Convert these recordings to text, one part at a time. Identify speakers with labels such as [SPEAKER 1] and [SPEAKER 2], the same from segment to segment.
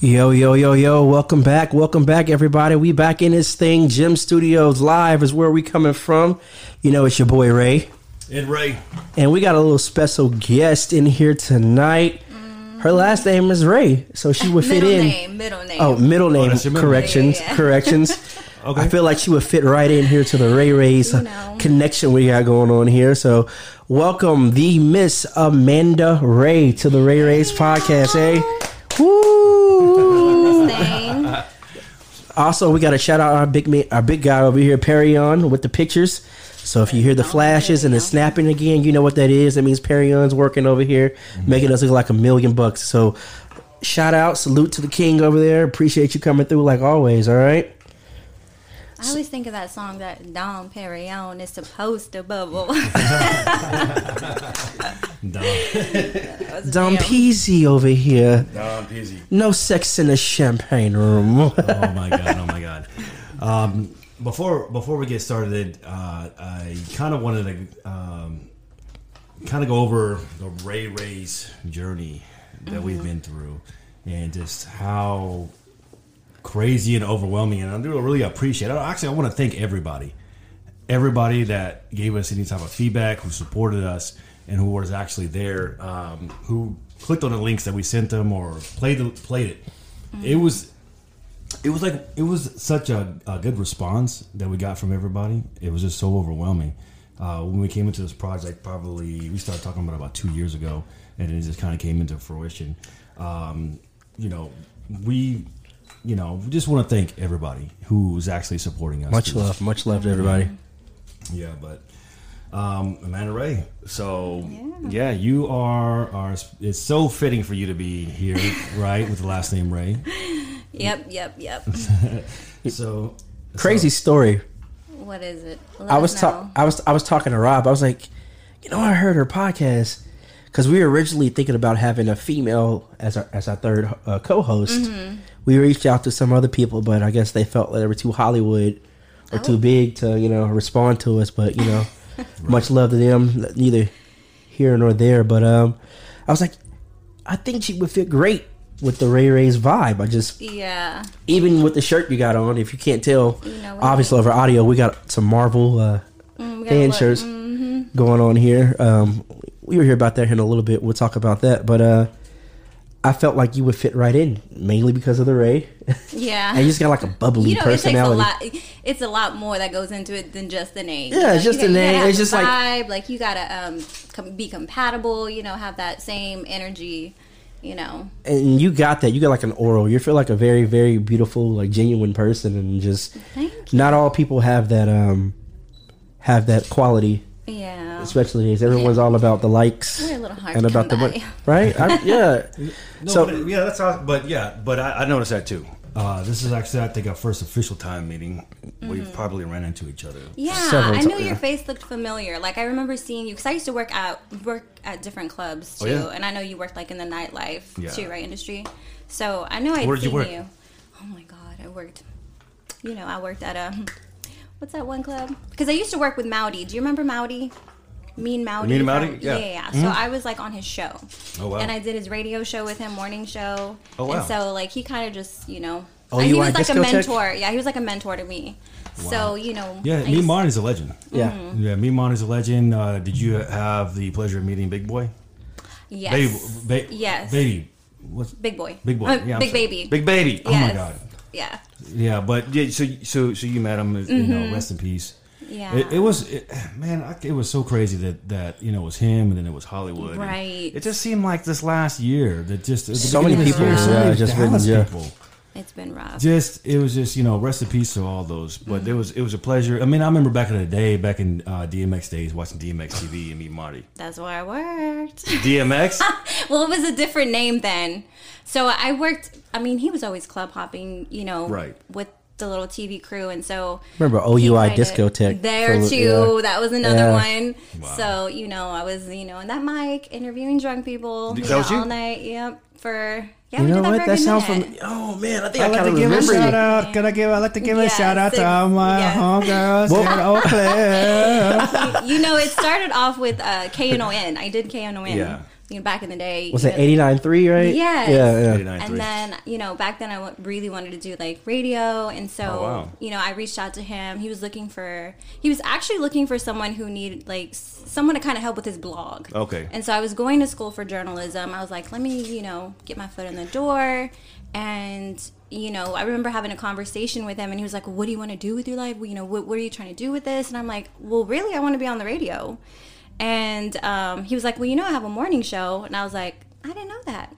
[SPEAKER 1] Yo, yo, yo, yo, welcome back. Welcome back, everybody. We back in this thing. JEM Studios Live is where we coming from. You know, it's your boy Ray.
[SPEAKER 2] And Ray.
[SPEAKER 1] And we got a little special guest in here tonight. Her last name is Ray, so she would fit
[SPEAKER 3] middle
[SPEAKER 1] in.
[SPEAKER 3] name, middle name.
[SPEAKER 1] Oh, middle name.
[SPEAKER 2] Oh, that's your middle
[SPEAKER 1] corrections.
[SPEAKER 3] name. Yeah, yeah.
[SPEAKER 1] Corrections.
[SPEAKER 2] Okay.
[SPEAKER 1] I feel like she would fit right in here to the Ray Ray's uh,
[SPEAKER 3] You know.
[SPEAKER 1] connection we got going on here. So, welcome the Miss Amanda Ray to the Ray Ray's podcast. Hey, woo!
[SPEAKER 3] Thing.
[SPEAKER 1] Also, we got to shout out our big ma- our big guy over here, Perrion with the pictures. So if you hear the flashes and the snapping again, you know what that is. That means Perrion's working over here, making us look like a million bucks. So shout out, salute to the king over there. Appreciate you coming through like always. All right.
[SPEAKER 3] I always think of that song that Dom Perignon is supposed to bubble.
[SPEAKER 2] Don,
[SPEAKER 1] Dom Peasy over here.
[SPEAKER 2] Don Pizzy.
[SPEAKER 1] No sex in the champagne room.
[SPEAKER 2] Oh my god! Oh my god! Um, before before we get started, uh, I kind of wanted to um, kind of go over the Ray Ray's journey that we've been through, and just how crazy and overwhelming. And I do really appreciate. it. Actually, I want to thank everybody, everybody that gave us any type of feedback, who supported us, and who was actually there, um, who clicked on the links that we sent them or played the, played it. It was it was like it was such a, a good response that we got from everybody. It was just so overwhelming. Uh, when we came into this project, probably we started talking about it about two years ago, and it just kind of came into fruition. Um, you know, we, you know, we just want to thank everybody who's actually supporting us.
[SPEAKER 1] much love, much love to everybody.
[SPEAKER 2] Yeah, but um, Amanda Ray. So yeah. you are are. It's so fitting for you to be here, right, with the last name Ray.
[SPEAKER 3] yep, yep, yep.
[SPEAKER 2] So
[SPEAKER 1] Crazy story.
[SPEAKER 3] What is it? Let
[SPEAKER 1] I was
[SPEAKER 3] know.
[SPEAKER 1] talk. I was I was talking to Rob. I was like, you know, I heard her podcast because we were originally thinking about having a female as our as our third uh, co-host.
[SPEAKER 3] Mm-hmm.
[SPEAKER 1] We reached out to some other people, but I guess they felt like they were too Hollywood or
[SPEAKER 3] Oh.
[SPEAKER 1] too big to you know respond to us. But you know, much love to them. Neither here nor there. But um, I was like, I think she would fit great with the Ray Ray's vibe. I just
[SPEAKER 3] Yeah.
[SPEAKER 1] even with the shirt you got on, if you can't tell,
[SPEAKER 3] You know
[SPEAKER 1] obviously over audio, we got some Marvel uh,
[SPEAKER 3] Mm, we got a
[SPEAKER 1] fan shirts
[SPEAKER 3] Mhm.
[SPEAKER 1] going on here. Um, we were here about that in a little bit. We'll talk about that, but uh, I felt like you would fit right in, mainly because of the Ray,
[SPEAKER 3] Yeah.
[SPEAKER 1] and you just got like a bubbly
[SPEAKER 3] you know, it takes a lot. It's a lot more that goes into it than just the name.
[SPEAKER 1] Yeah,
[SPEAKER 3] You know,
[SPEAKER 1] it's just the name. It's just
[SPEAKER 3] the
[SPEAKER 1] like-
[SPEAKER 3] Like you gotta um com- be compatible. You know, have that same energy. You know,
[SPEAKER 1] and you got that. You got like an oral. You feel like a very, very beautiful, like genuine person, and just
[SPEAKER 3] thank
[SPEAKER 1] not all people have that. Um, have that quality,
[SPEAKER 3] yeah.
[SPEAKER 1] especially these. Everyone's all about the likes
[SPEAKER 3] We're a little hard
[SPEAKER 1] and
[SPEAKER 3] to
[SPEAKER 1] about the money, right? I, yeah.
[SPEAKER 2] No,
[SPEAKER 1] So-
[SPEAKER 2] but, yeah, that's how, but yeah, but I, I noticed that too. Uh, this is actually, I think, our first official time meeting. We've probably ran into each other.
[SPEAKER 3] Yeah,
[SPEAKER 1] Several
[SPEAKER 3] I
[SPEAKER 1] ti-
[SPEAKER 3] knew your
[SPEAKER 1] yeah.
[SPEAKER 3] face looked familiar. Like I remember seeing you because I used to work at work at different clubs
[SPEAKER 2] Oh,
[SPEAKER 3] too,
[SPEAKER 2] yeah?
[SPEAKER 3] and I know you worked like in the nightlife
[SPEAKER 2] Yeah.
[SPEAKER 3] too, right? Industry. So I knew I'd
[SPEAKER 2] Where did you
[SPEAKER 3] seen
[SPEAKER 2] work?
[SPEAKER 3] you. Oh my god, I worked. You know, I worked at a what's that one club? Because I used to work with Mowdy. Do you remember Mowdy? Mean Mowdy.
[SPEAKER 2] Mean
[SPEAKER 3] from-
[SPEAKER 2] Mowdy? Yeah.
[SPEAKER 3] yeah, yeah. So I was like on his show.
[SPEAKER 2] Oh, wow.
[SPEAKER 3] And I did his radio show with him, morning show.
[SPEAKER 2] Oh, wow.
[SPEAKER 3] And so like he kind of just you know.
[SPEAKER 1] Oh, you
[SPEAKER 3] he was like a mentor. Yeah, he was like a mentor to me. Wow. So you know.
[SPEAKER 2] Yeah,
[SPEAKER 3] I
[SPEAKER 2] me
[SPEAKER 3] used-
[SPEAKER 2] Monty's a legend.
[SPEAKER 1] Yeah.
[SPEAKER 3] Mm-hmm.
[SPEAKER 2] Yeah, me Monty's a legend. Uh, did you have the pleasure of meeting Big Boy?
[SPEAKER 3] Yes.
[SPEAKER 2] Baby, ba-
[SPEAKER 3] Yes.
[SPEAKER 2] baby. What's
[SPEAKER 3] Big boy.
[SPEAKER 2] Big boy?
[SPEAKER 3] Uh,
[SPEAKER 2] Yeah, I'm
[SPEAKER 3] big
[SPEAKER 2] sorry.
[SPEAKER 3] baby.
[SPEAKER 2] Big baby. Oh my god.
[SPEAKER 3] Yeah.
[SPEAKER 2] Yeah, but yeah, so so so you met him. You know, rest in peace.
[SPEAKER 3] Mm-hmm. Yeah.
[SPEAKER 2] It, it was, it, man. I, it was so crazy that that you know it was him, and then it was Hollywood.
[SPEAKER 3] Right.
[SPEAKER 2] It just seemed like this last year that just the
[SPEAKER 1] So many
[SPEAKER 2] beginning of this
[SPEAKER 1] people,
[SPEAKER 2] year, so
[SPEAKER 1] yeah,
[SPEAKER 2] many
[SPEAKER 1] just
[SPEAKER 2] Dallas
[SPEAKER 1] been- yeah.
[SPEAKER 2] people.
[SPEAKER 3] It's been rough.
[SPEAKER 2] Just it was just you know rest in peace to all those. But
[SPEAKER 3] Mm-hmm.
[SPEAKER 2] it was it was a pleasure. I mean, I remember back in the day, back in uh, DMX days, watching DMX TV and meet Marty.
[SPEAKER 3] That's where I worked.
[SPEAKER 2] DMX.
[SPEAKER 3] well, it was a different name then. So I worked. I mean, he was always club hopping. You know,
[SPEAKER 2] Right.
[SPEAKER 3] with the little TV crew, and so
[SPEAKER 1] Remember OUI
[SPEAKER 3] kinda-
[SPEAKER 1] discotheque
[SPEAKER 3] there
[SPEAKER 1] for-
[SPEAKER 3] too.
[SPEAKER 1] yeah.
[SPEAKER 3] That was another
[SPEAKER 1] Yeah.
[SPEAKER 3] one. So you know, I was you know in that mic interviewing drunk people you know,
[SPEAKER 2] you?
[SPEAKER 3] all night. Yep, for yeah,
[SPEAKER 1] You
[SPEAKER 3] we
[SPEAKER 1] know
[SPEAKER 3] did that
[SPEAKER 1] what?
[SPEAKER 3] for
[SPEAKER 1] That sounds from. Oh man, I think
[SPEAKER 4] I'd
[SPEAKER 1] I
[SPEAKER 4] like to give a shout
[SPEAKER 1] you.
[SPEAKER 4] out. Can I give? I'd like to give a shout out to all my
[SPEAKER 3] yes.
[SPEAKER 4] homegirls
[SPEAKER 1] Well-
[SPEAKER 4] in Oak Cliff.
[SPEAKER 3] you know, it started off with uh, KNON. I did KNON.
[SPEAKER 2] Yeah.
[SPEAKER 3] You know, back in the day.
[SPEAKER 1] Was it
[SPEAKER 3] know,
[SPEAKER 1] eighty nine three? Right?
[SPEAKER 3] Yes.
[SPEAKER 1] Yeah, yeah.
[SPEAKER 3] And then, you know, back then I w- really wanted to do like radio. And so,
[SPEAKER 2] Oh, wow.
[SPEAKER 3] you know, I reached out to him. He was looking for, he was actually looking for someone who needed like someone to kind of help with his blog.
[SPEAKER 2] Okay.
[SPEAKER 3] And so I was going to school for journalism. I was like, let me, you know, get my foot in the door. And, you know, I remember having a conversation with him and he was like, what do you want to do with your life? You know, what, what are you trying to do with this? And I'm like, well, really, I want to be on the radio. And um, he was like, well, you know, I have a morning show. And I was like, I didn't know that.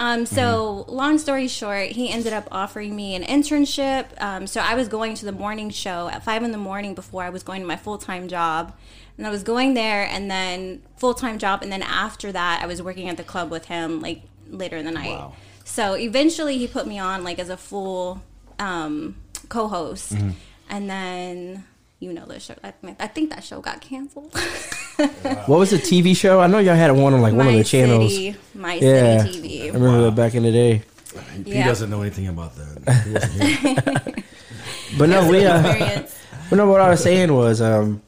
[SPEAKER 3] Um, so long story short, he ended up offering me an internship. Um, so I was going to the morning show at five in the morning before I was going to my full time job, and I was going there, and then full time job, and then after that, I was working at the club with him like later in the night.
[SPEAKER 2] Wow.
[SPEAKER 3] So eventually, he put me on like as a full um, co-host, and then you know the show. I, I think that show got canceled.
[SPEAKER 1] What was the TV show? I know y'all had one on like one of the channels.
[SPEAKER 3] City, my
[SPEAKER 1] Yeah,
[SPEAKER 3] city
[SPEAKER 1] I
[SPEAKER 3] TV.
[SPEAKER 1] remember that back in the day.
[SPEAKER 2] He
[SPEAKER 3] Yeah.
[SPEAKER 2] doesn't know anything about that. He.
[SPEAKER 1] But no, we. Uh, but no, what I was saying was, um,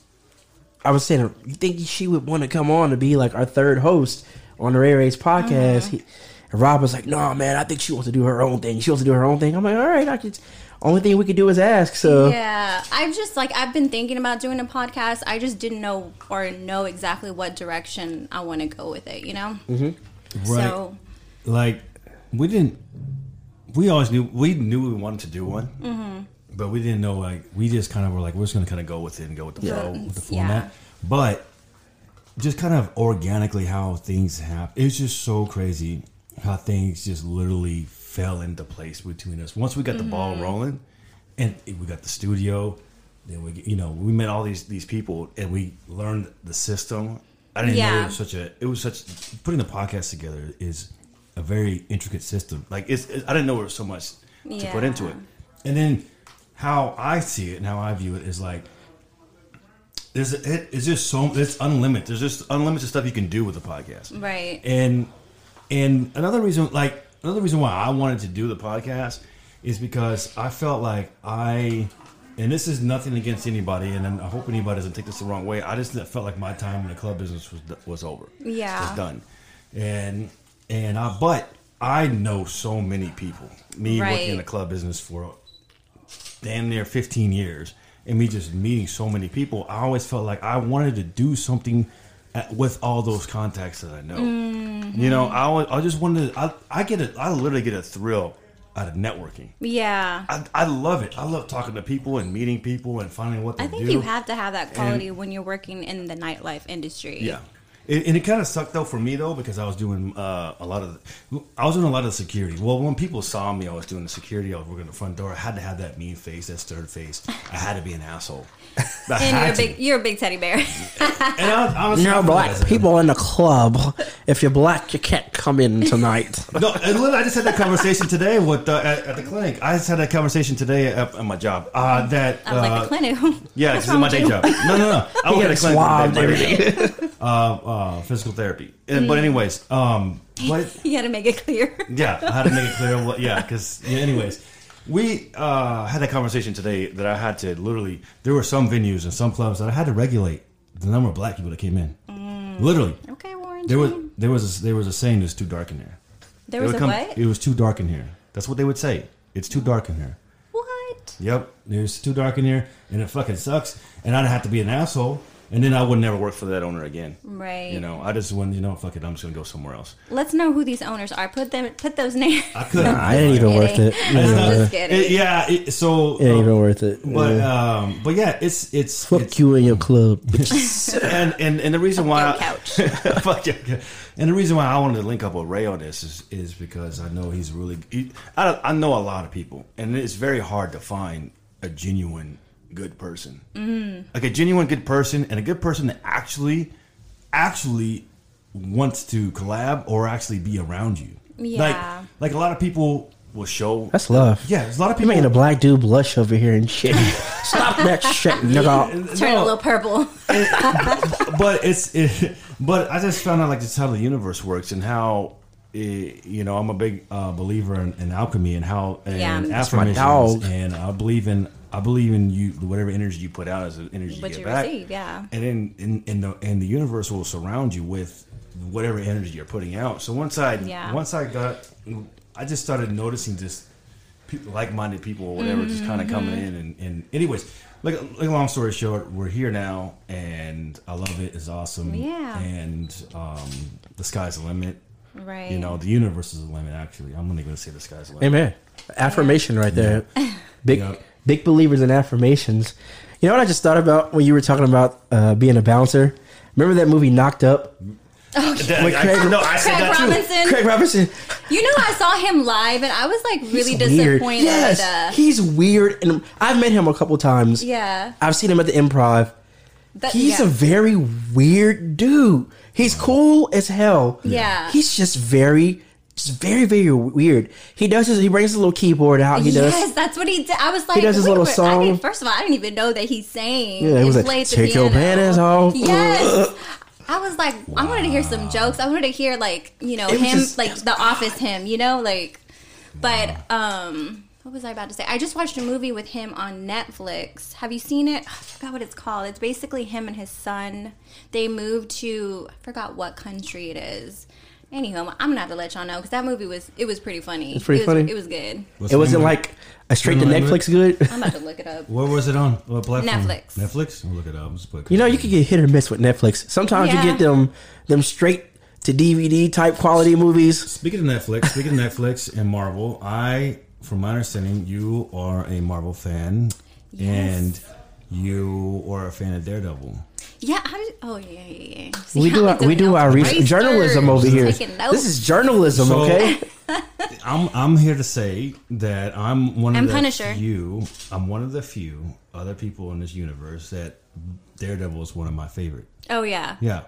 [SPEAKER 1] I was saying, you think she would want to come on to be like our third host on the Ray Ray's podcast?
[SPEAKER 3] Mm-hmm.
[SPEAKER 1] He, and Rob was like, "No, man, I think she wants to do her own thing. She wants to do her own thing." I'm like, "All right, I could." Only thing we could do is ask. So
[SPEAKER 3] Yeah, I've just like I've been thinking about doing a podcast. I just didn't know or know exactly what direction I want to go with it. You know. Mm-hmm.
[SPEAKER 2] Right.
[SPEAKER 3] So
[SPEAKER 2] like we didn't we always knew we knew we wanted to do one
[SPEAKER 3] Mm-hmm.
[SPEAKER 2] but we didn't know like we just kind of were like we're just gonna kind of go with it and go with the flow with the
[SPEAKER 3] Yeah.
[SPEAKER 2] format but just kind of organically how things happen it's just so crazy how things just literally fell into place between us. Once we got the ball
[SPEAKER 3] Mm-hmm.
[SPEAKER 2] rolling and we got the studio then we you know we met all these these people and we learned the system. I didn't know it was such a it was such putting the podcast together is a very intricate system. Like it's, it, i didn't know there was so much to put into it. And then how i see it and how i view it is like there's it, it's just so it's unlimited. There's just unlimited stuff you can do with the podcast.
[SPEAKER 3] Right.
[SPEAKER 2] and and another reason like another reason why i wanted to do the podcast is because i felt like i and this is nothing against anybody and i hope anybody doesn't take this the wrong way i just felt like my time in the club business was was over
[SPEAKER 3] Yeah.
[SPEAKER 2] was done and and i but i know so many people me
[SPEAKER 3] Right.
[SPEAKER 2] working in the club business for damn near 15 years and me just meeting so many people i always felt like i wanted to do something at, with all those contacts that i know you know i, I just wanted to I, I get it i literally get a thrill out of networking
[SPEAKER 3] Yeah.
[SPEAKER 2] I, I love it i love talking to people and meeting people and finding what they
[SPEAKER 3] I think
[SPEAKER 2] do
[SPEAKER 3] you have to have that quality when you're working in the nightlife industry.
[SPEAKER 2] yeah. It, and it kind of sucked though for me though because I was doing uh, a lot of the, I was doing a lot of security. Well, when people saw me, I was doing the security. I was working the front door. I had to have that mean face, that stern face. I had to be an asshole. I
[SPEAKER 3] And you're a
[SPEAKER 2] to.
[SPEAKER 3] big, you're a big teddy bear.
[SPEAKER 2] And I, I was
[SPEAKER 1] no black people in the club. If you're black, you can't come in tonight.
[SPEAKER 2] No, and literally, I just had that conversation today with uh, at, at the clinic. I just had that conversation today at, at my job. Uh, that
[SPEAKER 3] I was
[SPEAKER 2] uh,
[SPEAKER 3] like the clinic.
[SPEAKER 2] Yeah,
[SPEAKER 3] What's
[SPEAKER 2] this is my day
[SPEAKER 3] you?
[SPEAKER 2] job. No, no, no. I work
[SPEAKER 1] get
[SPEAKER 2] at a clinic. every day, uh, uh, physical therapy. And, But anyways, um, but
[SPEAKER 3] You had to make it clear.
[SPEAKER 2] yeah, I had to make it clear. What, yeah, because yeah, anyways, we uh, had that conversation today that I had to literally. There were some venues and some clubs that I had to regulate the number of black people that came in. Literally,
[SPEAKER 3] Okay, Warren.
[SPEAKER 2] there was there was a, there was a saying that's too dark in there.
[SPEAKER 3] there
[SPEAKER 2] They
[SPEAKER 3] was a
[SPEAKER 2] come-
[SPEAKER 3] what?
[SPEAKER 2] It was too dark in here. That's what they would say. It's too dark in here.
[SPEAKER 3] What?
[SPEAKER 2] Yep, it's too dark in here, and it fucking sucks. And I'd have to be an asshole, and then I would never work for that owner again.
[SPEAKER 3] Right.
[SPEAKER 2] You know, I just went. You know, fuck it. I'm just gonna go somewhere else.
[SPEAKER 3] Let's know who these owners are. Put them. Put those names.
[SPEAKER 2] I could.
[SPEAKER 1] I ain't even worth it.
[SPEAKER 3] I'm
[SPEAKER 1] Yeah.
[SPEAKER 3] just kidding.
[SPEAKER 2] It- yeah. It, so.
[SPEAKER 1] It ain't even worth it.
[SPEAKER 2] but
[SPEAKER 1] Yeah.
[SPEAKER 2] um, but yeah, it's it's
[SPEAKER 1] Fuck
[SPEAKER 2] it's,
[SPEAKER 1] you and your club.
[SPEAKER 2] and and and the reason why
[SPEAKER 3] your
[SPEAKER 2] I-
[SPEAKER 3] couch.
[SPEAKER 2] fuck your and the reason why I wanted to link up with Ray on this is is because I know he's really he, I I know a lot of people and it's very hard to find a genuine good person mm. like a genuine good person and a good person that actually actually wants to collab or actually be around you
[SPEAKER 3] Yeah.
[SPEAKER 2] like like a lot of people will show.
[SPEAKER 1] That's love.
[SPEAKER 2] yeah. There's a lot of
[SPEAKER 1] You're
[SPEAKER 2] people
[SPEAKER 1] making a black dude blush over here and shit. Stop that shit, nigga.
[SPEAKER 3] Turn
[SPEAKER 2] No.
[SPEAKER 3] a little purple.
[SPEAKER 2] but it's it, but I just found out like just how the universe works and how eh, you know I'm a big uh, believer in, in alchemy and how and
[SPEAKER 3] Yeah. That's
[SPEAKER 1] my
[SPEAKER 2] affirmations
[SPEAKER 1] dog.
[SPEAKER 2] and I believe in I believe in you whatever energy you put out is the energy you
[SPEAKER 3] What
[SPEAKER 2] get
[SPEAKER 3] you
[SPEAKER 2] back
[SPEAKER 3] receive, yeah.
[SPEAKER 2] and then in, in the and the universe will surround you with whatever energy you're putting out so once I
[SPEAKER 3] Yeah.
[SPEAKER 2] once I got I just started noticing just people, like-minded people or whatever just kind of
[SPEAKER 3] Mm-hmm.
[SPEAKER 2] coming in and, and anyways like, like long story short we're here now and i love it it's awesome
[SPEAKER 3] Yeah.
[SPEAKER 2] and um, the sky's the limit
[SPEAKER 3] Right.
[SPEAKER 2] you know the universe is the limit actually i'm only going to say the sky's the limit
[SPEAKER 1] Amen. Affirmation right there. Big
[SPEAKER 2] Yeah.
[SPEAKER 1] big believers in affirmations. You know what I just thought about when you were talking about uh, being a bouncer? Remember that movie Knocked Up?
[SPEAKER 2] That-
[SPEAKER 1] With
[SPEAKER 2] I-
[SPEAKER 1] Craig-
[SPEAKER 2] no i said
[SPEAKER 3] Craig
[SPEAKER 2] that too
[SPEAKER 1] Craig Robinson.
[SPEAKER 3] You know, I saw him live, and I was like really
[SPEAKER 1] He's weird.
[SPEAKER 3] disappointed.
[SPEAKER 1] Yes,
[SPEAKER 3] uh,
[SPEAKER 1] he's weird, and I've met him a couple times.
[SPEAKER 3] yeah,
[SPEAKER 1] I've seen him at the Improv.
[SPEAKER 3] That-
[SPEAKER 1] He's
[SPEAKER 3] yeah.
[SPEAKER 1] a very weird dude. He's cool as hell.
[SPEAKER 3] Yeah.
[SPEAKER 1] He's just very, just very, very weird. He does his. He brings his little keyboard out. He
[SPEAKER 3] yes,
[SPEAKER 1] does.
[SPEAKER 3] that's what he did. I was like, he
[SPEAKER 1] does his little
[SPEAKER 3] wait, I
[SPEAKER 1] song.
[SPEAKER 3] didn't- first of all, I didn't even know that he sang.
[SPEAKER 1] Yeah, he was like, "Take your
[SPEAKER 3] piano."
[SPEAKER 1] panties off."
[SPEAKER 3] Yes. I was like, I wanted to hear some jokes. I wanted to hear like, you know,
[SPEAKER 1] It
[SPEAKER 3] him
[SPEAKER 1] just-
[SPEAKER 3] like the office him, you know, like but um what was I about to say? I just watched a movie with him on Netflix. Have you seen it? I forgot what it's called. It's basically him and his son. They moved to I forgot what country it is. Anyhow, I'm gonna have to let y'all know because that movie was it was pretty funny.
[SPEAKER 1] It's pretty
[SPEAKER 3] it was,
[SPEAKER 1] funny?
[SPEAKER 3] It was good.
[SPEAKER 2] What's
[SPEAKER 1] It wasn't
[SPEAKER 2] name
[SPEAKER 1] like a straight to
[SPEAKER 2] Name of?
[SPEAKER 1] Netflix good.
[SPEAKER 3] I'm about to look it up.
[SPEAKER 2] where was it on what platform
[SPEAKER 3] Netflix.
[SPEAKER 2] netflix we'll look it up Just put-
[SPEAKER 1] You know, you can get hit or miss with Netflix. Sometimes
[SPEAKER 3] Yeah.
[SPEAKER 1] you get them them straight to DVD type quality movies.
[SPEAKER 2] Speaking of Netflix, speaking of Netflix and Marvel, I, from my understanding, you are a Marvel fan, and you are a fan of Daredevil.
[SPEAKER 3] Yeah, how did, oh yeah, yeah, yeah. See,
[SPEAKER 1] We do our, we do our
[SPEAKER 3] notes.
[SPEAKER 1] research, journalism over here. This is journalism,
[SPEAKER 2] So-
[SPEAKER 1] okay?
[SPEAKER 2] I'm I'm here to say that I'm one of
[SPEAKER 3] I'm
[SPEAKER 2] the
[SPEAKER 3] Punisher.
[SPEAKER 2] few. I'm one of the few other people in this universe that Daredevil is one of my favorite.
[SPEAKER 3] Oh yeah,
[SPEAKER 2] Yeah.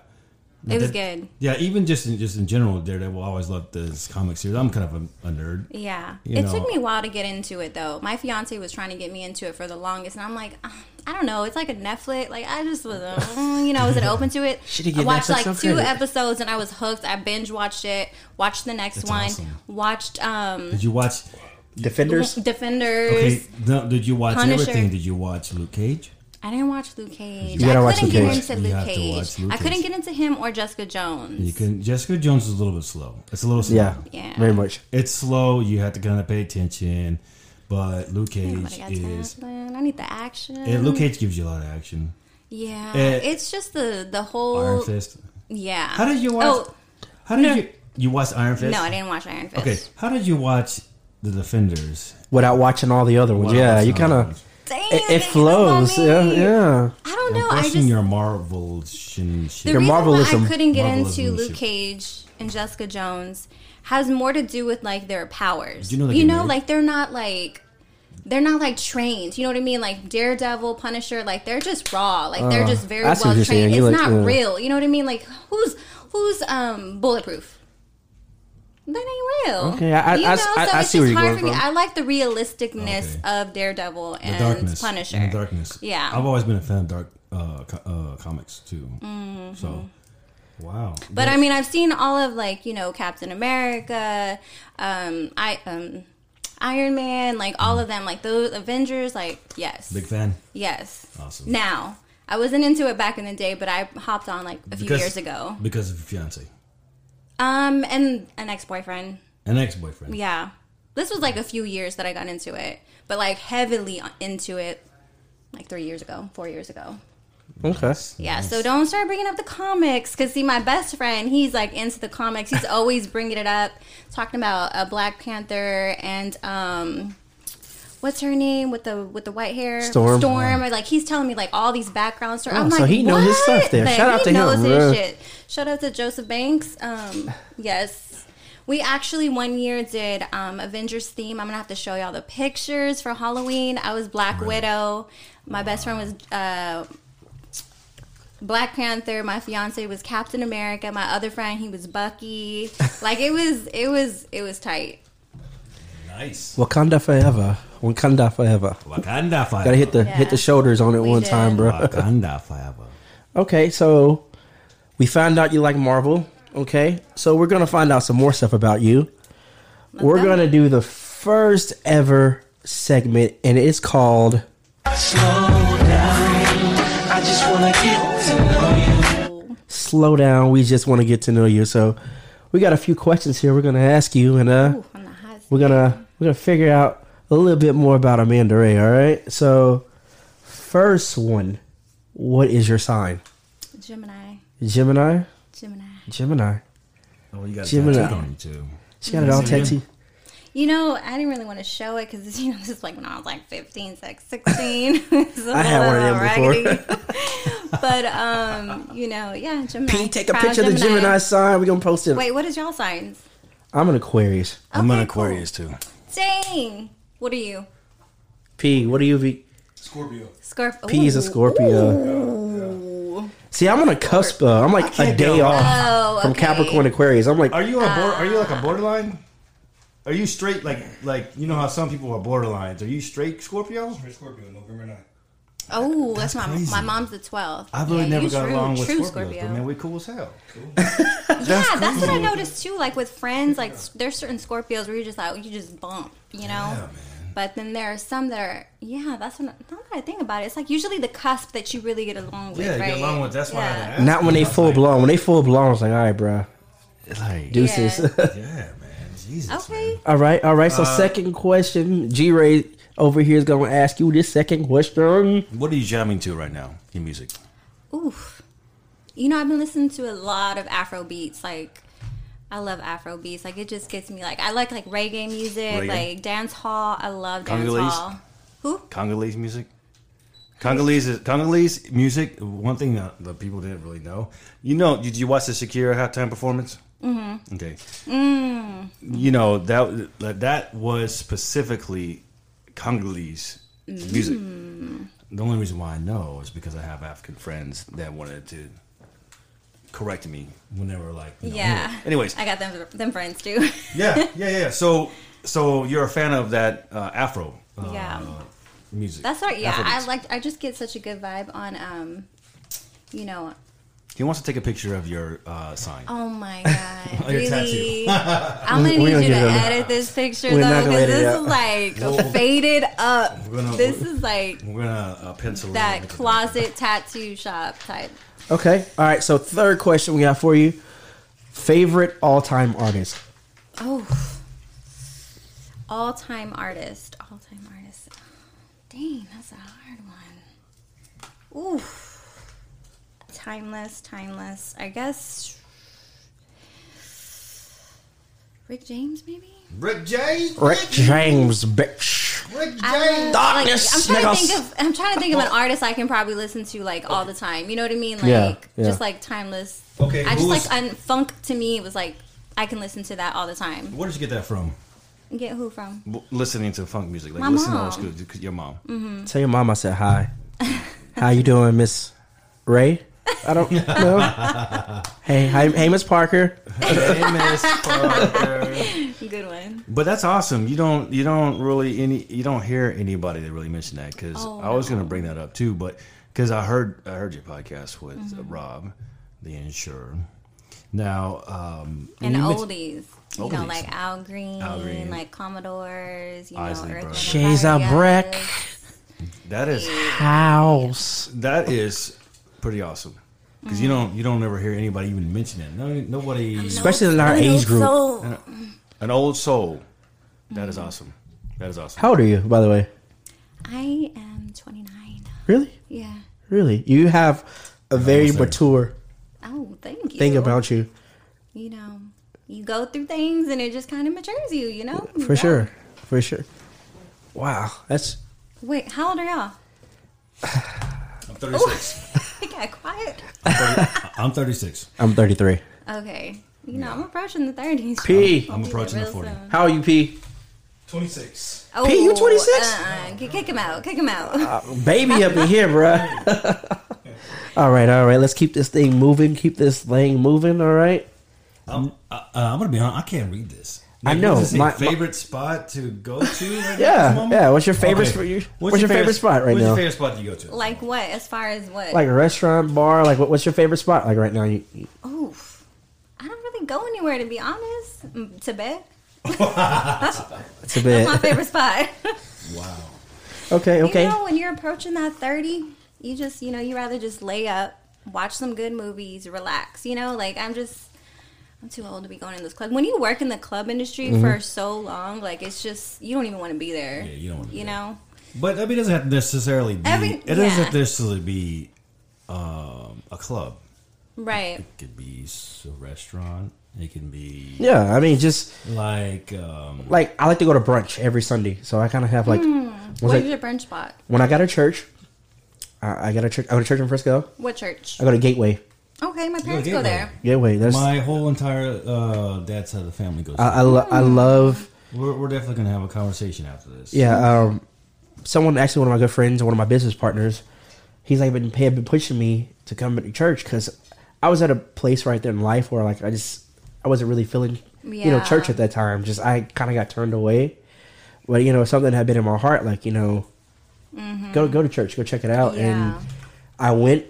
[SPEAKER 3] It was
[SPEAKER 2] That-
[SPEAKER 3] good.
[SPEAKER 2] Yeah, even just in, just in general, Daredevil. I always loved this comic series. I'm kind of a, a nerd.
[SPEAKER 3] Yeah,
[SPEAKER 2] You
[SPEAKER 3] it
[SPEAKER 2] know-
[SPEAKER 3] took me a while to get into it though. My fiance was trying to get me into it for the longest, and I'm like, "Ah, I don't know. It's like a Netflix. Like I just was, uh, mm, you know, was it open to it.
[SPEAKER 1] Should he
[SPEAKER 3] I
[SPEAKER 1] get
[SPEAKER 3] watched
[SPEAKER 1] Netflix
[SPEAKER 3] like
[SPEAKER 1] some
[SPEAKER 3] two
[SPEAKER 1] credit?
[SPEAKER 3] episodes, and I was hooked. I binge watched it. Watched the next
[SPEAKER 2] That's
[SPEAKER 3] one.
[SPEAKER 2] awesome.
[SPEAKER 3] Watched um
[SPEAKER 2] Did you watch?
[SPEAKER 1] Defenders.
[SPEAKER 3] Defenders.
[SPEAKER 2] Okay, no, did you watch
[SPEAKER 3] Punisher.
[SPEAKER 2] everything? Did you watch Luke Cage?
[SPEAKER 3] I didn't watch Luke Cage.
[SPEAKER 1] You gotta
[SPEAKER 3] I
[SPEAKER 1] watch
[SPEAKER 3] couldn't
[SPEAKER 1] Luke
[SPEAKER 3] get
[SPEAKER 1] Cage.
[SPEAKER 3] into
[SPEAKER 2] You
[SPEAKER 3] Luke
[SPEAKER 2] have to
[SPEAKER 3] Cage.
[SPEAKER 2] watch Luke
[SPEAKER 3] I couldn't
[SPEAKER 2] Cage.
[SPEAKER 3] get into him or Jessica Jones.
[SPEAKER 2] You can. Jessica Jones is a little bit slow. It's a little slow.
[SPEAKER 1] Yeah,
[SPEAKER 3] Yeah.
[SPEAKER 1] very much.
[SPEAKER 2] It's slow. You have to kind of pay attention. But Luke
[SPEAKER 3] Nobody
[SPEAKER 2] Cage
[SPEAKER 3] got time
[SPEAKER 2] is.
[SPEAKER 3] for that. I need the action.
[SPEAKER 2] And Luke Cage gives you a lot of action.
[SPEAKER 3] Yeah,
[SPEAKER 2] Eh,
[SPEAKER 3] it's just the the whole.
[SPEAKER 2] Iron Fist.
[SPEAKER 3] Yeah.
[SPEAKER 2] How did you watch?
[SPEAKER 3] Oh
[SPEAKER 2] how did
[SPEAKER 3] no.
[SPEAKER 2] you you watch Iron Fist?
[SPEAKER 3] no, I didn't watch Iron Fist.
[SPEAKER 2] Okay, how did you watch the Defenders?
[SPEAKER 1] Without watching all the other ones, yeah, you kind of
[SPEAKER 3] Dang,
[SPEAKER 1] it, it flows. Yeah, yeah.
[SPEAKER 3] I don't
[SPEAKER 2] I'm
[SPEAKER 3] know. I just
[SPEAKER 2] your Marvel shin shit.
[SPEAKER 3] the
[SPEAKER 1] Your
[SPEAKER 3] reason why I couldn't get into Luke. Cage and Jessica Jones has more to do with like their powers.
[SPEAKER 2] Did you know
[SPEAKER 3] you know, like they're not like they're not like trained. You know what I mean? Like Daredevil, Punisher, like they're just raw. Like they're
[SPEAKER 1] Uh,
[SPEAKER 3] just very
[SPEAKER 1] I see what
[SPEAKER 3] well trained. It's
[SPEAKER 1] like-
[SPEAKER 3] not
[SPEAKER 1] yeah.
[SPEAKER 3] real. You know what I mean? Like who's who's um bulletproof? That ain't real.
[SPEAKER 1] Okay, I- I-
[SPEAKER 3] you
[SPEAKER 1] I-
[SPEAKER 3] know,
[SPEAKER 1] I-
[SPEAKER 3] so
[SPEAKER 1] I
[SPEAKER 3] it's
[SPEAKER 1] see where
[SPEAKER 3] just
[SPEAKER 1] you're
[SPEAKER 3] hard
[SPEAKER 1] going
[SPEAKER 3] for me.
[SPEAKER 1] from.
[SPEAKER 3] I like the realisticness
[SPEAKER 2] Okay.
[SPEAKER 3] of Daredevil
[SPEAKER 2] the
[SPEAKER 3] and
[SPEAKER 2] darkness,
[SPEAKER 3] Punisher.
[SPEAKER 2] and the darkness.
[SPEAKER 3] Yeah.
[SPEAKER 2] I've always been a fan of dark uh, uh, comics too. So, wow.
[SPEAKER 3] But I mean, I've seen all of like you know Captain America, um, I um, Iron Man, like all of them, like those Avengers. Like yes,
[SPEAKER 2] big fan.
[SPEAKER 3] yes.
[SPEAKER 2] Awesome.
[SPEAKER 3] Now I wasn't into it back in the day, but I hopped on like a few
[SPEAKER 2] Because-
[SPEAKER 3] years ago.
[SPEAKER 2] because of your fiance,
[SPEAKER 3] Um, and an ex boyfriend.
[SPEAKER 2] an ex-boyfriend.
[SPEAKER 3] Yeah, this was like a few years that I got into it, but like heavily into it, like three years ago, four years ago.
[SPEAKER 1] Okay.
[SPEAKER 3] Yeah, so don't start bringing up the comics because see, my best friend, he's like into the comics. He's always bringing it up, talking about a Black Panther and um, what's her name with the with the white hair,
[SPEAKER 1] Storm.
[SPEAKER 3] Storm. Like he's telling me like all these background stories.
[SPEAKER 1] Oh,
[SPEAKER 3] I'm
[SPEAKER 1] so
[SPEAKER 3] like,
[SPEAKER 1] he know his stuff there.
[SPEAKER 3] Like,
[SPEAKER 1] Shout out to him,
[SPEAKER 3] his shit. Shout out to Joseph Banks. Um, yes. We actually one year did um, Avengers theme. I'm gonna have to show y'all the pictures for Halloween. I was Black Widow. My best friend was uh, Black Panther. My fiance was Captain America. My other friend, he was Bucky. Like it was, it was, it was tight.
[SPEAKER 2] Nice.
[SPEAKER 1] Wakanda forever. Wakanda forever.
[SPEAKER 2] Wakanda forever.
[SPEAKER 1] Gotta hit the
[SPEAKER 3] Yeah.
[SPEAKER 1] hit the shoulders on it
[SPEAKER 3] We
[SPEAKER 1] one
[SPEAKER 3] did.
[SPEAKER 1] time, bro.
[SPEAKER 2] Wakanda forever.
[SPEAKER 1] Okay, so we found out you like Marvel. Okay, so we're gonna find out some more stuff about you. we're
[SPEAKER 3] go.
[SPEAKER 1] gonna do the first ever segment, and it's called "Slow Down." We just want to get to know you. So we got a few questions here. We're gonna ask you, and uh,
[SPEAKER 3] Ooh,
[SPEAKER 1] we're gonna we're gonna figure out a little bit more about Amanda Ray. All right. So first one, what is your sign?
[SPEAKER 3] Gemini.
[SPEAKER 1] Gemini.
[SPEAKER 3] Gemini.
[SPEAKER 1] Gemini.
[SPEAKER 2] Oh, you got a
[SPEAKER 1] Gemini.
[SPEAKER 2] tattoo on you too.
[SPEAKER 1] She got it all
[SPEAKER 2] See
[SPEAKER 1] tattooed.
[SPEAKER 3] You know, I didn't really want to show it because you know this is like when I was like 15, six- 16. It's a
[SPEAKER 1] I had one of them before.
[SPEAKER 3] but um, you know, yeah, Gemini.
[SPEAKER 1] P, take a
[SPEAKER 3] Proud
[SPEAKER 1] picture of the Gemini sign. We're gonna post it.
[SPEAKER 3] Wait, what is y'all signs?
[SPEAKER 1] I'm an Aquarius.
[SPEAKER 2] I'm an
[SPEAKER 3] Okay, cool.
[SPEAKER 2] Aquarius too.
[SPEAKER 3] Dang. What are you?
[SPEAKER 1] P, what do you be?
[SPEAKER 5] Scorpio.
[SPEAKER 3] Scorpio.
[SPEAKER 1] P is a Scorpio. See, I'm on a cusp. Uh, I'm like a
[SPEAKER 2] can't
[SPEAKER 1] day
[SPEAKER 2] go.
[SPEAKER 1] off
[SPEAKER 3] Oh,
[SPEAKER 1] from
[SPEAKER 3] okay.
[SPEAKER 1] Capricorn Aquarius. I'm like,
[SPEAKER 2] Are you a bor- Are you like a borderline? Are you straight like like you know how some people are borderlines? Are you straight Scorpio?
[SPEAKER 5] Straight Scorpio, November 9th.
[SPEAKER 3] Oh, that's, my
[SPEAKER 2] crazy.
[SPEAKER 3] my mom's the 12th.
[SPEAKER 2] I've really
[SPEAKER 3] Yeah,
[SPEAKER 2] never
[SPEAKER 3] you
[SPEAKER 2] got
[SPEAKER 3] true,
[SPEAKER 2] along with
[SPEAKER 3] true
[SPEAKER 2] Scorpios, but man, we cool as hell.
[SPEAKER 3] yeah, that's what I noticed too. Like with friends, like s- there's certain Scorpios where you just like you just bump, you know. Yeah, But then there are some that are yeah. That's what, now that I think about it, it's like usually the cusp that you really get along with.
[SPEAKER 2] Yeah,
[SPEAKER 3] right?
[SPEAKER 2] get along with. That's why I had to
[SPEAKER 3] Yeah.
[SPEAKER 2] ask
[SPEAKER 1] not when they full
[SPEAKER 2] like-
[SPEAKER 1] blown. When they full blown, I was like, all right, bro,
[SPEAKER 2] like,
[SPEAKER 1] deuces.
[SPEAKER 3] Yeah.
[SPEAKER 2] yeah, man, Jesus.
[SPEAKER 3] Okay.
[SPEAKER 1] all right, all right. So
[SPEAKER 2] Uh,
[SPEAKER 1] second question, G Ray over here is gonna ask you this second question.
[SPEAKER 2] What are you jamming to right now? Your music.
[SPEAKER 3] Oof. You know, I've been listening to a lot of Afro beats. Like, I love Afro beats. Like, it just gets me like I like like reggae music,
[SPEAKER 2] Reggae?
[SPEAKER 3] like dance hall. I love dance
[SPEAKER 2] Congolese?
[SPEAKER 3] hall. Who?
[SPEAKER 2] Congolese music. Congolese is Congolese music. One thing that, the people didn't really know. You know, did you watch the Shakira halftime performance? Mm-hmm. Okay.
[SPEAKER 3] Mm.
[SPEAKER 2] You know that that that was specifically Congolese music.
[SPEAKER 3] Mm.
[SPEAKER 2] The only reason why I know is because I have African friends that wanted to correct me whenever, like, you know,
[SPEAKER 3] Yeah.
[SPEAKER 2] anyway. Anyways,
[SPEAKER 3] I got them them friends too.
[SPEAKER 2] yeah, yeah, yeah. So, so you're a fan of that uh, Afro? Uh,
[SPEAKER 3] Yeah.
[SPEAKER 2] Music.
[SPEAKER 3] That's right. Yeah, I like. I just get such a good vibe on. Um, you know.
[SPEAKER 2] He wants to take a picture of your uh, sign.
[SPEAKER 3] Oh my god!
[SPEAKER 2] Your tattoo.
[SPEAKER 3] really? I'm gonna
[SPEAKER 1] We're
[SPEAKER 3] need
[SPEAKER 1] gonna
[SPEAKER 3] you to
[SPEAKER 1] it on.
[SPEAKER 3] edit this picture
[SPEAKER 1] We're
[SPEAKER 3] though, because
[SPEAKER 1] edit
[SPEAKER 3] this
[SPEAKER 1] it
[SPEAKER 3] is
[SPEAKER 1] out.
[SPEAKER 3] like faded up.
[SPEAKER 2] Gonna-
[SPEAKER 3] this is like
[SPEAKER 2] We're gonna uh, pencil
[SPEAKER 3] that closet tattoo shop type.
[SPEAKER 1] Okay, all right. So third question we got for you: favorite all time artist.
[SPEAKER 3] Oh, all time artist, all time artist. Dang, that's a hard one. Ooh, timeless, timeless. I guess Rick James, maybe.
[SPEAKER 2] Rick James.
[SPEAKER 1] Rick James, bitch.
[SPEAKER 2] Rick
[SPEAKER 3] I
[SPEAKER 2] James.
[SPEAKER 3] don't- like,
[SPEAKER 1] Darkness,
[SPEAKER 3] I'm trying
[SPEAKER 1] niggas.
[SPEAKER 3] to think of. I'm trying to think of an oh. artist I can probably listen to like all the time. You know what I mean? Like
[SPEAKER 1] Yeah, yeah.
[SPEAKER 3] just like timeless.
[SPEAKER 2] Okay,
[SPEAKER 3] I just like
[SPEAKER 2] is-
[SPEAKER 3] un, funk. To me, it was like I can listen to that all the time.
[SPEAKER 2] Where did you get that from?
[SPEAKER 3] Get who from?
[SPEAKER 2] W- Listening to funk music, like
[SPEAKER 3] My
[SPEAKER 2] listening
[SPEAKER 3] mom.
[SPEAKER 2] to old school. 'cause Your mom. Mm-hmm.
[SPEAKER 1] Tell your mom I said hi. How you doing, Miss Ray? I don't know. hey, hi, hey, Miss Parker.
[SPEAKER 2] Hey, Miss Parker.
[SPEAKER 3] Good one.
[SPEAKER 2] But that's awesome. You don't you don't really any you don't hear anybody that really mention that because
[SPEAKER 3] Oh,
[SPEAKER 2] I was
[SPEAKER 3] no.
[SPEAKER 2] going to bring that up too, but because I heard I heard your podcast with uh,
[SPEAKER 3] Mm-hmm.
[SPEAKER 2] Rob, the insurer. Now, um,
[SPEAKER 3] And
[SPEAKER 2] you
[SPEAKER 3] oldies. You know, like Al Green,
[SPEAKER 2] Al Green.
[SPEAKER 3] like Commodores, you
[SPEAKER 2] Isley
[SPEAKER 3] know, Earth,
[SPEAKER 2] Brothers.
[SPEAKER 1] She's a
[SPEAKER 3] Fire,
[SPEAKER 1] brick.
[SPEAKER 2] that is
[SPEAKER 1] House.
[SPEAKER 2] that is pretty awesome because you don't you don't ever hear anybody even mention it. No, nobody.
[SPEAKER 1] Especially in our
[SPEAKER 3] I
[SPEAKER 1] age group.
[SPEAKER 3] So,
[SPEAKER 2] An old soul. That
[SPEAKER 3] Mm.
[SPEAKER 2] is awesome. That is awesome.
[SPEAKER 1] How old are you, by the way?
[SPEAKER 3] I am 29.
[SPEAKER 1] Really?
[SPEAKER 3] Yeah.
[SPEAKER 1] Really? You have a very
[SPEAKER 2] almost there.
[SPEAKER 1] mature
[SPEAKER 3] Oh, thank you.
[SPEAKER 1] thing about you,
[SPEAKER 3] you know, you go through things and it just kind of matures you, you know?
[SPEAKER 1] for
[SPEAKER 3] Yeah.
[SPEAKER 1] sure, for sure. Wow, that's
[SPEAKER 3] Wait, how old are y'all?
[SPEAKER 2] I'm 36.
[SPEAKER 3] It got quiet.
[SPEAKER 2] I'm 36.
[SPEAKER 1] I'm 33.
[SPEAKER 3] Okay. You know, I'm approaching the 30s.
[SPEAKER 1] P.
[SPEAKER 3] I'll
[SPEAKER 2] I'm approaching the
[SPEAKER 3] real
[SPEAKER 2] 40.
[SPEAKER 3] soon.
[SPEAKER 1] How are you, P?
[SPEAKER 5] 26.
[SPEAKER 3] Oh,
[SPEAKER 1] P, you 26?
[SPEAKER 3] Uh-uh. Kick him out. Kick him out.
[SPEAKER 1] Uh, Baby up in here, bruh. all right, all right. Let's keep this thing moving. Keep this thing moving. All right.
[SPEAKER 2] I'm, uh, uh, I'm gonna be honest. I can't read this.
[SPEAKER 1] I know.
[SPEAKER 2] what does it say,
[SPEAKER 1] My- my-
[SPEAKER 2] favorite spot to go to. Right
[SPEAKER 1] Yeah,
[SPEAKER 2] this
[SPEAKER 1] yeah. What's your favorite?
[SPEAKER 2] Okay.
[SPEAKER 1] sp- What's, your favorite, spot right
[SPEAKER 2] what's
[SPEAKER 1] now?
[SPEAKER 2] your favorite spot do you go to?
[SPEAKER 3] Like what? As far as what?
[SPEAKER 1] Like a restaurant, bar. Like what, what's your favorite spot? Like right now, you, you-
[SPEAKER 3] Oof. I don't really go anywhere to be honest. Mm, Tibet. To bed.
[SPEAKER 1] it's a
[SPEAKER 3] That's my favorite spot.
[SPEAKER 2] Wow.
[SPEAKER 1] Okay, okay.
[SPEAKER 3] You know, when you're approaching that 30, you just, you know, you rather just lay up, watch some good movies, relax. You know, like I'm just, I'm too old to be going in this club. When you work in the club industry
[SPEAKER 1] Mm-hmm.
[SPEAKER 3] for so long, like it's just, you don't even want to be there.
[SPEAKER 2] Yeah, you don't wanna be
[SPEAKER 3] You
[SPEAKER 2] there.
[SPEAKER 3] know?
[SPEAKER 2] But I mean, it doesn't have to necessarily be.
[SPEAKER 3] Every-
[SPEAKER 2] it doesn't
[SPEAKER 3] yeah.
[SPEAKER 2] necessarily be um, a club.
[SPEAKER 3] Right.
[SPEAKER 2] It could be a restaurant. It can be
[SPEAKER 1] Yeah, I mean, just
[SPEAKER 2] like um,
[SPEAKER 1] like I like to go to brunch every Sunday, so I kind of have like was
[SPEAKER 3] Where's
[SPEAKER 1] like,
[SPEAKER 3] your brunch spot?
[SPEAKER 1] when I got to church. I, I got a church. I go to church in Frisco.
[SPEAKER 3] What church?
[SPEAKER 1] I go to Gateway.
[SPEAKER 3] Okay, my parents go
[SPEAKER 2] Gateway.
[SPEAKER 3] there.
[SPEAKER 1] Gateway. That's
[SPEAKER 2] my whole entire uh, dad's side of the family goes.
[SPEAKER 1] I I, lo- I love.
[SPEAKER 2] we're, we're definitely gonna have a conversation after this.
[SPEAKER 1] Yeah. Um, someone actually one of my good friends, one of my business partners, he's like been had been pushing me to come to church because I was at a place right there in life where like I just I wasn't really feeling you know
[SPEAKER 3] Yeah.
[SPEAKER 1] church at that time. Just I kind of got turned away. But you know something had been in my heart, like you know, go go to church, go check it out,
[SPEAKER 3] Yeah.
[SPEAKER 1] and I went.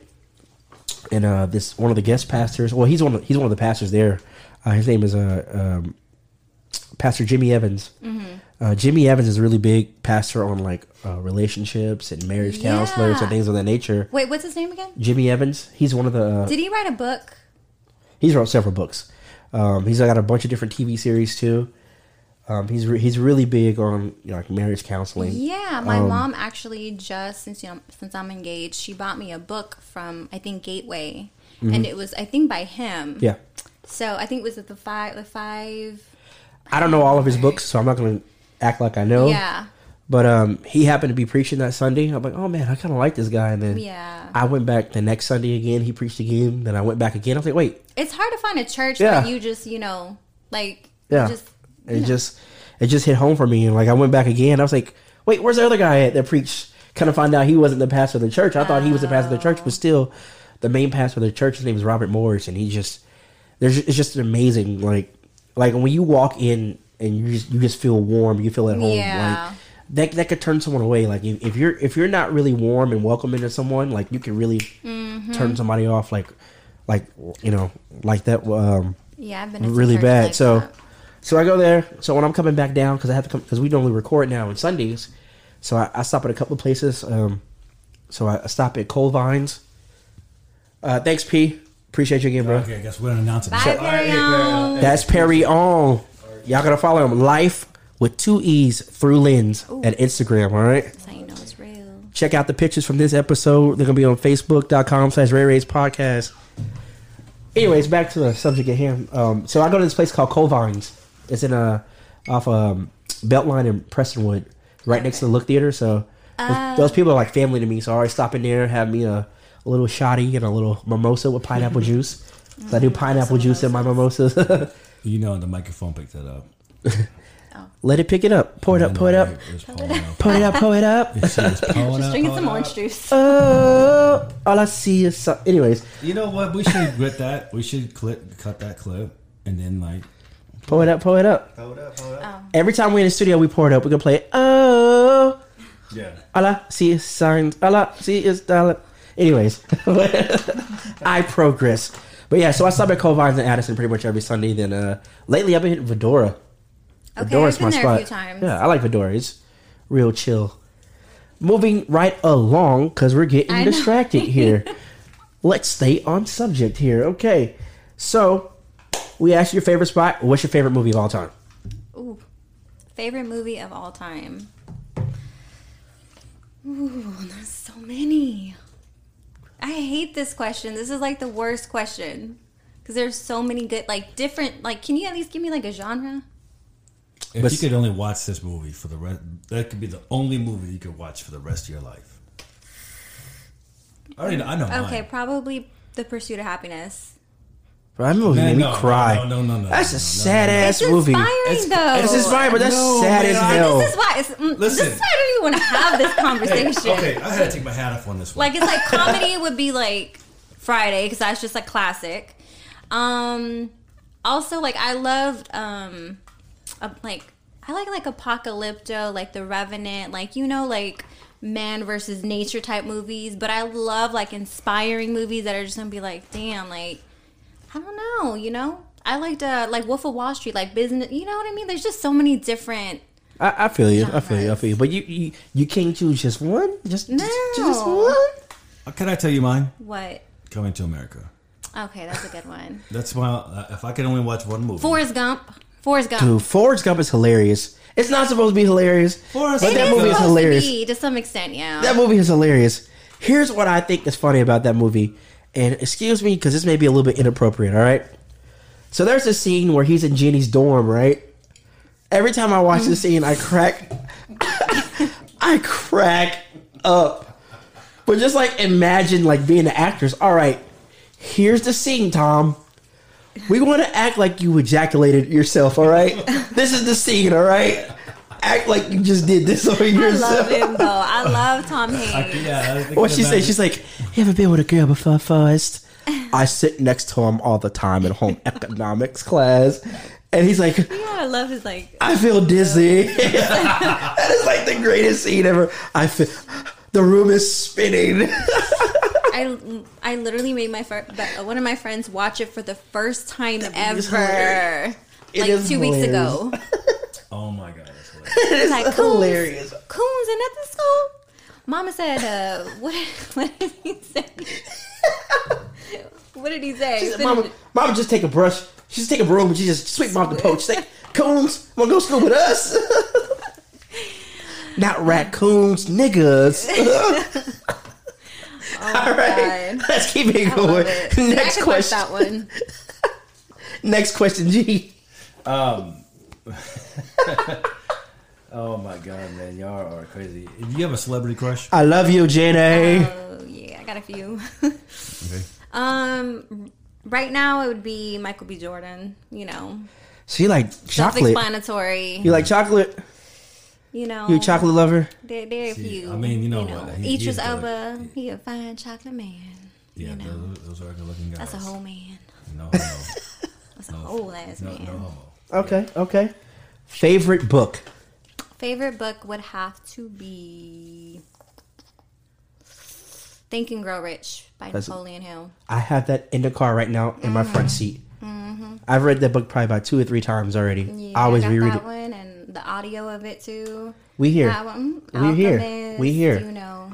[SPEAKER 1] And uh, this one of the guest pastors. Well, he's one. Of, he's one of the pastors there. Uh, his name is uh, um, Pastor Jimmy Evans. Uh, Jimmy Evans is a really big pastor on like uh, relationships and marriage counselors and things of that nature.
[SPEAKER 3] Wait, what's his name again?
[SPEAKER 1] Jimmy Evans, he's one of the. Uh,
[SPEAKER 3] Did he write a book?
[SPEAKER 1] he's wrote several books. Um, he's got a bunch of different TV series too. Um, he's re- he's really big on you know, like marriage counseling.
[SPEAKER 3] Yeah, my
[SPEAKER 1] Um,
[SPEAKER 3] mom actually just since you know since I'm engaged, she bought me a book from I think Gateway, and it was I think by him.
[SPEAKER 1] Mm-hmm. Yeah,
[SPEAKER 3] So I think it was the five the five.
[SPEAKER 1] I don't know all of his books, so I'm not going to act like I know.
[SPEAKER 3] Yeah,
[SPEAKER 1] But um, he happened to be preaching that Sunday. I'm like, oh man, I kind of like this guy. And then
[SPEAKER 3] Yeah.
[SPEAKER 1] I went back the next Sunday again. He preached again. Then I went back again. I was like, wait,
[SPEAKER 3] it's hard to find a church
[SPEAKER 1] Yeah.
[SPEAKER 3] that you just you know like
[SPEAKER 1] Yeah.
[SPEAKER 3] just
[SPEAKER 1] it just it just hit home for me and like i went back again i was like wait where's the other guy at that preached kind of find out he wasn't the pastor of the church i thought he was the pastor of the church but still the main pastor of the church his name is robert morris and he just there's it's just amazing like like when you walk in and you just you just feel warm you feel at home
[SPEAKER 3] Yeah.
[SPEAKER 1] like that that could turn someone away like if, if you're if you're not really warm and welcoming to someone like you can really
[SPEAKER 3] Mm-hmm.
[SPEAKER 1] turn somebody off like like you know like that um
[SPEAKER 3] yeah I've been
[SPEAKER 1] really bad.
[SPEAKER 3] like
[SPEAKER 1] so,
[SPEAKER 3] that.
[SPEAKER 1] So I go there. So when I'm coming back down, because I have to come, because we normally record now on Sundays. So I, I stop at a couple of places. Um, so I, I stop at Cold Vines. Uh, thanks, P. Appreciate you again, bro.
[SPEAKER 2] Okay, I guess we're gonna announce it.
[SPEAKER 3] Bye,
[SPEAKER 2] So-
[SPEAKER 3] Perrion.
[SPEAKER 1] That's Perrion. Y'all gotta follow him. Life with two E's through Lens at Instagram. All right.
[SPEAKER 3] That's how you know it's real.
[SPEAKER 1] Check out the pictures from this episode. They're gonna be on Facebook.com slash Ray Ray's podcast. Anyways, back to the subject at hand. Um, so I go to this place called Colvines. It's in a off um, Beltline in Prestonwood, right next to the Look Theater. So those, those people are like family to me. So I always stop in there, have me a, a little shotty and a little mimosa with pineapple juice. So I do pineapple juice in my mimosas.
[SPEAKER 2] You know, the microphone picked that up.
[SPEAKER 1] Let it pick it up. Pour it up. Pour it up.
[SPEAKER 2] It's pulling up.
[SPEAKER 1] Pour it up. Pour it up.
[SPEAKER 2] Just pulling
[SPEAKER 3] Just
[SPEAKER 2] up,
[SPEAKER 3] drinking some orange juice.
[SPEAKER 1] Oh, all I see is. Anyways,
[SPEAKER 2] You know what? We should get that. We should clip, cut that clip, and then like
[SPEAKER 1] pour it up. Pour it up.
[SPEAKER 5] Hold up, hold up.
[SPEAKER 1] Every time we're in the studio, we pour it up. We're gonna play it. Oh,
[SPEAKER 2] yeah.
[SPEAKER 1] all I see is signs. All I see is dollar. Anyways, I progress. But yeah, so I stop at Covines and Addison pretty much every Sunday. Then uh lately I've been hitting Vedora.
[SPEAKER 3] Okay, I've been there a few times.
[SPEAKER 1] Yeah, I like Vedora. It's real chill. Moving right along because we're getting
[SPEAKER 3] I know.
[SPEAKER 1] distracted here. Let's stay on subject here. Okay, so we asked your favorite spot. What's your favorite movie of all time?
[SPEAKER 3] Ooh, favorite movie of all time. Ooh, there's so many. I hate this question. This is like the worst question because there's so many good, like different. Like, can you at least give me like a genre?
[SPEAKER 2] If
[SPEAKER 1] But-
[SPEAKER 2] you could only watch this movie for the rest, that could be the only movie you could watch for the rest of your life. I already know. I know.
[SPEAKER 3] Okay,
[SPEAKER 2] mine.
[SPEAKER 3] probably The Pursuit of Happiness.
[SPEAKER 1] Bro, that movie
[SPEAKER 2] Man,
[SPEAKER 1] made me cry.
[SPEAKER 2] no, no, no, no,
[SPEAKER 1] That's a
[SPEAKER 2] no,
[SPEAKER 1] sad
[SPEAKER 2] no.
[SPEAKER 1] ass
[SPEAKER 3] It's
[SPEAKER 1] movie.
[SPEAKER 3] inspiring
[SPEAKER 2] It's-
[SPEAKER 3] though.
[SPEAKER 1] It's inspiring, but that's
[SPEAKER 2] No,
[SPEAKER 1] sad
[SPEAKER 2] man,
[SPEAKER 1] as hell.
[SPEAKER 3] This is why. It's, mm, this
[SPEAKER 2] Listen.
[SPEAKER 3] is why I don't even want to have this conversation.
[SPEAKER 2] Okay, I had to take my hat off on this one.
[SPEAKER 3] Like it's like comedy would be like Friday because that's just a classic. Um, also like I loved um, uh, like I like like apocalypto, like The Revenant, like you know, like man versus nature type movies. But I love like inspiring movies that are just gonna be like, damn, like I don't know, you know. I liked uh, like Wolf of Wall Street, like business. You know what I mean? There's just so many different.
[SPEAKER 1] I, I feel you. I feel you. I feel you. But you, you you can't choose just one. Just
[SPEAKER 3] No.
[SPEAKER 1] just, just one.
[SPEAKER 2] Uh, Can I tell you mine?
[SPEAKER 3] What?
[SPEAKER 2] Coming to America.
[SPEAKER 3] Okay, that's a good one.
[SPEAKER 2] That's my. Uh, if I could only watch one movie.
[SPEAKER 3] Forrest Gump. Forrest Gump.
[SPEAKER 1] Dude, Forrest Gump is hilarious. It's not supposed to be hilarious,
[SPEAKER 2] Forrest
[SPEAKER 1] but
[SPEAKER 3] It
[SPEAKER 1] that
[SPEAKER 3] is
[SPEAKER 1] movie is hilarious.
[SPEAKER 3] To, be, to some extent, yeah.
[SPEAKER 1] That movie is hilarious. Here's what I think is funny about that movie, and excuse me because this may be a little bit inappropriate. All right. So there's a scene where he's in Jenny's dorm, right? Every time I watch the scene, I crack. I crack up. But just like imagine like being the actors. All right, here's the scene, Tom. We want to act like you ejaculated yourself. All right, this is the scene. All right, act like you just did this on
[SPEAKER 3] I
[SPEAKER 1] yourself.
[SPEAKER 3] love him though. I love Tom Hanks.
[SPEAKER 2] yeah.
[SPEAKER 1] What she say? She's like, "You ever been with a girl before, Forrest?" I sit next to him all the time in home economics class, and he's like,
[SPEAKER 3] Yeah, I love his like.
[SPEAKER 1] "I feel dizzy." that is like the greatest scene ever. I feel the room is spinning.
[SPEAKER 3] I I literally made my fir- but one of my friends watch it for the first time
[SPEAKER 1] movie
[SPEAKER 3] ever,
[SPEAKER 1] is hilarious. It
[SPEAKER 3] like
[SPEAKER 1] is
[SPEAKER 3] two weeks ago.
[SPEAKER 2] Oh my god, that's hilarious.
[SPEAKER 1] it is
[SPEAKER 3] like, Coons,
[SPEAKER 1] hilarious.
[SPEAKER 3] Coons in at the school. Mama said, uh, "What? What did he say? what did he say?"
[SPEAKER 1] She said,
[SPEAKER 3] Said-
[SPEAKER 1] Mama, Mama, just take a brush. She just take a broom and she just sweep off the poach. She's like, "Coons, wanna go school with us?" Not raccoons, niggas. All right,
[SPEAKER 3] God.
[SPEAKER 1] let's keep it
[SPEAKER 3] I
[SPEAKER 1] going.
[SPEAKER 3] love it. I
[SPEAKER 1] Next
[SPEAKER 3] could watch
[SPEAKER 1] question.
[SPEAKER 3] that one.
[SPEAKER 1] Next question, G.
[SPEAKER 2] Oh my god, man, y'all are crazy. Do you have a celebrity crush?
[SPEAKER 1] I love you, Jenny.
[SPEAKER 3] Oh yeah, I got a few.
[SPEAKER 2] Okay.
[SPEAKER 3] um, right now it would be Michael B. Jordan. You know,
[SPEAKER 1] so you like chocolate?
[SPEAKER 3] self-explanatory.
[SPEAKER 1] You like chocolate?
[SPEAKER 3] You know,
[SPEAKER 1] You a chocolate lover?
[SPEAKER 3] There, there are a few.
[SPEAKER 2] I mean, you know what, he-
[SPEAKER 3] Idris
[SPEAKER 2] he's good.
[SPEAKER 3] Elba, he a fine chocolate man.
[SPEAKER 2] Yeah,
[SPEAKER 3] you know,
[SPEAKER 2] those, those are good looking guys.
[SPEAKER 3] that's a whole man.
[SPEAKER 2] No, no,
[SPEAKER 3] That's a whole ass
[SPEAKER 2] no,
[SPEAKER 3] man.
[SPEAKER 2] no homo.
[SPEAKER 1] Okay, okay. Favorite book?
[SPEAKER 3] Favorite book would have to be Think and Grow Rich by
[SPEAKER 1] That's-
[SPEAKER 3] Napoleon Hill.
[SPEAKER 1] I have that in the car right now in my front seat. I've read that book probably about two or three times already.
[SPEAKER 3] Mm-hmm. Yeah,
[SPEAKER 1] I always
[SPEAKER 3] got
[SPEAKER 1] reread
[SPEAKER 3] that
[SPEAKER 1] it.
[SPEAKER 3] one and the audio of it too.
[SPEAKER 1] We here.
[SPEAKER 3] That one,
[SPEAKER 1] We here.
[SPEAKER 3] Alchemist,
[SPEAKER 1] We here.
[SPEAKER 3] You know,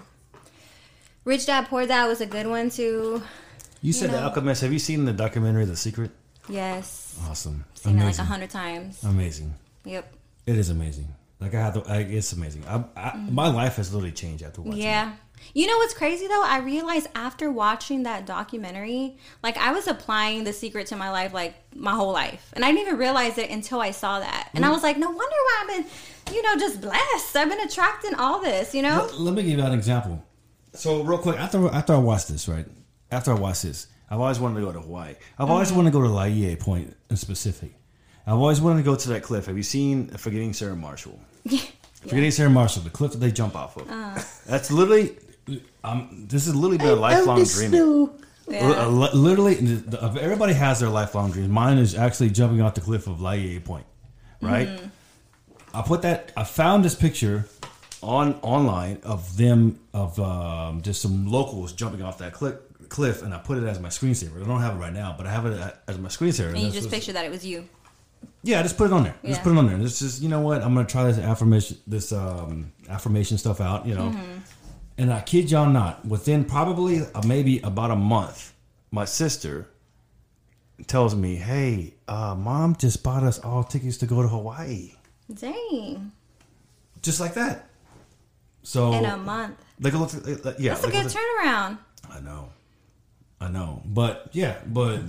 [SPEAKER 3] Rich Dad Poor Dad was a good one too.
[SPEAKER 2] You said The
[SPEAKER 3] know.
[SPEAKER 2] Alchemist. Have you seen the documentary The Secret?
[SPEAKER 3] Yes,
[SPEAKER 2] Awesome.
[SPEAKER 3] seen it like a hundred times.
[SPEAKER 2] Amazing.
[SPEAKER 3] Yep.
[SPEAKER 2] It is amazing. Like I have to. I, it's amazing. I, I, My life has literally changed after watching.
[SPEAKER 3] Mm-hmm. Yeah. You know what's crazy though? I realized after watching that documentary, like I was applying the secret to my life like my whole life. And I didn't even realize it until I saw that. And I was like, no wonder why I've been, you know, just blessed. I've been attracting all this, you know?
[SPEAKER 2] Let, let me give you an example. So real quick, after after I watched this, right? After I watched this, I've always wanted to go to Hawaii. I've always wanted to go to Laie Point in specific. I've always wanted to go to that cliff. Have you seen Forgetting Sarah Marshall? Forgetting Sarah Marshall, the cliff that they jump off of. That's literally. Um, this has literally been a lifelong dream.
[SPEAKER 3] Yeah.
[SPEAKER 2] Li- Literally, everybody has their lifelong dreams. Mine is actually jumping off the cliff of Laie Point, right? I put that. I found this picture on online of them of um, just some locals jumping off that cliff, cliff, and I put it as my screensaver. I don't have it right now, but I have it as my screensaver.
[SPEAKER 3] And you just picture that it was you.
[SPEAKER 2] Yeah, just put it on there. Just put it on there. This is you know what I'm gonna try this affirmation this um, affirmation stuff out. You know, and I kid y'all not. Within probably uh, maybe about a month, my sister tells me, "Hey, uh, mom just bought us all tickets to go to Hawaii."
[SPEAKER 3] Dang.
[SPEAKER 2] Just like that. So
[SPEAKER 3] In a month.
[SPEAKER 2] like a yeah,
[SPEAKER 3] That's a
[SPEAKER 2] like
[SPEAKER 3] good turnaround.
[SPEAKER 2] I know, I know, but yeah, but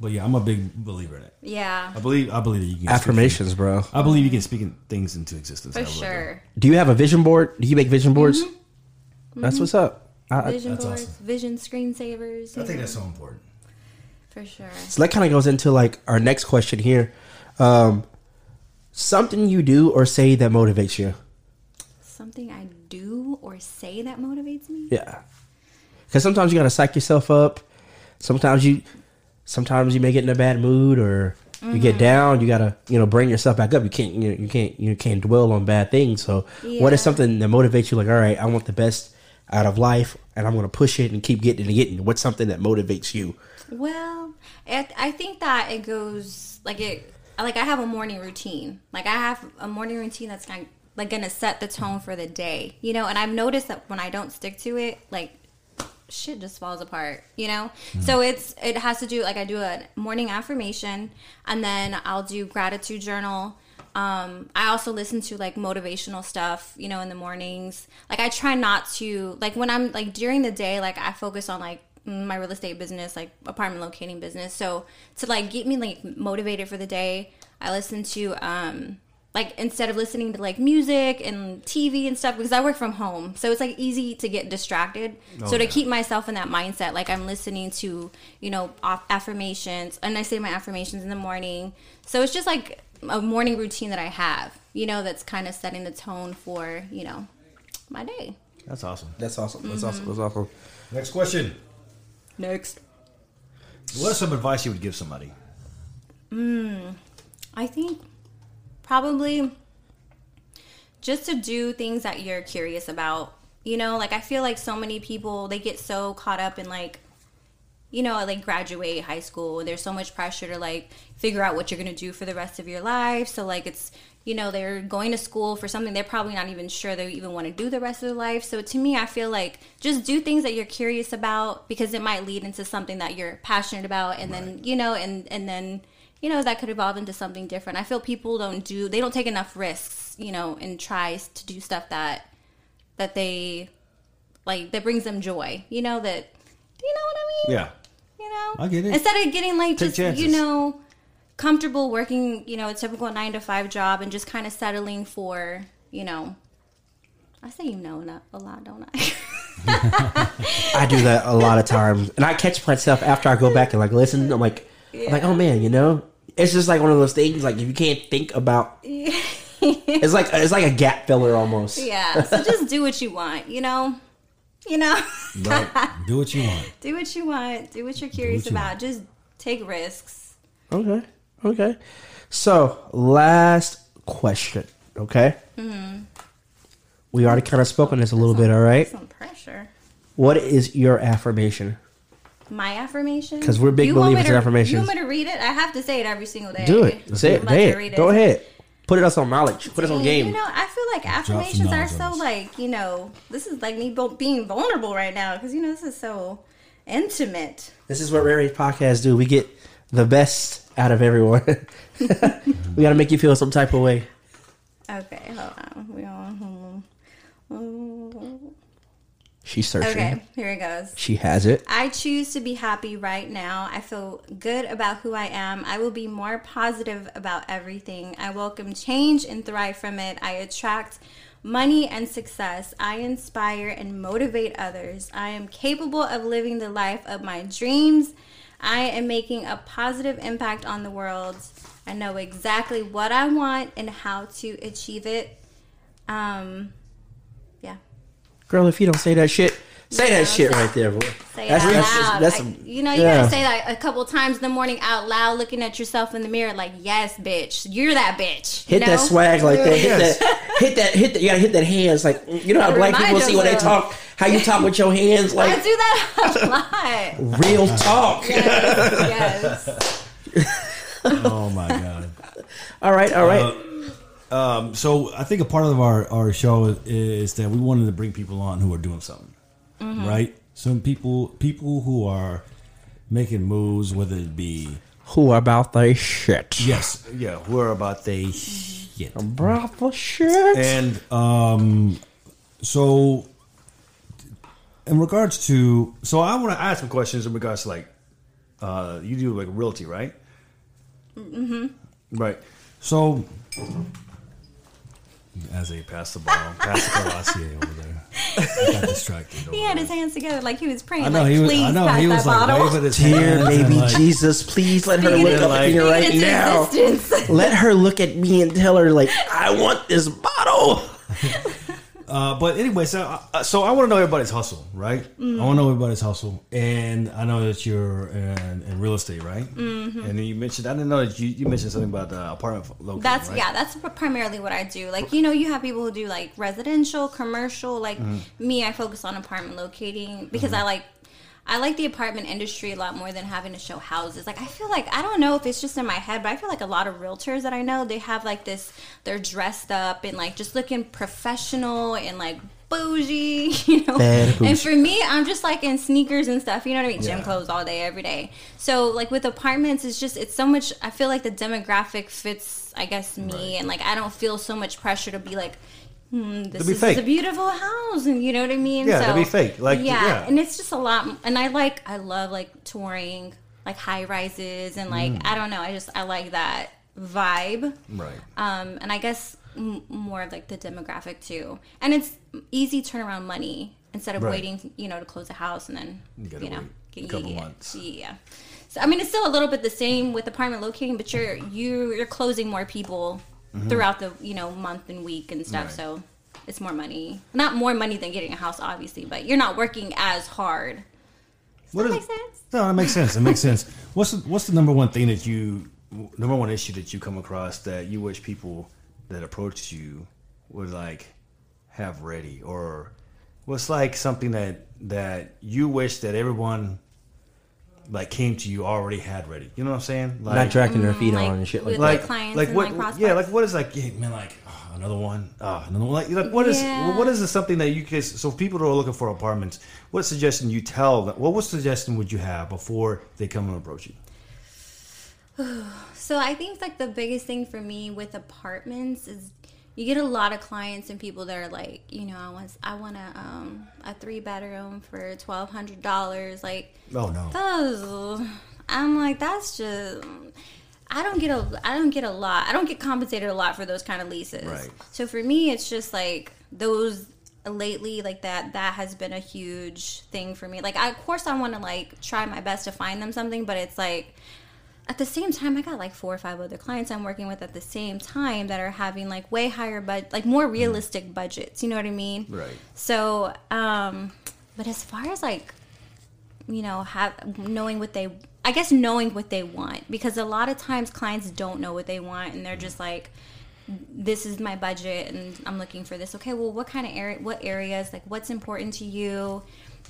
[SPEAKER 2] but yeah, I'm a big believer in it.
[SPEAKER 3] Yeah.
[SPEAKER 2] I believe I believe that you can
[SPEAKER 1] Affirmations, bro.
[SPEAKER 2] I believe you can speak in things into existence.
[SPEAKER 3] For
[SPEAKER 2] I really do.
[SPEAKER 3] sure.
[SPEAKER 1] Do you have a vision board? Do you make vision boards? That's what's up. I, I-
[SPEAKER 3] Vision
[SPEAKER 2] That's
[SPEAKER 3] boards,
[SPEAKER 2] awesome.
[SPEAKER 3] vision screensavers.
[SPEAKER 2] I think
[SPEAKER 3] know,
[SPEAKER 2] that's so important.
[SPEAKER 3] for sure.
[SPEAKER 1] so that kind of goes into like our next question here. Um, something you do or say that motivates you.
[SPEAKER 3] Something I do or say that motivates me.
[SPEAKER 1] Yeah. Because sometimes you gotta psych yourself up. Sometimes you, sometimes you may get in a bad mood, or You get mm-hmm. down, you gotta you know bring yourself back up. You can't you, you can't you can't dwell on bad things. So what is something that motivates you? Like all right, I want the best out of life, and I'm gonna push it and keep getting and getting. What's something that motivates you?
[SPEAKER 3] Well, I, I think that it goes like it. Like I have a morning routine. Like I have a morning routine that's kind like gonna set the tone for the day. You know, and I've noticed that when I don't stick to it, like shit just falls apart. You know. So it's it has to do like I do a morning affirmation, and then I'll do gratitude journal. Um, I also listen to like motivational stuff, you know, in the mornings. Like I try not to like when I'm like during the day, like I focus on like my real estate business, like apartment locating business. So to like get me like motivated for the day, I listen to um like instead of listening to like music and TV and stuff because I work from home. So it's like easy to get distracted. so to keep myself in that mindset, like I'm listening to, you know, aff- affirmations and I say my affirmations in the morning. So it's just like a morning routine that I have, you know, that's kind of setting the tone for, you know, my day.
[SPEAKER 2] That's awesome.
[SPEAKER 1] That's awesome. That's
[SPEAKER 3] Mm-hmm.
[SPEAKER 1] awesome. That's awesome.
[SPEAKER 2] Next question.
[SPEAKER 3] Next.
[SPEAKER 2] What is some advice you would give somebody?
[SPEAKER 3] I think probably just to do things that you're curious about. You know, like I feel like so many people they get so caught up in like you know, like graduate high school and there's so much pressure to like figure out what you're going to do for the rest of your life. So like it's you know, they're going to school for something they're probably not even sure they even want to do the rest of their life. So to me, I feel like just do things that you're curious about because it might lead into something that you're passionate about and then, you know, and and then you know that could evolve into something different. I feel people don't do they don't take enough risks, you know, and tries to do stuff that that they like that brings them joy. You know that do you know what I mean?
[SPEAKER 2] Yeah.
[SPEAKER 3] You know,
[SPEAKER 2] I get it.
[SPEAKER 3] Instead of getting like
[SPEAKER 2] Take
[SPEAKER 3] just you know comfortable working, you know, a typical nine to five job and just kind of settling for, you know, I say you know not a lot, don't I?
[SPEAKER 1] I do that a lot of times, and I catch myself after I go back and like listen. I'm like, I'm like, oh man, you know, it's just like one of those things. Like if you can't think about, it's like it's like a gap filler almost.
[SPEAKER 3] yeah. So just do what you want, you know. You know,
[SPEAKER 2] Right. Do what you want.
[SPEAKER 3] do what you want. Do what you're curious
[SPEAKER 2] you
[SPEAKER 3] about.
[SPEAKER 2] want.
[SPEAKER 3] Just take risks.
[SPEAKER 1] Okay. Okay. So last question. Okay.
[SPEAKER 3] Mm-hmm.
[SPEAKER 1] We already kind of spoke on this a little bit. All right.
[SPEAKER 3] Some pressure.
[SPEAKER 1] What is your affirmation?
[SPEAKER 3] My affirmation?
[SPEAKER 1] Because we're big
[SPEAKER 3] You want me
[SPEAKER 1] believers in
[SPEAKER 3] to-
[SPEAKER 1] affirmations.
[SPEAKER 3] You want me to read it? I have to say it every single day.
[SPEAKER 1] Do it. Say it.
[SPEAKER 3] I'm
[SPEAKER 1] Say
[SPEAKER 3] to
[SPEAKER 1] it. Go ahead. Put it us on knowledge. Put us on game.
[SPEAKER 3] You know, I feel like affirmations are so like you know, this is like me being vulnerable right now because you know this is so intimate.
[SPEAKER 1] This is what Ray Ray's Podcast do. We get the best out of everyone. we got to make you feel some type of way.
[SPEAKER 3] Okay, hold on. We on.
[SPEAKER 1] She's searching.
[SPEAKER 3] Okay, here it goes.
[SPEAKER 1] She has it.
[SPEAKER 3] I choose to be happy right now. I feel good about who I am. I will be more positive about everything. I welcome change and thrive from it. I attract money and success. I inspire and motivate others. I am capable of living the life of my dreams. I am making a positive impact on the world. I know exactly what I want and how to achieve it. Um.
[SPEAKER 1] Girl, if you don't say that shit, say
[SPEAKER 3] Yeah,
[SPEAKER 1] that shit
[SPEAKER 3] say-
[SPEAKER 1] right there, boy.
[SPEAKER 3] Say
[SPEAKER 1] That's-
[SPEAKER 3] it out
[SPEAKER 1] that's-
[SPEAKER 3] loud.
[SPEAKER 1] that's
[SPEAKER 3] I-
[SPEAKER 1] some-
[SPEAKER 3] you know, you
[SPEAKER 1] yeah.
[SPEAKER 3] gotta say that a couple times in the morning out loud, looking at yourself in the mirror, like, "Yes, bitch, you're that bitch." you
[SPEAKER 1] Hit that swag like that. Hit
[SPEAKER 2] Yes.
[SPEAKER 1] that. Hit that. You gotta hit that hands like you know how black
[SPEAKER 3] Remind
[SPEAKER 1] people see when they talk. How you talk with your hands Like I
[SPEAKER 3] do that a lot.
[SPEAKER 1] real talk.
[SPEAKER 3] yes.
[SPEAKER 2] Oh my god.
[SPEAKER 1] All right. All right.
[SPEAKER 2] Uh, Um, so I think a part of our, our show is that we wanted to bring people on who are doing something, right? Some people people who are making moves, whether it be
[SPEAKER 1] Who are about the shit?
[SPEAKER 2] yes, yeah, who are about they shit,
[SPEAKER 1] About the shit.
[SPEAKER 2] and um, so in regards to so I want to ask some questions in regards to like uh, you do like realty, right? Mm-hmm. Right. So as they pass the ball, pass the Colassier over there. I got distracted. over
[SPEAKER 3] He had
[SPEAKER 2] there.
[SPEAKER 3] his hands together like he was praying.
[SPEAKER 2] I know
[SPEAKER 3] like,
[SPEAKER 2] he was.
[SPEAKER 3] please
[SPEAKER 2] I know
[SPEAKER 3] pass
[SPEAKER 2] he was like
[SPEAKER 3] bottle.
[SPEAKER 2] waving his
[SPEAKER 1] Dear baby
[SPEAKER 2] like,
[SPEAKER 1] Jesus, please let her look up
[SPEAKER 2] like-
[SPEAKER 1] at me right now.
[SPEAKER 3] existence.
[SPEAKER 1] Let her look at me and tell her like, I want this bottle.
[SPEAKER 2] Uh, but anyway, so uh, so I want to know everybody's hustle, right?
[SPEAKER 3] Mm.
[SPEAKER 2] I want to know everybody's hustle, and I know that you're in, in real estate, right? Mm-hmm. And then you mentioned I didn't know that you, you mentioned something about the apartment location.
[SPEAKER 3] That's
[SPEAKER 2] right?
[SPEAKER 3] yeah, that's primarily what I do. Like you know, you have people who do like residential, commercial. Like
[SPEAKER 2] Mm-hmm.
[SPEAKER 3] me, I focus on apartment locating because I like. I like the apartment industry a lot more than having to show houses. Like I feel like I don't know if it's just in my head, but I feel like a lot of realtors that I know, they have like this they're dressed up and like just looking professional and like bougie, you know.
[SPEAKER 1] Bougie.
[SPEAKER 3] And for me, I'm just like in sneakers and stuff, you know what I mean? Gym
[SPEAKER 2] Yeah.
[SPEAKER 3] clothes all day every day. So like with apartments it's just it's so much I feel like the demographic fits I guess me and like I don't feel so much pressure to be like hmm, this is
[SPEAKER 2] fake.
[SPEAKER 3] a beautiful house and you know what I mean?
[SPEAKER 2] Yeah, to be fake. Like,
[SPEAKER 3] yeah,
[SPEAKER 2] yeah.
[SPEAKER 3] and it's just a lot and I like I love like touring like high rises and like
[SPEAKER 2] Mm.
[SPEAKER 3] I don't know, I just I like that vibe.
[SPEAKER 2] right.
[SPEAKER 3] Um, and I guess m- more of like the demographic too. And it's easy turnaround money instead of
[SPEAKER 2] Right.
[SPEAKER 3] waiting, you know, to close a house and then
[SPEAKER 2] You
[SPEAKER 3] you, know,
[SPEAKER 2] wait a
[SPEAKER 3] yeah,
[SPEAKER 2] couple
[SPEAKER 3] yeah,
[SPEAKER 2] months.
[SPEAKER 3] Yeah. So I mean, it's still a little bit the same with apartment locating, but you're you you're closing more people throughout the you know month and week and stuff.
[SPEAKER 2] Mm-hmm. Right.
[SPEAKER 3] So it's more money, not more money than getting a house, obviously, but you're not working as hard.
[SPEAKER 2] What
[SPEAKER 3] that
[SPEAKER 2] is-
[SPEAKER 3] make sense?
[SPEAKER 2] No, that makes sense. It makes sense. What's the, what's the number one thing that you number one issue that you come across that you wish people that approach you would like have ready, or what's like something that that you wish that everyone like came to you already had ready? You know what I'm saying? Like,
[SPEAKER 1] Not dragging their mm, feet
[SPEAKER 3] like
[SPEAKER 1] on and shit like
[SPEAKER 3] with-
[SPEAKER 1] that.
[SPEAKER 2] like
[SPEAKER 3] clients
[SPEAKER 2] like
[SPEAKER 3] and,
[SPEAKER 2] what?
[SPEAKER 3] like,
[SPEAKER 2] yeah, like what is like? Yeah, man, like oh, another one, oh, another one. Like, like what is
[SPEAKER 3] Yeah.
[SPEAKER 2] what is something that you could? So people who are looking for apartments, what suggestion you tell them? What what suggestion would you have before they come and approach you?
[SPEAKER 3] So I think like the biggest thing for me with apartments is you get a lot of clients and people that are like, you know, I want I want a um a three bedroom for twelve hundred dollars. Like
[SPEAKER 2] Oh no.
[SPEAKER 3] those, I'm like that's just. I don't get a I don't get a lot. I don't get compensated a lot for those kind of leases.
[SPEAKER 2] Right.
[SPEAKER 3] So for me, it's just like those lately like that that has been a huge thing for me. Like I, of course I want to like try my best to find them something, but it's like at the same time I got like four or five other clients I'm working with at the same time that are having like way higher but like more realistic budgets. You know what I mean?
[SPEAKER 2] Right.
[SPEAKER 3] So, um, but as far as like, you know, have knowing what they, I guess knowing what they want, because a lot of times clients don't know what they want and they're just like, this is my budget and I'm looking for this. Okay, well, what kind of area, what areas, like what's important to you?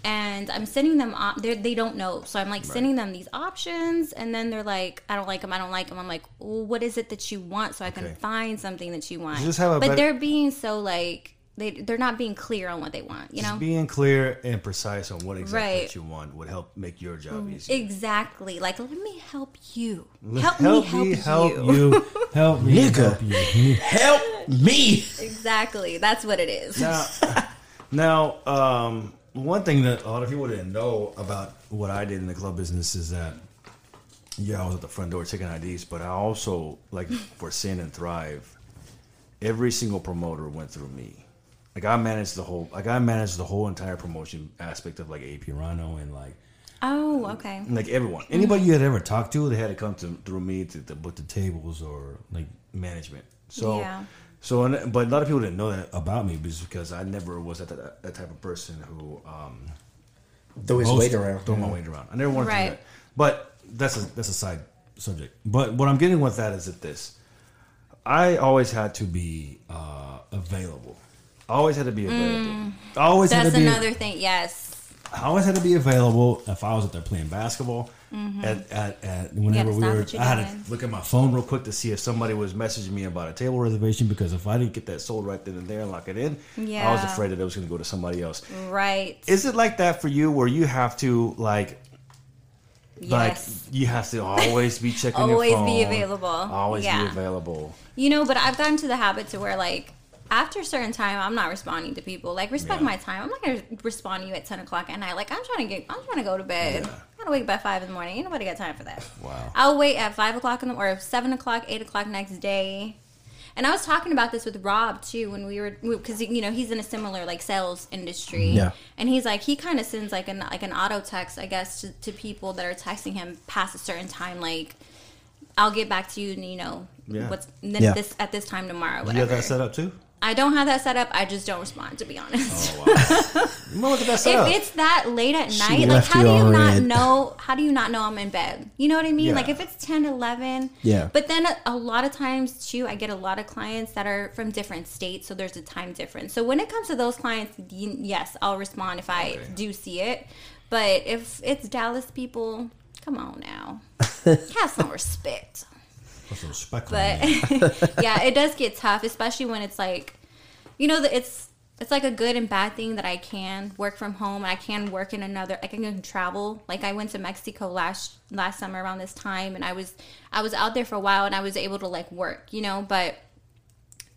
[SPEAKER 3] And I'm sending them, op- they're- don't know. So I'm like sending them these options and then they're like, I don't like them, I don't like them. I'm like, well, what is it that you want so I can
[SPEAKER 2] Okay.
[SPEAKER 3] find something that you want?
[SPEAKER 2] Just have a
[SPEAKER 3] but
[SPEAKER 2] better-
[SPEAKER 3] they're being so like, they, they're not being clear on what they want, you know?
[SPEAKER 2] Being clear and precise on what exactly
[SPEAKER 3] Right.
[SPEAKER 2] you want would help make your job easier.
[SPEAKER 3] Exactly. Like, let me help you.
[SPEAKER 2] Let-
[SPEAKER 3] Help, me help, you.
[SPEAKER 2] you. Help me
[SPEAKER 1] Nigga.
[SPEAKER 2] help you.
[SPEAKER 1] Help me.
[SPEAKER 3] Exactly. That's what it is.
[SPEAKER 2] Now, now, um, one thing that a lot of people didn't know about what I did in the club business is that, yeah, I was at the front door taking IDs, but I also, like, for Sin and Thrive, every single promoter went through me. Like, I managed the whole, like, I managed the whole entire promotion aspect of, like, AP Rhino and, like,
[SPEAKER 3] Oh, okay.
[SPEAKER 2] like everyone, mm-hmm. anybody you had ever talked to, they had to come to, through me to, to book the tables or like management. So,
[SPEAKER 3] Yeah.
[SPEAKER 2] So, and, but a lot of people didn't know that about me just because I never was that that, that type of person who um,
[SPEAKER 1] Throw his weight around.
[SPEAKER 2] throw my weight around. I never wanted to do that. But that's a that's a side subject. But what I'm getting with that is that this, I always had to be uh, available. I always had to be available. I always had
[SPEAKER 3] Mm. That's
[SPEAKER 2] to be
[SPEAKER 3] another thing. Yes.
[SPEAKER 2] I always had to be available if I was out there playing basketball. Mm-hmm. At, at, at whenever we were, I had
[SPEAKER 3] doing.
[SPEAKER 2] to look at my phone real quick to see if somebody was messaging me about a table reservation because if I didn't get that sold right then and there and lock it in, I was afraid that it was going to go to somebody else.
[SPEAKER 3] Right.
[SPEAKER 2] Is it like that for you, where you have to like, like you have to always be checking
[SPEAKER 3] Always
[SPEAKER 2] your phone,
[SPEAKER 3] be available.
[SPEAKER 2] always be available?
[SPEAKER 3] You know, but I've gotten to the habit to where like after a certain time, I'm not responding to people. Like respect
[SPEAKER 2] Yeah.
[SPEAKER 3] my time. I'm not gonna respond to you at ten o'clock at night. Like I'm trying to get, I'm trying to go to bed.
[SPEAKER 2] Yeah.
[SPEAKER 3] I gotta wake up at five in the morning. Ain't nobody got time for that.
[SPEAKER 2] Wow.
[SPEAKER 3] I'll wait at five o'clock in the or seven o'clock, eight o'clock next day. And I was talking about this with Rob too when we were because you know he's in a similar like sales industry.
[SPEAKER 1] Yeah.
[SPEAKER 3] And he's like he kind of sends like an like an auto text I guess to, to people that are texting him past a certain time like I'll get back to you and you know
[SPEAKER 2] Yeah.
[SPEAKER 3] what's then
[SPEAKER 1] Yeah.
[SPEAKER 3] this at this time tomorrow
[SPEAKER 2] You
[SPEAKER 3] whatever.
[SPEAKER 2] have that set up too?
[SPEAKER 3] I don't have that set up. I just don't respond, to be honest.
[SPEAKER 2] Oh, wow. look at that
[SPEAKER 3] if it's that late at
[SPEAKER 1] She
[SPEAKER 3] night, like how do you not
[SPEAKER 1] red.
[SPEAKER 3] know? How do you not know I'm in bed? You know what I mean?
[SPEAKER 2] Yeah.
[SPEAKER 3] Like if it's 10, 11.
[SPEAKER 1] Yeah.
[SPEAKER 3] But then a, a lot of times too, I get a lot of clients that are from different states, so there's a time difference. So when it comes to those clients, yes, I'll respond if I
[SPEAKER 2] Okay.
[SPEAKER 3] do see it. But if it's Dallas people, come on now, have some respect. But yeah, it does get tough, especially when it's like, you know, that it's it's like a good and bad thing that I can work from home I can work in another. I can travel. Like I went to Mexico last last summer around this time, and I was I was out there for a while, and I was able to like work, you know. But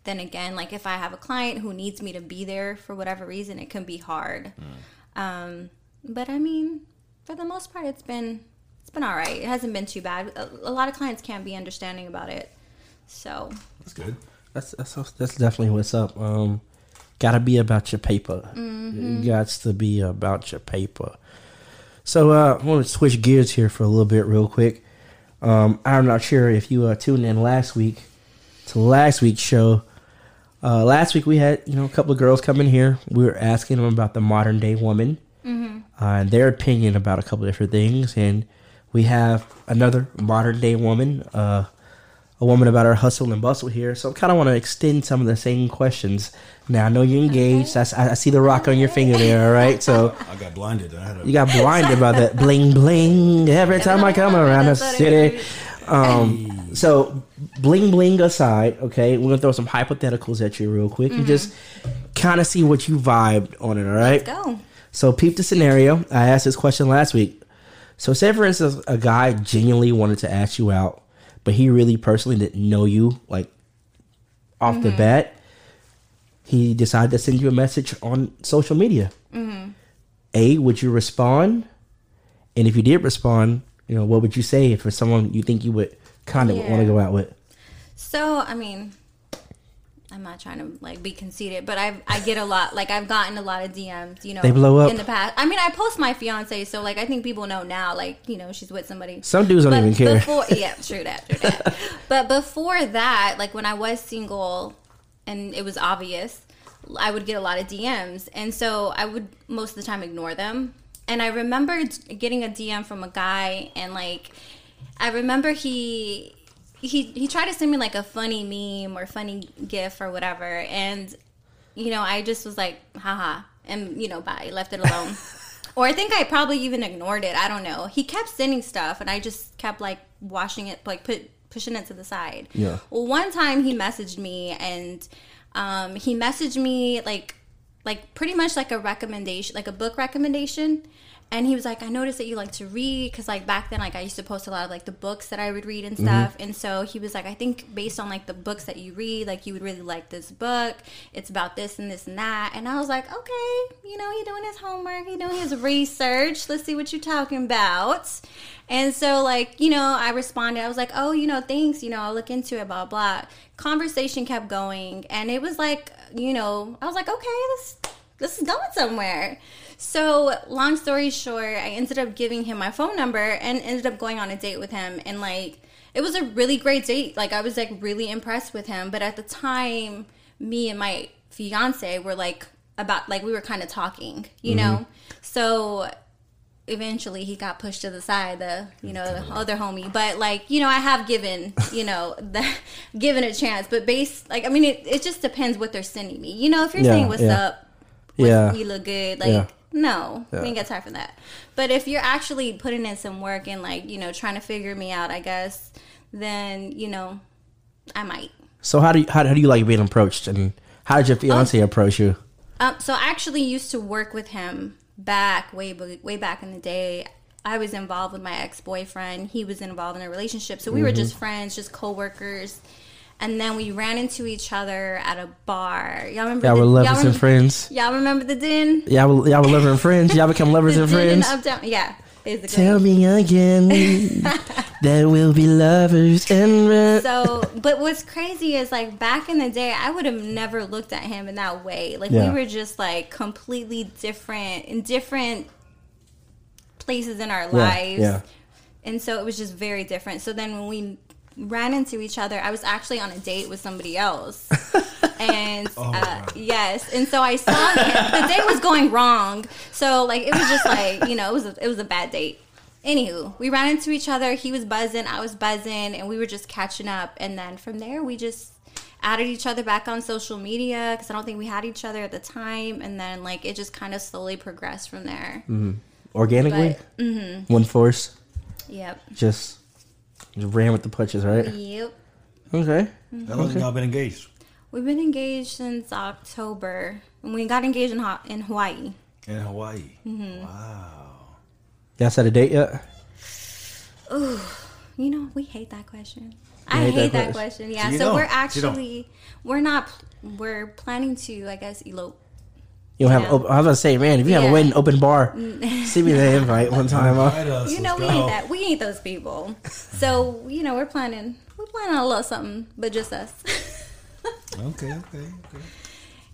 [SPEAKER 3] then again, like if I have a client who needs me to be there for whatever reason, it can be hard. Um, but I mean, for the most part, it's been been all right. It hasn't been too bad. A, a lot of clients can't be understanding about it. So
[SPEAKER 2] That's good.
[SPEAKER 1] That's that's that's definitely what's up. Um, gotta be about your paper.
[SPEAKER 3] Mm-hmm.
[SPEAKER 1] You got to be about your paper. So uh, I want to switch gears here for a little bit, real quick. Um, I'm not sure if you uh, tuned in last week to last week's show. Uh, last week we had you know a couple of girls come in here. We were asking them about the modern day woman uh, and their opinion about a couple of different things, and we have another modern day woman. Uh, a woman about her hustle and bustle here. So I kind of want to extend some of the same questions. Now I know you're engaged. I see the rock on your finger there. All right, so
[SPEAKER 2] I got blinded. I had a,
[SPEAKER 1] you got blinded by that bling bling every time I come around the
[SPEAKER 3] That's what it
[SPEAKER 1] city.
[SPEAKER 3] is.
[SPEAKER 1] Um, so bling bling aside, okay, we're gonna throw some hypotheticals at you real quick. and just kind of see what you vibed on it. All right,
[SPEAKER 3] go.
[SPEAKER 1] so peep the scenario. I asked this question last week. So say for instance, a guy genuinely wanted to ask you out, but he really personally didn't know you like off the mm-hmm. bat. He decided to send you a message on social media. Mm-hmm. A, would you respond? And if you did respond, you know, what would you say if it's someone you think you would kind of
[SPEAKER 3] Yeah.
[SPEAKER 1] want to go out with?
[SPEAKER 3] So I mean, I'm not trying to like be conceited, but I I get a lot. Like I've gotten a lot of DMs. You know,
[SPEAKER 1] They blow up.
[SPEAKER 3] in the past. I mean, I post my fiance, so like I think people know now. Like you know, she's with somebody.
[SPEAKER 1] Some dudes don't even care.
[SPEAKER 3] Before, yeah, true that, true that. but before that, like when I was single, and it was obvious, I would get a lot of DMs, and so I would most of the time ignore them. And I remember getting a DM from a guy, and like, I remember he he he tried to send me like a funny meme or funny gif or whatever, and you know, I just was like, haha, and you know, bye, left it alone. or I think I probably even ignored it. I don't know. He kept sending stuff, and I just kept like washing it, like put pushing it to the side.
[SPEAKER 1] Yeah.
[SPEAKER 3] Well, one time he messaged me, and um, he messaged me like like pretty much like a recommendation, like a book recommendation. And he was like, I noticed that you like to read because like back then, like I used to post a lot of like the books that I would read and mm-hmm. stuff. And so he was like, I think based on like the books that you read, like you would really like this book. It's about this and this and that. And I was like, okay, you know, he doing his homework, he doing his research. Let's see what you're talking about. And so, like, you know, I responded. I was like, oh, you know, thanks. You know, I'll look into it, blah, blah. Conversation kept going. And it was like, you know, I was like, okay, this, this is going somewhere. So, long story short, I ended up giving him my phone number and ended up going on a date with him. And, like, it was a really great date. Like, I was, like, really impressed with him. But at the time, me and my fiance were, like, about, like, we were kind of talking, you mm-hmm. know? So, eventually he got pushed to the side the you know the other homie but like you know i have given you know the given a chance but base like i mean it, it just depends what they're sending me you know if you're
[SPEAKER 1] Yeah,
[SPEAKER 3] saying what's
[SPEAKER 1] yeah.
[SPEAKER 3] up what's,
[SPEAKER 1] Yeah.
[SPEAKER 3] we look good like
[SPEAKER 1] Yeah.
[SPEAKER 3] No
[SPEAKER 1] Yeah.
[SPEAKER 3] we ain't got time for that but if you're actually putting in some work and like you know trying to figure me out i guess then you know i might
[SPEAKER 1] So how do you, how, how do you like being approached, and how did your fiance approach you?
[SPEAKER 3] Um, so I actually used to work with him back way way back in the day. I was involved with my ex boyfriend. He was involved in a relationship, so we were
[SPEAKER 1] Mm-hmm.
[SPEAKER 3] just friends, just coworkers. And then we ran into each other at a bar. Y'all remember?
[SPEAKER 1] Y'all
[SPEAKER 3] the-
[SPEAKER 1] were lovers
[SPEAKER 3] y'all
[SPEAKER 1] and friends.
[SPEAKER 3] Y'all remember the den?
[SPEAKER 1] Y'all were, y'all were lovers and friends. Y'all become lovers
[SPEAKER 3] The
[SPEAKER 1] and friends.
[SPEAKER 3] Uptown. Yeah, basically.
[SPEAKER 1] Tell me again that we'll be lovers and friends.
[SPEAKER 3] So, but what's crazy is like back in the day, I would have never looked at him in that way. Like
[SPEAKER 1] Yeah.
[SPEAKER 3] we were just like completely different in different places in our lives.
[SPEAKER 1] yeah.
[SPEAKER 3] And so it was just very different. So then when we ran into each other, I was actually on a date with somebody else. and uh, yes, and so I saw him. The day was going wrong, so like it was just like you know it was a, it was a bad date. Anywho, we ran into each other. He was buzzing, I was buzzing, and we were just catching up. And then from there, we just added each other back on social media because I don't think we had each other at the time. And then like it just kind of slowly progressed from there.
[SPEAKER 1] Organically,
[SPEAKER 3] But
[SPEAKER 1] one force,
[SPEAKER 3] yep,
[SPEAKER 1] just, just ran with the punches, right?
[SPEAKER 3] yep.
[SPEAKER 1] Okay.
[SPEAKER 2] How long have y'all been engaged?
[SPEAKER 3] We've been engaged since October, and we got engaged in Ha- in Hawaii.
[SPEAKER 2] In Hawaii.
[SPEAKER 3] Mm-hmm.
[SPEAKER 2] Wow.
[SPEAKER 1] Y'all set a date yet?
[SPEAKER 3] Oh, you know, we hate that question. I
[SPEAKER 1] hate
[SPEAKER 3] hate,
[SPEAKER 1] that
[SPEAKER 3] that,
[SPEAKER 1] question?
[SPEAKER 3] question. Yeah,
[SPEAKER 2] So
[SPEAKER 3] so, we're actually we're not we're planning to I guess elope.
[SPEAKER 1] You don't have. Op- I was gonna say, man, if you have a
[SPEAKER 3] Yeah.
[SPEAKER 1] wedding open bar, mm. send me the invite one time. huh?
[SPEAKER 3] You know,
[SPEAKER 2] let's
[SPEAKER 3] we
[SPEAKER 2] go.
[SPEAKER 3] ain't that. We ain't those people. So you know, we're planning. We're planning a little something, but just us.
[SPEAKER 2] Okay, okay, okay.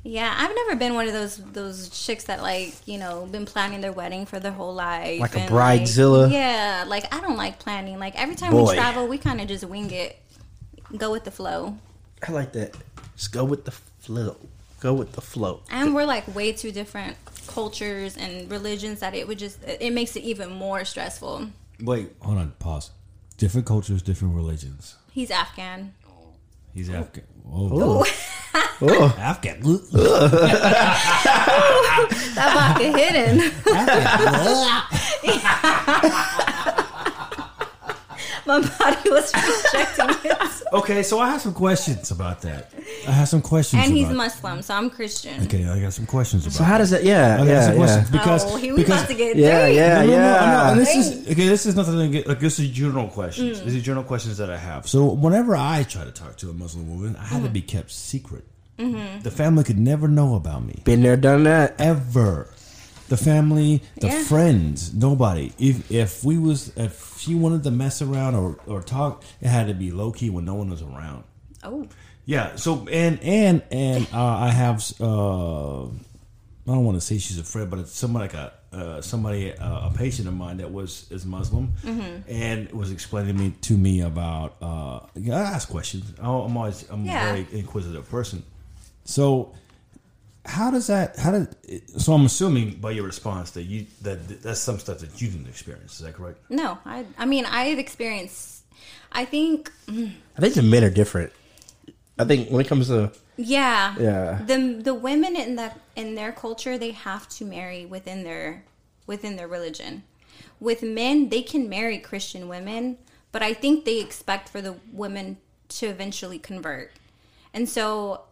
[SPEAKER 3] yeah, I've never been one of those those chicks that like you know been planning their wedding for their whole life,
[SPEAKER 1] Like a
[SPEAKER 3] and,
[SPEAKER 1] bridezilla?
[SPEAKER 3] yeah, like I don't like planning. Like every time
[SPEAKER 1] Boy.
[SPEAKER 3] we travel, we kind of just wing it, go with the flow.
[SPEAKER 1] I like that. Just go with the flow. Go with the flow.
[SPEAKER 3] And we're like way too different cultures and religions that it would just it it makes it even more stressful.
[SPEAKER 2] Wait, hold on, pause. Different cultures, different religions.
[SPEAKER 3] He's Afghan.
[SPEAKER 2] He's oh. Afghan. Oh,
[SPEAKER 1] Oh, oh.
[SPEAKER 2] Afghan.
[SPEAKER 3] That vodka hidden. My body was rejecting it.
[SPEAKER 2] okay, so I have some questions about that. I have some questions.
[SPEAKER 3] And he's
[SPEAKER 2] about
[SPEAKER 3] Muslim, so I'm Christian.
[SPEAKER 2] Okay, I got some questions about.
[SPEAKER 1] so how does that? Yeah,
[SPEAKER 2] I got
[SPEAKER 1] yeah,
[SPEAKER 2] some
[SPEAKER 1] yeah.
[SPEAKER 2] questions because
[SPEAKER 3] oh, he was
[SPEAKER 2] because
[SPEAKER 3] about to get
[SPEAKER 1] Yeah,
[SPEAKER 3] deep.
[SPEAKER 1] yeah,
[SPEAKER 2] No, no, no,
[SPEAKER 1] yeah.
[SPEAKER 2] I know, and this is okay. This is nothing. To get, like this is general
[SPEAKER 3] Mm.
[SPEAKER 2] questions. These are general questions that I have. So whenever I try to talk to a Muslim woman, I had to
[SPEAKER 3] Mm.
[SPEAKER 2] be kept secret.
[SPEAKER 3] Mm-hmm.
[SPEAKER 2] The family could never know about me
[SPEAKER 1] Been there, done that.
[SPEAKER 2] ever. The family, the
[SPEAKER 3] Yeah.
[SPEAKER 2] friends, nobody. If if we was if she wanted to mess around or or talk, it had to be low key when no one was around.
[SPEAKER 3] Oh,
[SPEAKER 2] Yeah. So and and and uh, I have uh, I don't want to say she's a friend, but it's somebody like a uh, somebody uh, a patient of mine that was is Muslim and was explaining me to me about. Uh, I ask questions. I'm always I'm
[SPEAKER 3] Yeah.
[SPEAKER 2] a very inquisitive person. So how does that? How did? So I'm assuming by your response that you that that's some stuff that you didn't experience. Is that correct?
[SPEAKER 3] no. I I mean, I've experienced I think
[SPEAKER 1] I think the men are different. I think when it comes to
[SPEAKER 3] yeah.
[SPEAKER 1] Yeah.
[SPEAKER 3] The the women in that in their culture, they have to marry within their within their religion. With men, they can marry Christian women, but I think they expect for the women to eventually convert. And so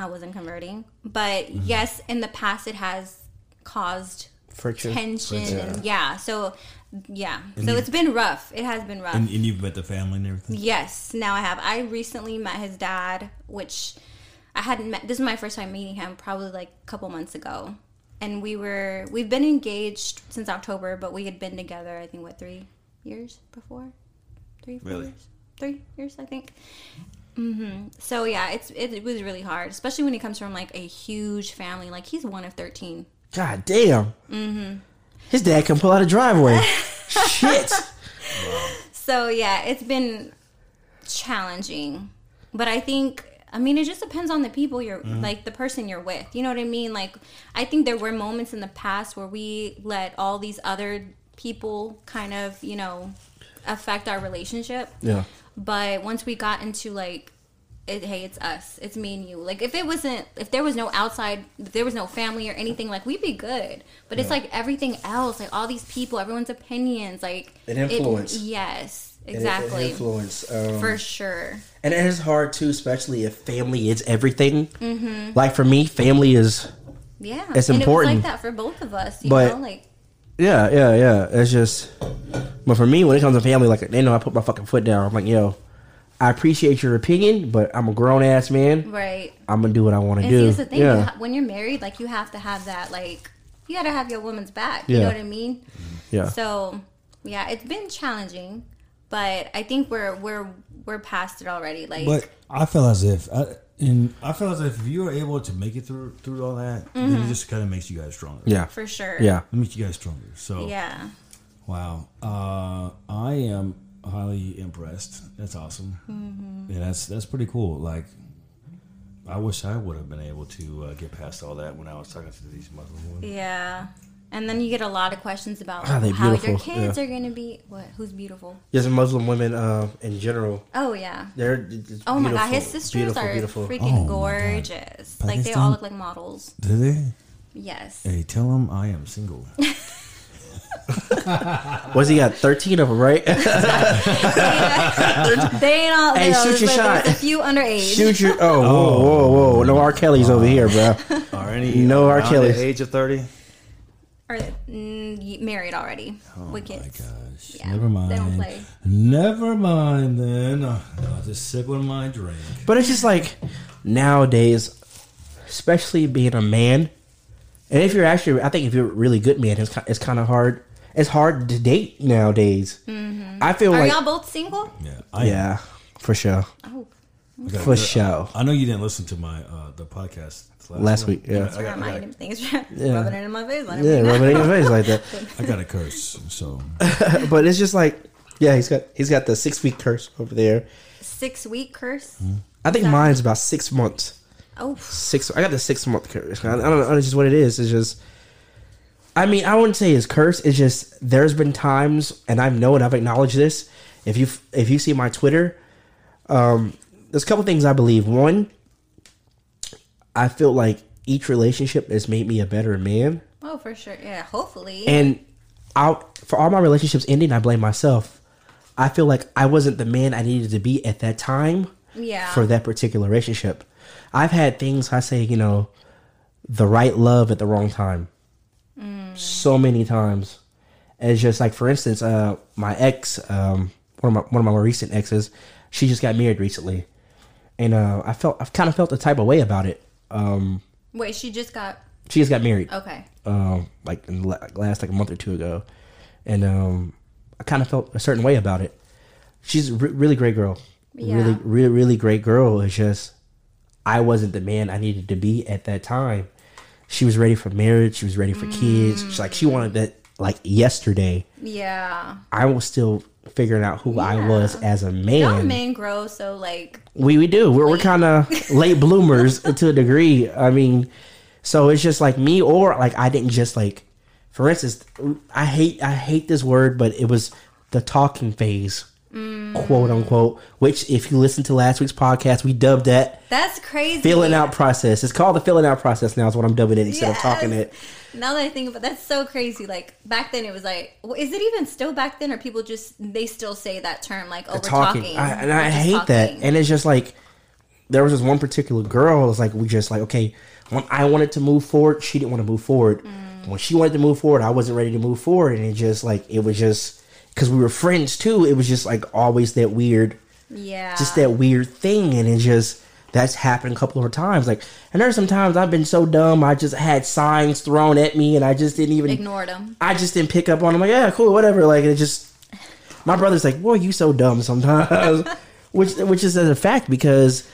[SPEAKER 3] I wasn't converting, but mm-hmm. yes, in the past it has caused
[SPEAKER 1] friction,
[SPEAKER 3] tension and yeah. So yeah. So it's been rough. It has been rough.
[SPEAKER 2] And, and you've met the family and everything.
[SPEAKER 3] Yes, now I have. I recently met his dad, which I hadn't met. This is my first time meeting him, probably like a couple months ago. And we were we've been engaged since October, but we had been together. I think what three years before, three four
[SPEAKER 2] Really?
[SPEAKER 3] years, three years I think. Hmm So yeah, it's it, it was really hard, especially when he comes from like a huge family. Like he's one of thirteen.
[SPEAKER 1] God damn. Mm-hmm. His dad can pull out a driveway. Shit.
[SPEAKER 3] So yeah, it's been challenging, but I think I mean it just depends on the people you're like the person you're with. You know what I mean? Like I think there were moments in the past where we let all these other people kind of you know affect our relationship.
[SPEAKER 1] Yeah.
[SPEAKER 3] But once we got into like, it, hey, it's us, it's me and you. Like if it wasn't, if there was no outside, if there was no family or anything, like we'd be good. But it's like everything else, like all these people, everyone's opinions, like
[SPEAKER 1] An influence.
[SPEAKER 3] yes,
[SPEAKER 1] An- an
[SPEAKER 3] exactly,
[SPEAKER 1] influence. Um,
[SPEAKER 3] for sure.
[SPEAKER 1] and it is hard too, especially if family is everything. Like for me, family is
[SPEAKER 3] Yeah,
[SPEAKER 1] It's important.
[SPEAKER 3] It like that for both of us. You
[SPEAKER 1] But-
[SPEAKER 3] know, like
[SPEAKER 1] Yeah, yeah, yeah. It's just, but for me, when it comes to family, like they know I put my fucking foot down. I'm like, yo, I appreciate your opinion, but I'm a grown ass man.
[SPEAKER 3] right.
[SPEAKER 1] I'm gonna do what I want to
[SPEAKER 3] And see,
[SPEAKER 1] do.
[SPEAKER 3] that's the thing. You
[SPEAKER 1] Yeah,
[SPEAKER 3] ha- when you're married, like you have to have that, like you got to have your woman's back. You
[SPEAKER 1] Yeah.
[SPEAKER 3] know what I mean? Mm-hmm.
[SPEAKER 1] yeah.
[SPEAKER 3] So yeah, it's been challenging, but I think we're we're we're past it already. Like
[SPEAKER 2] But I feel as if, I, and I feel as if you are able to make it through through all that, then it just kind of makes you guys stronger.
[SPEAKER 1] yeah,
[SPEAKER 3] for sure.
[SPEAKER 1] yeah.
[SPEAKER 2] it makes you guys stronger. So
[SPEAKER 3] Yeah.
[SPEAKER 2] wow, uh, I am highly impressed. That's awesome.
[SPEAKER 3] Mm-hmm.
[SPEAKER 2] Yeah, that's that's pretty cool. Like, I wish I would have been able to uh, get past all that when I was talking to these Muslim women.
[SPEAKER 3] Yeah. And then you get a lot of questions about
[SPEAKER 1] Ah, they
[SPEAKER 3] how your kids
[SPEAKER 1] yeah.
[SPEAKER 3] are going to be. What? Who's beautiful?
[SPEAKER 1] Just Muslim women uh, in general.
[SPEAKER 3] Oh yeah.
[SPEAKER 1] They're just
[SPEAKER 3] Oh my god, his sisters
[SPEAKER 1] beautiful,
[SPEAKER 3] are
[SPEAKER 1] beautiful.
[SPEAKER 3] freaking
[SPEAKER 2] Oh
[SPEAKER 3] gorgeous. Like they all look like models.
[SPEAKER 2] Do they?
[SPEAKER 3] Yes.
[SPEAKER 2] Hey, tell them I am single.
[SPEAKER 1] What's he got? Thirteen of them, right?
[SPEAKER 3] they ain't all.
[SPEAKER 1] Hey,
[SPEAKER 3] there.
[SPEAKER 1] shoot your
[SPEAKER 3] There's-
[SPEAKER 1] shot.
[SPEAKER 3] A few underage.
[SPEAKER 1] Shoot your. Oh, whoa, whoa, whoa! No R. Kelly's over here, bro.
[SPEAKER 2] Are any
[SPEAKER 1] No R. Kelly's.
[SPEAKER 2] the age of thirty?
[SPEAKER 3] Or mm, married already with kids.
[SPEAKER 2] My gosh,
[SPEAKER 3] Yeah,
[SPEAKER 2] never mind.
[SPEAKER 3] they don't play.
[SPEAKER 2] Never mind then. Uh, I'll just sip on my drink.
[SPEAKER 1] But it's just like nowadays, especially being a man, and if you're actually, I think if you're a really good man, it's ki- it's kind of hard. It's hard to date nowadays. I feel
[SPEAKER 3] Are
[SPEAKER 1] like,
[SPEAKER 3] y'all both single?
[SPEAKER 2] Yeah, I
[SPEAKER 1] yeah, for sure,
[SPEAKER 3] Oh,
[SPEAKER 2] I got a
[SPEAKER 1] for
[SPEAKER 2] good-
[SPEAKER 1] sure.
[SPEAKER 2] I know you didn't listen to my uh, the podcast last,
[SPEAKER 1] Last week, yeah.
[SPEAKER 2] I got, I got,
[SPEAKER 3] remind him things. Rubbing it in my face. Let him
[SPEAKER 1] Yeah,
[SPEAKER 3] be
[SPEAKER 1] rub it in your face like that.
[SPEAKER 2] I got a curse. So
[SPEAKER 1] But it's just like, yeah, he's got he's got the six week curse over there.
[SPEAKER 3] Six week curse.
[SPEAKER 1] Hmm. I think
[SPEAKER 3] Exactly.
[SPEAKER 1] mine's about six months.
[SPEAKER 3] Oh,
[SPEAKER 1] Six. I got the six month curse. I, I don't know. It's just what it is. It's just. I mean, I wouldn't say it's curse. It's just there's been times, and I've known, I've acknowledged this. If you if you see my Twitter, um, there's a couple things I believe. One, I feel like each relationship has made me a better man,
[SPEAKER 3] oh, for sure. Yeah, hopefully.
[SPEAKER 1] and I for all my relationships ending, I blame myself. I feel like I wasn't the man I needed to be at that time
[SPEAKER 3] yeah.
[SPEAKER 1] for that particular relationship. I've had things I say, you know, the right love at the wrong time. So many times. It's just like, for instance, uh, my ex, um, one of my one of my more recent exes, she just got married recently, and uh, I felt I've kind of felt the type of way about it. Um,
[SPEAKER 3] Wait, she just got.
[SPEAKER 1] she just got married,
[SPEAKER 3] Okay.
[SPEAKER 1] um, like in the last like a month or two ago, and um, I kind of felt a certain way about it. She's a re- really great girl,
[SPEAKER 3] Yeah.
[SPEAKER 1] really, really, really great girl. It's just I wasn't the man I needed to be at that time. She was ready for marriage. She was ready for kids. She's like she wanted that like yesterday.
[SPEAKER 3] Yeah.
[SPEAKER 1] I was still figuring out who I was as a man.
[SPEAKER 3] Y'all men grow so like.
[SPEAKER 1] We we do. We're, we're kind of late bloomers to a degree. I mean, so it's just like me, or like I didn't just like. For instance, I hate I hate this word, but it was the talking phase, quote unquote. Which, if you listen to last week's podcast, we dubbed that
[SPEAKER 3] That's crazy.
[SPEAKER 1] filling out process. It's called the filling out process now. Is what I'm dubbing it instead of talking it.
[SPEAKER 3] Now that I think about that's so crazy. Like back then, it was like, well, is it even still back then, or people just they still say that term like, oh, we're
[SPEAKER 1] talking.
[SPEAKER 3] talking,
[SPEAKER 1] I, and I hate that. And it's just like there was this one particular girl. It was like we just like okay, when I wanted to move forward, she didn't want to move forward.
[SPEAKER 3] Mm.
[SPEAKER 1] When she wanted to move forward, I wasn't ready to move forward, and it just like it was just because we were friends too. It was just like always that weird,
[SPEAKER 3] yeah,
[SPEAKER 1] just that weird thing, and it just. That's happened a couple of times. Like, and there's some times I've been so dumb. I just had signs thrown at me, and I just didn't even
[SPEAKER 3] ignored them.
[SPEAKER 1] I just didn't pick up on. them. like, yeah, cool, whatever. Like it just. My brother's like, boy, you so dumb sometimes, which which is a fact because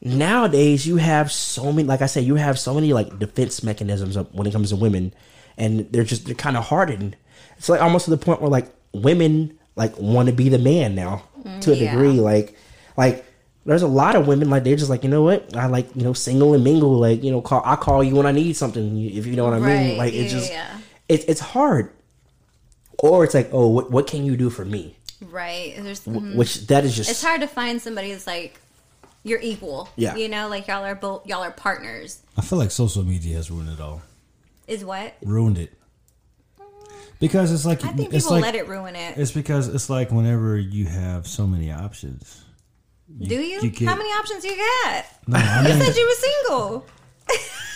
[SPEAKER 1] nowadays you have so many. Like I said, you have so many like defense mechanisms when it comes to women, and they're just they're kind of hardened. It's like almost to the point where like women like want to be the man now to a
[SPEAKER 3] yeah.
[SPEAKER 1] degree. Like like there's a lot of women like they're just like you know what I like you know single and mingle like you know call I call you when I need something if you know what I mean. Like it's
[SPEAKER 3] yeah,
[SPEAKER 1] just
[SPEAKER 3] yeah.
[SPEAKER 1] it's it's hard. Or it's like, oh, what, what can you do for me?
[SPEAKER 3] Right. There's,
[SPEAKER 1] Wh-
[SPEAKER 3] mhm.
[SPEAKER 1] Which that is just
[SPEAKER 3] it's hard to find somebody that's like you're equal.
[SPEAKER 1] Yeah.
[SPEAKER 3] You know, like y'all are both y'all are partners.
[SPEAKER 2] I feel like social media has ruined it all.
[SPEAKER 3] Is what
[SPEAKER 2] Ruined it. Because it's like
[SPEAKER 3] I think
[SPEAKER 2] it's
[SPEAKER 3] people
[SPEAKER 2] like
[SPEAKER 3] let it ruin it.
[SPEAKER 2] it's because it's like whenever you have so many options.
[SPEAKER 3] Do you?
[SPEAKER 2] you get-
[SPEAKER 3] How many options you got?
[SPEAKER 2] No, I
[SPEAKER 3] You said you were single.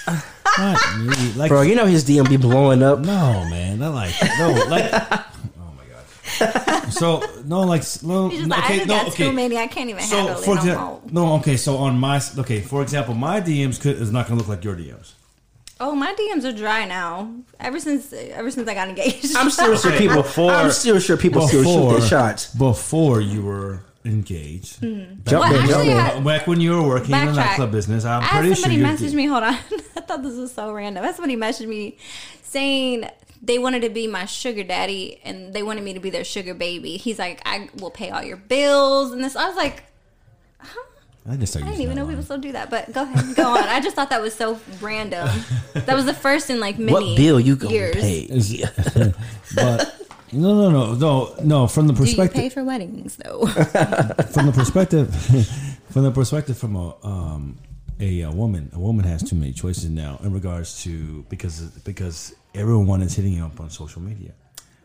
[SPEAKER 2] not really. Like
[SPEAKER 1] bro. You know his DM be blowing up.
[SPEAKER 2] No, man, not like no, like. Oh my god. So no, like no.
[SPEAKER 3] He's just
[SPEAKER 2] no,
[SPEAKER 3] like, I
[SPEAKER 2] okay,
[SPEAKER 3] just
[SPEAKER 2] no,
[SPEAKER 3] got
[SPEAKER 2] okay.
[SPEAKER 3] too many. I can't even
[SPEAKER 2] So
[SPEAKER 3] handle
[SPEAKER 2] for
[SPEAKER 3] it no
[SPEAKER 2] example, no, okay. So on my okay, for example, my DMs could, is not going to look like your DMs.
[SPEAKER 3] Oh, my DMs are dry now. Ever since ever since I got engaged.
[SPEAKER 1] I'm still sure people.
[SPEAKER 2] before-
[SPEAKER 1] I'm still sure people still shoot
[SPEAKER 2] Before
[SPEAKER 1] their shots.
[SPEAKER 2] before you were engaged, hmm.
[SPEAKER 1] Jump
[SPEAKER 3] Well,
[SPEAKER 1] in, jump
[SPEAKER 3] actually,
[SPEAKER 1] in.
[SPEAKER 3] I-
[SPEAKER 2] back when you were working in the nightclub business, I'm
[SPEAKER 3] I had
[SPEAKER 2] pretty sure
[SPEAKER 3] somebody
[SPEAKER 2] you
[SPEAKER 3] message me. Hold on, I thought this was so random. I had somebody message me saying they wanted to be my sugar daddy and they wanted me to be their sugar baby. He's like, I will pay all your bills and this. I was like, huh?
[SPEAKER 2] I just start
[SPEAKER 3] I didn't even
[SPEAKER 2] that
[SPEAKER 3] know people
[SPEAKER 2] line.
[SPEAKER 3] still do that, but go ahead, go on. I just thought that was so random. That was the first in like many
[SPEAKER 1] What bill you gonna
[SPEAKER 3] years.
[SPEAKER 1] pay?
[SPEAKER 2] But no, no, no, no, no. From the
[SPEAKER 3] Do you
[SPEAKER 2] perspective,
[SPEAKER 3] pay for weddings though?
[SPEAKER 2] from the perspective, from the perspective from a um a, uh woman, a woman has too many choices now in regards to because because everyone is hitting you up on social media,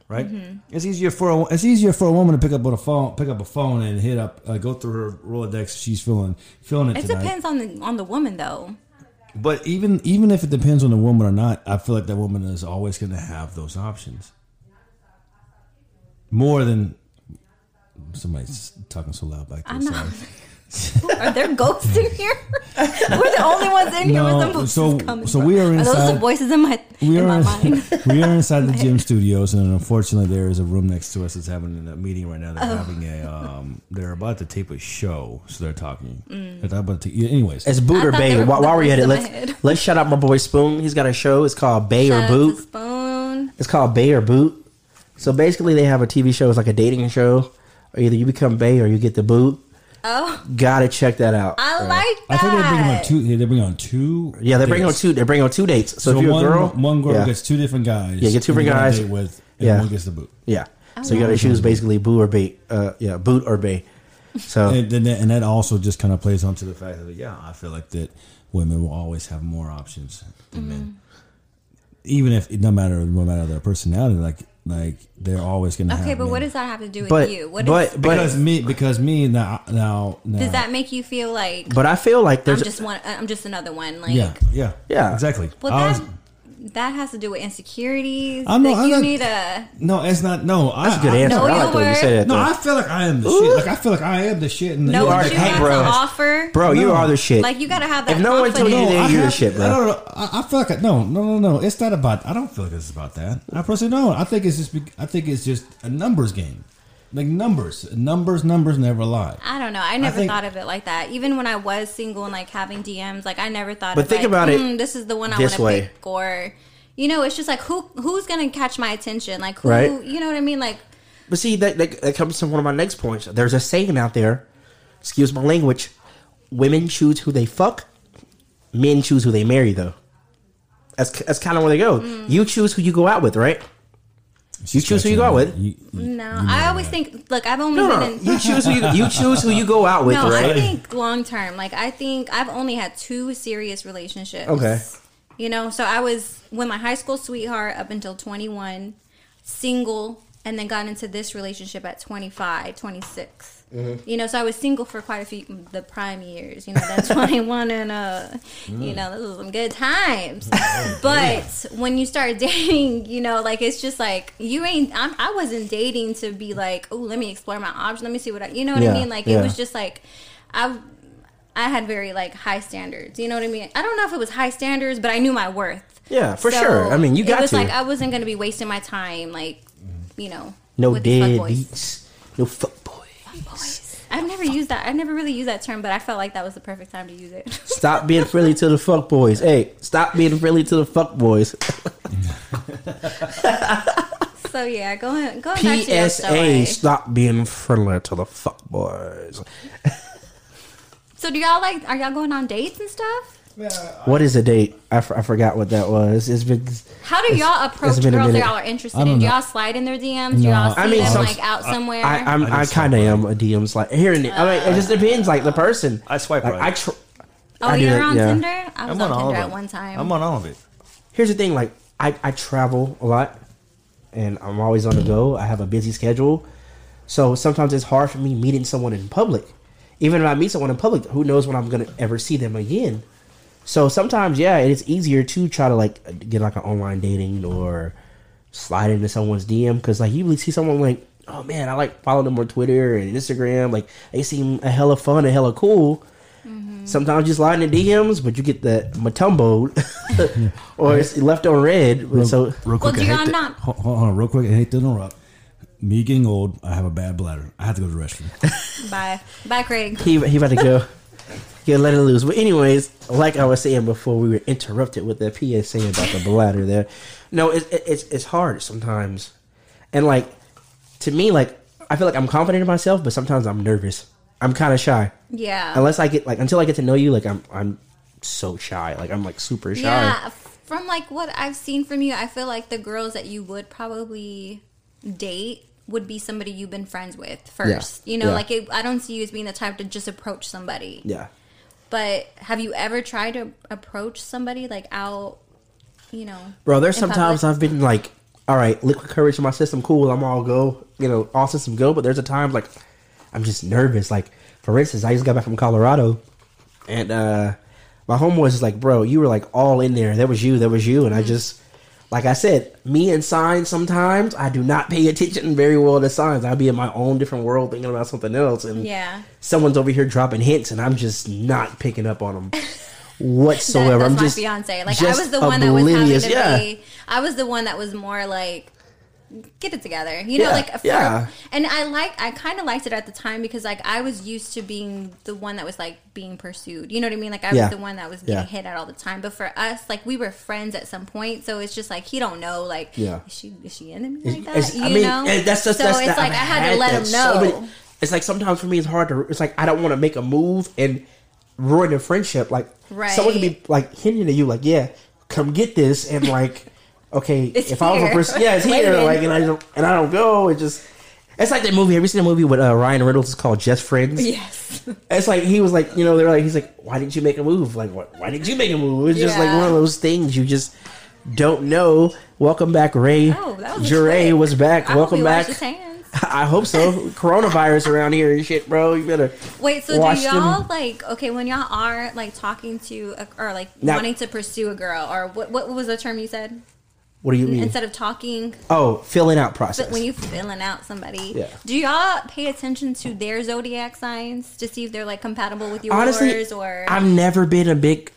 [SPEAKER 2] right?
[SPEAKER 3] Mm-hmm.
[SPEAKER 2] It's easier for a, it's easier for a woman to pick up on a phone, pick up a phone and hit up, uh, go through her Rolodex. She's feeling feeling it.
[SPEAKER 3] it
[SPEAKER 2] tonight.
[SPEAKER 3] depends on the on the woman though.
[SPEAKER 2] But even even if it depends on the woman or not, I feel like that woman is always going to have those options. More than somebody's talking so loud back there.
[SPEAKER 3] I'm not-
[SPEAKER 2] sorry.
[SPEAKER 3] Are there ghosts in here? We're the only ones in here
[SPEAKER 2] No,
[SPEAKER 3] with the voices
[SPEAKER 2] so-
[SPEAKER 3] coming
[SPEAKER 2] so
[SPEAKER 3] from.
[SPEAKER 2] we are
[SPEAKER 3] those
[SPEAKER 2] inside-
[SPEAKER 3] the voices in my
[SPEAKER 2] We
[SPEAKER 3] in
[SPEAKER 2] are
[SPEAKER 3] my mind?
[SPEAKER 2] we are inside the gym studios, and unfortunately, there is a room next to us that's having a meeting right now. They're
[SPEAKER 3] Oh.
[SPEAKER 2] having a um, they're about to tape a show, so they're talking.
[SPEAKER 3] Mm.
[SPEAKER 2] They're about to, yeah, anyways,
[SPEAKER 1] It's boot or
[SPEAKER 3] thought
[SPEAKER 1] bay.
[SPEAKER 3] they were
[SPEAKER 1] While, we're at it, let's
[SPEAKER 3] head.
[SPEAKER 1] let's shout out my boy Spoon. He's got a show. It's called Bay
[SPEAKER 3] Shout
[SPEAKER 1] or
[SPEAKER 3] out to
[SPEAKER 1] Boot.
[SPEAKER 3] Spoon.
[SPEAKER 1] It's called Bae or Boot. So basically, they have a TV show. It's like a dating show. Or either you become Bay or you get the boot.
[SPEAKER 3] Oh,
[SPEAKER 1] Gotta check that out.
[SPEAKER 3] I like
[SPEAKER 2] I think they're bringing on two. They're bringing on two.
[SPEAKER 1] Yeah, they bring on
[SPEAKER 2] dates.
[SPEAKER 1] two. They bring on two dates. So,
[SPEAKER 2] So,
[SPEAKER 1] if you're
[SPEAKER 2] one,
[SPEAKER 1] a girl,
[SPEAKER 2] one girl
[SPEAKER 1] yeah,
[SPEAKER 2] gets two different guys.
[SPEAKER 1] Yeah, get two different
[SPEAKER 2] you go on a
[SPEAKER 1] guys.
[SPEAKER 2] date with, and
[SPEAKER 1] Yeah.
[SPEAKER 2] one gets the boot.
[SPEAKER 1] yeah. So you gotta choose basically boo or bait. Uh, yeah, boot or bait. So
[SPEAKER 2] And, and, that, and that also just kind of plays onto the fact that yeah, I feel like that women will always have more options than men,
[SPEAKER 3] Mm-hmm.
[SPEAKER 2] even if no matter no matter their personality, like like they're always going to have.
[SPEAKER 3] Okay, but
[SPEAKER 2] men.
[SPEAKER 3] what does that have to do with
[SPEAKER 1] but
[SPEAKER 3] you? What
[SPEAKER 1] but
[SPEAKER 3] is,
[SPEAKER 1] but
[SPEAKER 2] because me because me now now, now
[SPEAKER 3] does that make you feel like
[SPEAKER 1] but I feel like
[SPEAKER 3] I'm
[SPEAKER 1] there's
[SPEAKER 3] just one? I'm just another one. Like,
[SPEAKER 2] yeah yeah
[SPEAKER 1] Yeah.
[SPEAKER 2] exactly.
[SPEAKER 3] well,
[SPEAKER 2] I
[SPEAKER 3] that
[SPEAKER 2] was-
[SPEAKER 3] that has to do with insecurities.
[SPEAKER 2] I'm not-
[SPEAKER 3] like
[SPEAKER 2] I'm
[SPEAKER 3] you
[SPEAKER 2] not-
[SPEAKER 3] need a
[SPEAKER 2] no, it's not. No,
[SPEAKER 1] that's a good
[SPEAKER 2] I,
[SPEAKER 1] answer.
[SPEAKER 3] know
[SPEAKER 1] I like
[SPEAKER 3] your
[SPEAKER 1] the way you
[SPEAKER 3] worth.
[SPEAKER 1] say that.
[SPEAKER 2] No,
[SPEAKER 1] though.
[SPEAKER 2] I feel like I am the shit. Like I feel like I am the shit. And
[SPEAKER 3] know
[SPEAKER 1] You are the-
[SPEAKER 3] you
[SPEAKER 1] bro.
[SPEAKER 3] to offer.
[SPEAKER 1] bro, you
[SPEAKER 2] No.
[SPEAKER 1] are the shit.
[SPEAKER 3] Like you gotta have that.
[SPEAKER 1] If no one told you
[SPEAKER 3] confidence.
[SPEAKER 1] that, you're the shit, bro.
[SPEAKER 2] I don't know. I, I feel like I, no, no, no, no. It's not about. I don't feel like it's about that. I personally don't. I think it's just. I think it's just a numbers game, like numbers, numbers, numbers never lie.
[SPEAKER 3] I don't know. I never
[SPEAKER 2] think-
[SPEAKER 3] thought of it like that. Even when I was single and like having DMs, like I never thought.
[SPEAKER 1] But
[SPEAKER 3] of
[SPEAKER 1] think
[SPEAKER 3] like,
[SPEAKER 1] about it
[SPEAKER 3] "Hmm, This is the one I want to
[SPEAKER 1] way.
[SPEAKER 3] pick, or you know, it's just like who who's gonna catch my attention? Like who,
[SPEAKER 1] Right.
[SPEAKER 3] you know what I mean? Like
[SPEAKER 1] But see, that, that that comes to one of my next points. There's a saying out there. Excuse my language. Women choose who they fuck. Men choose who they marry. Though. That's that's kind of where they go.
[SPEAKER 3] Mm.
[SPEAKER 1] You choose who you go out with, right? You choose who you go out with.
[SPEAKER 2] You- you-
[SPEAKER 3] no,
[SPEAKER 2] you know
[SPEAKER 3] I always
[SPEAKER 2] that.
[SPEAKER 3] think. Look, I've only
[SPEAKER 1] No, no,
[SPEAKER 3] been
[SPEAKER 1] no.
[SPEAKER 3] in.
[SPEAKER 1] You choose who you, you choose who you go out with,
[SPEAKER 3] no,
[SPEAKER 1] right?
[SPEAKER 3] I think long term. Like I think I've only had two serious relationships.
[SPEAKER 1] Okay.
[SPEAKER 3] You know, so I was with my high school sweetheart up until 21, single, and then got into this relationship at 25, 26.
[SPEAKER 1] Mm-hmm.
[SPEAKER 3] You know, so I was single for quite a few the prime years. You know, that's 21 and uh, you know, this was some good times. but when you start dating, you know, like it's just like you ain't. I'm, I wasn't dating to be like, oh, let me explore my options. Let me see what I. You know what
[SPEAKER 1] Yeah,
[SPEAKER 3] I mean? Like
[SPEAKER 1] yeah.
[SPEAKER 3] it was just like I. I had very like high standards. You know what I mean? I don't know if it was high standards, but I knew my worth.
[SPEAKER 1] Yeah, for sure. I mean, you got
[SPEAKER 3] it was
[SPEAKER 1] to.
[SPEAKER 3] like I wasn't going to be wasting my time, like you know,
[SPEAKER 1] no
[SPEAKER 3] with these
[SPEAKER 1] dead beats. No fuck boys.
[SPEAKER 3] I've never used that. I've never really used that term, but I felt like that was the perfect time to use it.
[SPEAKER 1] Stop being friendly to the fuck boys. Hey, stop being friendly to the fuck boys.
[SPEAKER 3] so yeah, go ahead, go back to your
[SPEAKER 1] PSA,
[SPEAKER 3] story.
[SPEAKER 1] stop being friendly to the fuck boys.
[SPEAKER 3] So do y'all like? Are y'all going on dates and stuff?
[SPEAKER 1] What is a date? I, f- I forgot what that was. It's been
[SPEAKER 3] How do y'all approach girls that y'all are interested in?
[SPEAKER 2] don't
[SPEAKER 3] Do y'all slide in their DMs? Do y'all see
[SPEAKER 1] I mean,
[SPEAKER 3] them
[SPEAKER 1] some-
[SPEAKER 3] like out somewhere?
[SPEAKER 1] I, I'm,
[SPEAKER 2] I
[SPEAKER 1] I, kind of am a DM's like here and there. I mean, it just uh, depends, like the person.
[SPEAKER 6] I swipe
[SPEAKER 1] Like,
[SPEAKER 6] right.
[SPEAKER 1] I tr-
[SPEAKER 3] oh,
[SPEAKER 1] I
[SPEAKER 3] you're
[SPEAKER 1] that,
[SPEAKER 3] on
[SPEAKER 1] yeah.
[SPEAKER 3] Tinder. I was
[SPEAKER 6] I'm
[SPEAKER 3] on,
[SPEAKER 6] on all
[SPEAKER 3] Tinder
[SPEAKER 6] of
[SPEAKER 3] at
[SPEAKER 6] it.
[SPEAKER 3] one time.
[SPEAKER 6] I'm on all of it.
[SPEAKER 1] Here's the thing, like I, I travel a lot, and I'm always on the go. I have a busy schedule, so sometimes it's hard for me meeting someone in public. Even if I meet someone in public, who knows when I'm gonna ever see them again? So sometimes, yeah, it's easier to try to like get like an online dating or slide into someone's DM because like you really see someone like, oh man, I like follow them on Twitter and Instagram. Like they seem a hella fun and hella cool. Mm-hmm. Sometimes you slide in the DMs, but you get the Mutombo or it's left on read. So
[SPEAKER 2] real quick,
[SPEAKER 3] do
[SPEAKER 2] I hate
[SPEAKER 3] y'all
[SPEAKER 2] to-
[SPEAKER 3] not-
[SPEAKER 2] Hold, hold on, real quick. I hate to interrupt. Me getting old, I have a bad bladder. I have to go to the restroom.
[SPEAKER 3] Bye, bye, Craig.
[SPEAKER 1] he he about to go. Yeah, let it loose. But anyways, like I was saying before, we were interrupted with that PSA about the bladder there. No, it, it, it's it's hard sometimes, and like to me, like I feel like I'm confident in myself, but sometimes I'm nervous. I'm kind of shy.
[SPEAKER 3] Yeah.
[SPEAKER 1] Unless I get like until I get to know you, like I'm I'm so shy. Like I'm like super shy.
[SPEAKER 3] Yeah, from like what I've seen from you, I feel like the girls that you would probably date would be somebody you've been friends with first. You know,
[SPEAKER 1] Yeah.
[SPEAKER 3] like it, I don't see you as being the type to just approach somebody.
[SPEAKER 1] Yeah.
[SPEAKER 3] But have you ever tried to approach somebody like out? You know,
[SPEAKER 1] Bro, there's sometimes
[SPEAKER 3] public?
[SPEAKER 1] I've been like, all right, liquid courage in my system, cool, I'm all go, you know, all system go. But there's a time like I'm just nervous. Like for instance, I just got back from Colorado, and uh my homeboy was like, bro, you were like all in there. That was you. That was you. And I
[SPEAKER 3] Mm-hmm.
[SPEAKER 1] just, like I said, me and signs. Sometimes I do not pay attention very well to signs. I'll be in my own different world thinking about something else, and
[SPEAKER 3] Yeah.
[SPEAKER 1] someone's over here dropping hints, and I'm just not picking up on them whatsoever.
[SPEAKER 3] That- that's
[SPEAKER 1] I'm
[SPEAKER 3] my
[SPEAKER 1] just
[SPEAKER 3] fiance. Like I was the one that was having to
[SPEAKER 1] yeah.
[SPEAKER 3] be. I was the one that was more like, get it together. You know,
[SPEAKER 1] Yeah,
[SPEAKER 3] like for,
[SPEAKER 1] yeah.
[SPEAKER 3] And I like. I kind of liked it at the time because like I was used to being the one that was like being pursued. You know what I mean? Like I
[SPEAKER 1] Yeah.
[SPEAKER 3] was the one that was getting
[SPEAKER 1] Yeah.
[SPEAKER 3] hit at all the time. But for us, like we were friends at some point, so it's just like he don't know. Like,
[SPEAKER 1] Yeah.
[SPEAKER 3] is she is she into me like that?
[SPEAKER 1] It's-
[SPEAKER 3] you
[SPEAKER 1] I mean,
[SPEAKER 3] know?
[SPEAKER 1] Eh, that's just
[SPEAKER 3] so
[SPEAKER 1] that's
[SPEAKER 3] it's
[SPEAKER 1] that-
[SPEAKER 3] like I had to let him
[SPEAKER 1] so
[SPEAKER 3] know.
[SPEAKER 1] many- it's like sometimes for me it's hard to. It's like I don't want to make a move and ruin a friendship. Like someone can be like hinting at you, like, "Yeah, come get this," and like, okay,
[SPEAKER 3] It's
[SPEAKER 1] if I was a person, yeah, it's here, like, and I don't, and I don't go. It just. It's like that movie. Have you seen a movie with uh, Ryan Reynolds? It's called Just Friends.
[SPEAKER 3] yes.
[SPEAKER 1] It's like he was like, you know, they're like, he's like, why didn't you make a move? Like, what? Why didn't you make a move? It's just like one of those things you just don't know. Welcome back, Ray.
[SPEAKER 3] Oh, that was
[SPEAKER 1] Jure
[SPEAKER 3] quick.
[SPEAKER 1] was back.
[SPEAKER 3] I
[SPEAKER 1] Welcome back.
[SPEAKER 3] washed his hands.
[SPEAKER 1] I hope so. Coronavirus around here and shit, bro. You better.
[SPEAKER 3] Wait, so
[SPEAKER 1] Watch
[SPEAKER 3] do y'all
[SPEAKER 1] them.
[SPEAKER 3] like okay when y'all are like talking to a, or like
[SPEAKER 1] Now-
[SPEAKER 3] wanting to pursue a girl or what? What was the term you said?
[SPEAKER 1] What do you mean?
[SPEAKER 3] Instead of talking,
[SPEAKER 1] oh, filling out process.
[SPEAKER 3] but when you filling out somebody,
[SPEAKER 1] Yeah.
[SPEAKER 3] do y'all pay attention to their zodiac signs to see if they're like compatible with yours
[SPEAKER 1] Honestly,
[SPEAKER 3] or?
[SPEAKER 1] I've never been a big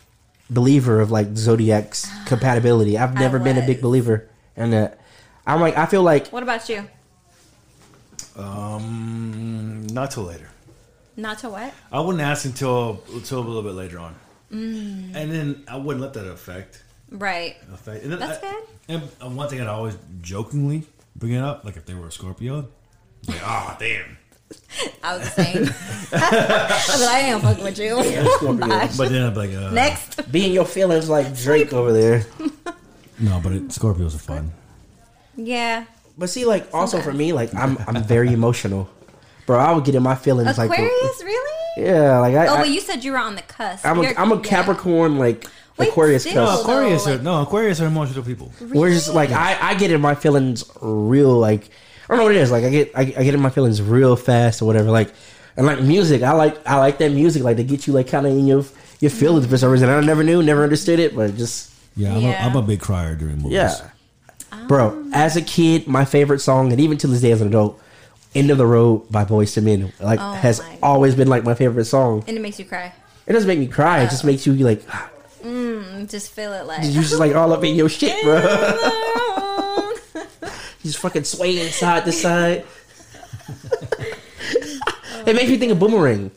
[SPEAKER 1] believer of like zodiac's compatibility. I've never been a big believer, and uh, I'm like, I feel like
[SPEAKER 3] what about you?
[SPEAKER 6] Um, not till later.
[SPEAKER 3] Not till what?
[SPEAKER 6] I wouldn't ask until until a little bit later on, and then I wouldn't let that affect
[SPEAKER 3] Right.
[SPEAKER 6] affect. And then
[SPEAKER 3] That's
[SPEAKER 6] I-
[SPEAKER 3] good.
[SPEAKER 2] And one thing I'd always jokingly bring it up, like if they were a Scorpio, like, ah, damn.
[SPEAKER 3] I was the same. I was like, I ain't fucking with you. Bye.
[SPEAKER 2] But then I'd be like, uh,
[SPEAKER 3] Next.
[SPEAKER 1] being your feelings like Drake over there.
[SPEAKER 2] no, but it, Scorpios are fun.
[SPEAKER 3] Yeah.
[SPEAKER 1] But see, like also for me, like I'm I'm very emotional, bro. I would get in my feelings like
[SPEAKER 3] Aquarius, really?
[SPEAKER 1] Yeah, like I,
[SPEAKER 3] Oh,
[SPEAKER 1] I
[SPEAKER 3] but you said you were on the cusp.
[SPEAKER 1] I'm a
[SPEAKER 3] You're-
[SPEAKER 1] I'm a
[SPEAKER 3] yeah.
[SPEAKER 1] Capricorn like
[SPEAKER 3] Wait,
[SPEAKER 1] Aquarius
[SPEAKER 3] still,
[SPEAKER 1] cusp.
[SPEAKER 3] though.
[SPEAKER 2] Aquarius
[SPEAKER 3] like-
[SPEAKER 2] are no Aquarius are emotional people.
[SPEAKER 1] We're just like I, I get in my feelings real like I don't know what it is like I get I, I get in my feelings real fast or whatever like and like music I like I like that music like to get you like kind of in your your feelings for some reason I never knew never understood it but just
[SPEAKER 2] Yeah, I'm,
[SPEAKER 3] Yeah.
[SPEAKER 2] A, I'm a big crier during movies.
[SPEAKER 1] yeah bro as a kid my favorite song and even to this day as an adult End of the Road by Boyz II Men like
[SPEAKER 3] Oh
[SPEAKER 1] has always been like my favorite song
[SPEAKER 3] And it makes you cry.
[SPEAKER 1] it doesn't make me cry it just oh. makes you like ah.
[SPEAKER 3] mm, Just feel it like.
[SPEAKER 1] you just like all up in your shit bro you just fucking swaying side to side it makes me think of Boomerang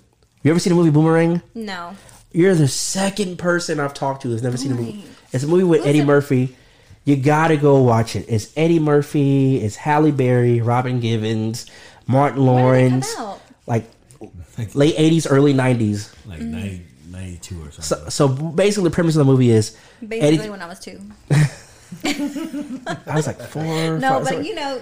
[SPEAKER 1] you ever seen the movie Boomerang
[SPEAKER 3] no.
[SPEAKER 1] You're the second person I've talked to who's never seen a movie. It's a movie with
[SPEAKER 3] Who's
[SPEAKER 1] Eddie
[SPEAKER 3] it?
[SPEAKER 1] Murphy. You gotta go watch it. It's Eddie Murphy, it's Halle Berry, Robin Givens, Martin
[SPEAKER 3] When did it come
[SPEAKER 1] Lawrence, like late '80s, early '90s.
[SPEAKER 2] like
[SPEAKER 3] Mm-hmm.
[SPEAKER 2] 90, 92 or something.
[SPEAKER 1] So, so basically, the premise of the movie is
[SPEAKER 3] Basically,
[SPEAKER 1] Eddie.
[SPEAKER 3] when I was two.
[SPEAKER 1] I was like four.
[SPEAKER 3] No,
[SPEAKER 1] five,
[SPEAKER 3] but
[SPEAKER 1] something.
[SPEAKER 3] you know,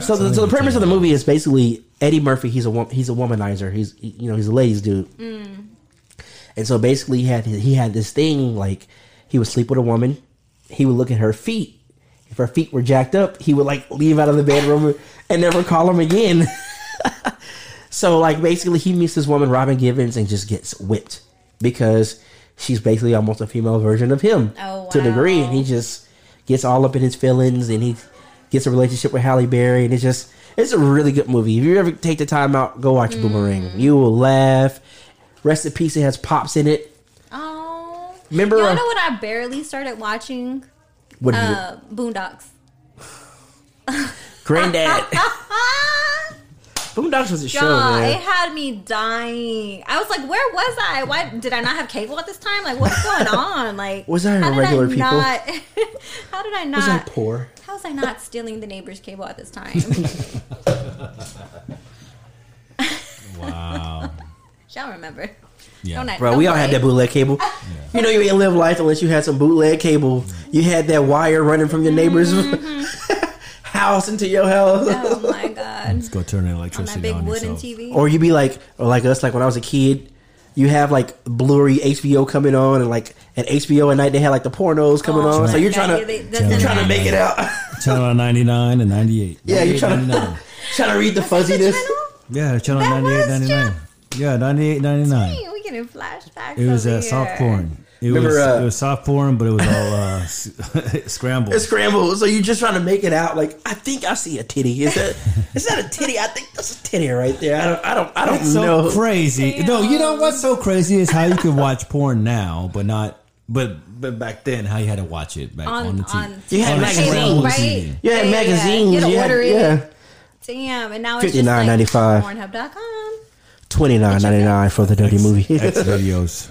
[SPEAKER 1] So the, so the premise of the movie is basically Eddie Murphy. He's a he's a womanizer. He's you know he's a ladies dude. And so basically he had he had this thing like he would sleep with a woman. He would look at her feet. If her feet were jacked up, he would like leave out of the bedroom and never call him again. so like basically he meets this woman Robin Givens and just gets whipped because she's basically almost a female version of him
[SPEAKER 3] Oh,
[SPEAKER 1] to a degree, and he just gets all up in his feelings and he gets a relationship with Halle Berry and it's just it's a really good movie. If you ever take the time out, go watch Boomerang.
[SPEAKER 3] Mm.
[SPEAKER 1] You will laugh. Rest in peace. It has pops in it. Remember,
[SPEAKER 3] Y'all know what I barely started watching?
[SPEAKER 1] What is
[SPEAKER 3] Uh, Boondocks.
[SPEAKER 1] Granddad. Boondocks was a show, man.
[SPEAKER 3] it had me dying. I was like, where was I? Why did I not have cable at this time? Like, what's going on? Like,
[SPEAKER 1] Was I a
[SPEAKER 3] how did
[SPEAKER 1] regular people?
[SPEAKER 3] Not, how did I not?
[SPEAKER 1] was I poor?
[SPEAKER 3] How was I not stealing the neighbor's cable at this time?
[SPEAKER 2] wow.
[SPEAKER 3] Y'all remember?
[SPEAKER 2] Yeah.
[SPEAKER 3] Don't
[SPEAKER 1] Bro,
[SPEAKER 3] don't
[SPEAKER 1] we all had that bootleg cable. You know you ain't live life unless you had some bootleg cable. You had that wire running from your neighbor's mm-hmm. house into your house.
[SPEAKER 3] Oh my god!
[SPEAKER 2] Let's go turn the electricity
[SPEAKER 3] On
[SPEAKER 2] electricity
[SPEAKER 3] that big
[SPEAKER 2] on
[SPEAKER 3] wooden
[SPEAKER 2] yourself.
[SPEAKER 3] TV.
[SPEAKER 1] Or you be like, or like us, like when I was a kid, you have like blurry HBO coming on, and like at HBO at night they had like the pornos coming
[SPEAKER 3] Oh
[SPEAKER 1] on. So you're trying
[SPEAKER 3] yeah, they-
[SPEAKER 1] to
[SPEAKER 3] that's
[SPEAKER 1] you're
[SPEAKER 3] in
[SPEAKER 1] trying to make it out,
[SPEAKER 2] Channel 99 and 98.
[SPEAKER 1] Yeah, you're trying to-
[SPEAKER 2] 99.
[SPEAKER 1] trying to read the fuzziness.
[SPEAKER 2] Yeah, channel
[SPEAKER 3] That
[SPEAKER 2] 98,
[SPEAKER 3] was
[SPEAKER 2] 99. Yeah, 98, 99.
[SPEAKER 3] Dang, we getting flashbacks.
[SPEAKER 2] It was
[SPEAKER 3] over
[SPEAKER 2] uh, soft porn. It
[SPEAKER 1] Remember,
[SPEAKER 2] was
[SPEAKER 1] uh,
[SPEAKER 2] it was soft porn, but it was all uh, scrambled.
[SPEAKER 1] It's scrambled. So you're just trying to make it out. Like I think I see a titty. Is that is that a titty? I think that's a titty right there. I don't. I don't. I don't
[SPEAKER 2] It's so
[SPEAKER 1] know.
[SPEAKER 2] crazy. No, you know what's so crazy is how you can watch porn now, but not. But but back then, how you had to watch it back on,
[SPEAKER 3] On,
[SPEAKER 2] the TV.
[SPEAKER 3] on
[SPEAKER 1] You had magazines.
[SPEAKER 3] right?
[SPEAKER 1] You had
[SPEAKER 3] Yeah,
[SPEAKER 1] magazines.
[SPEAKER 3] You had to
[SPEAKER 1] you had-
[SPEAKER 3] order it.
[SPEAKER 1] yeah.
[SPEAKER 3] Damn, and now it's just like Pornhub.com.
[SPEAKER 1] Twenty nine ninety nine for the dirty movie.
[SPEAKER 2] X videos.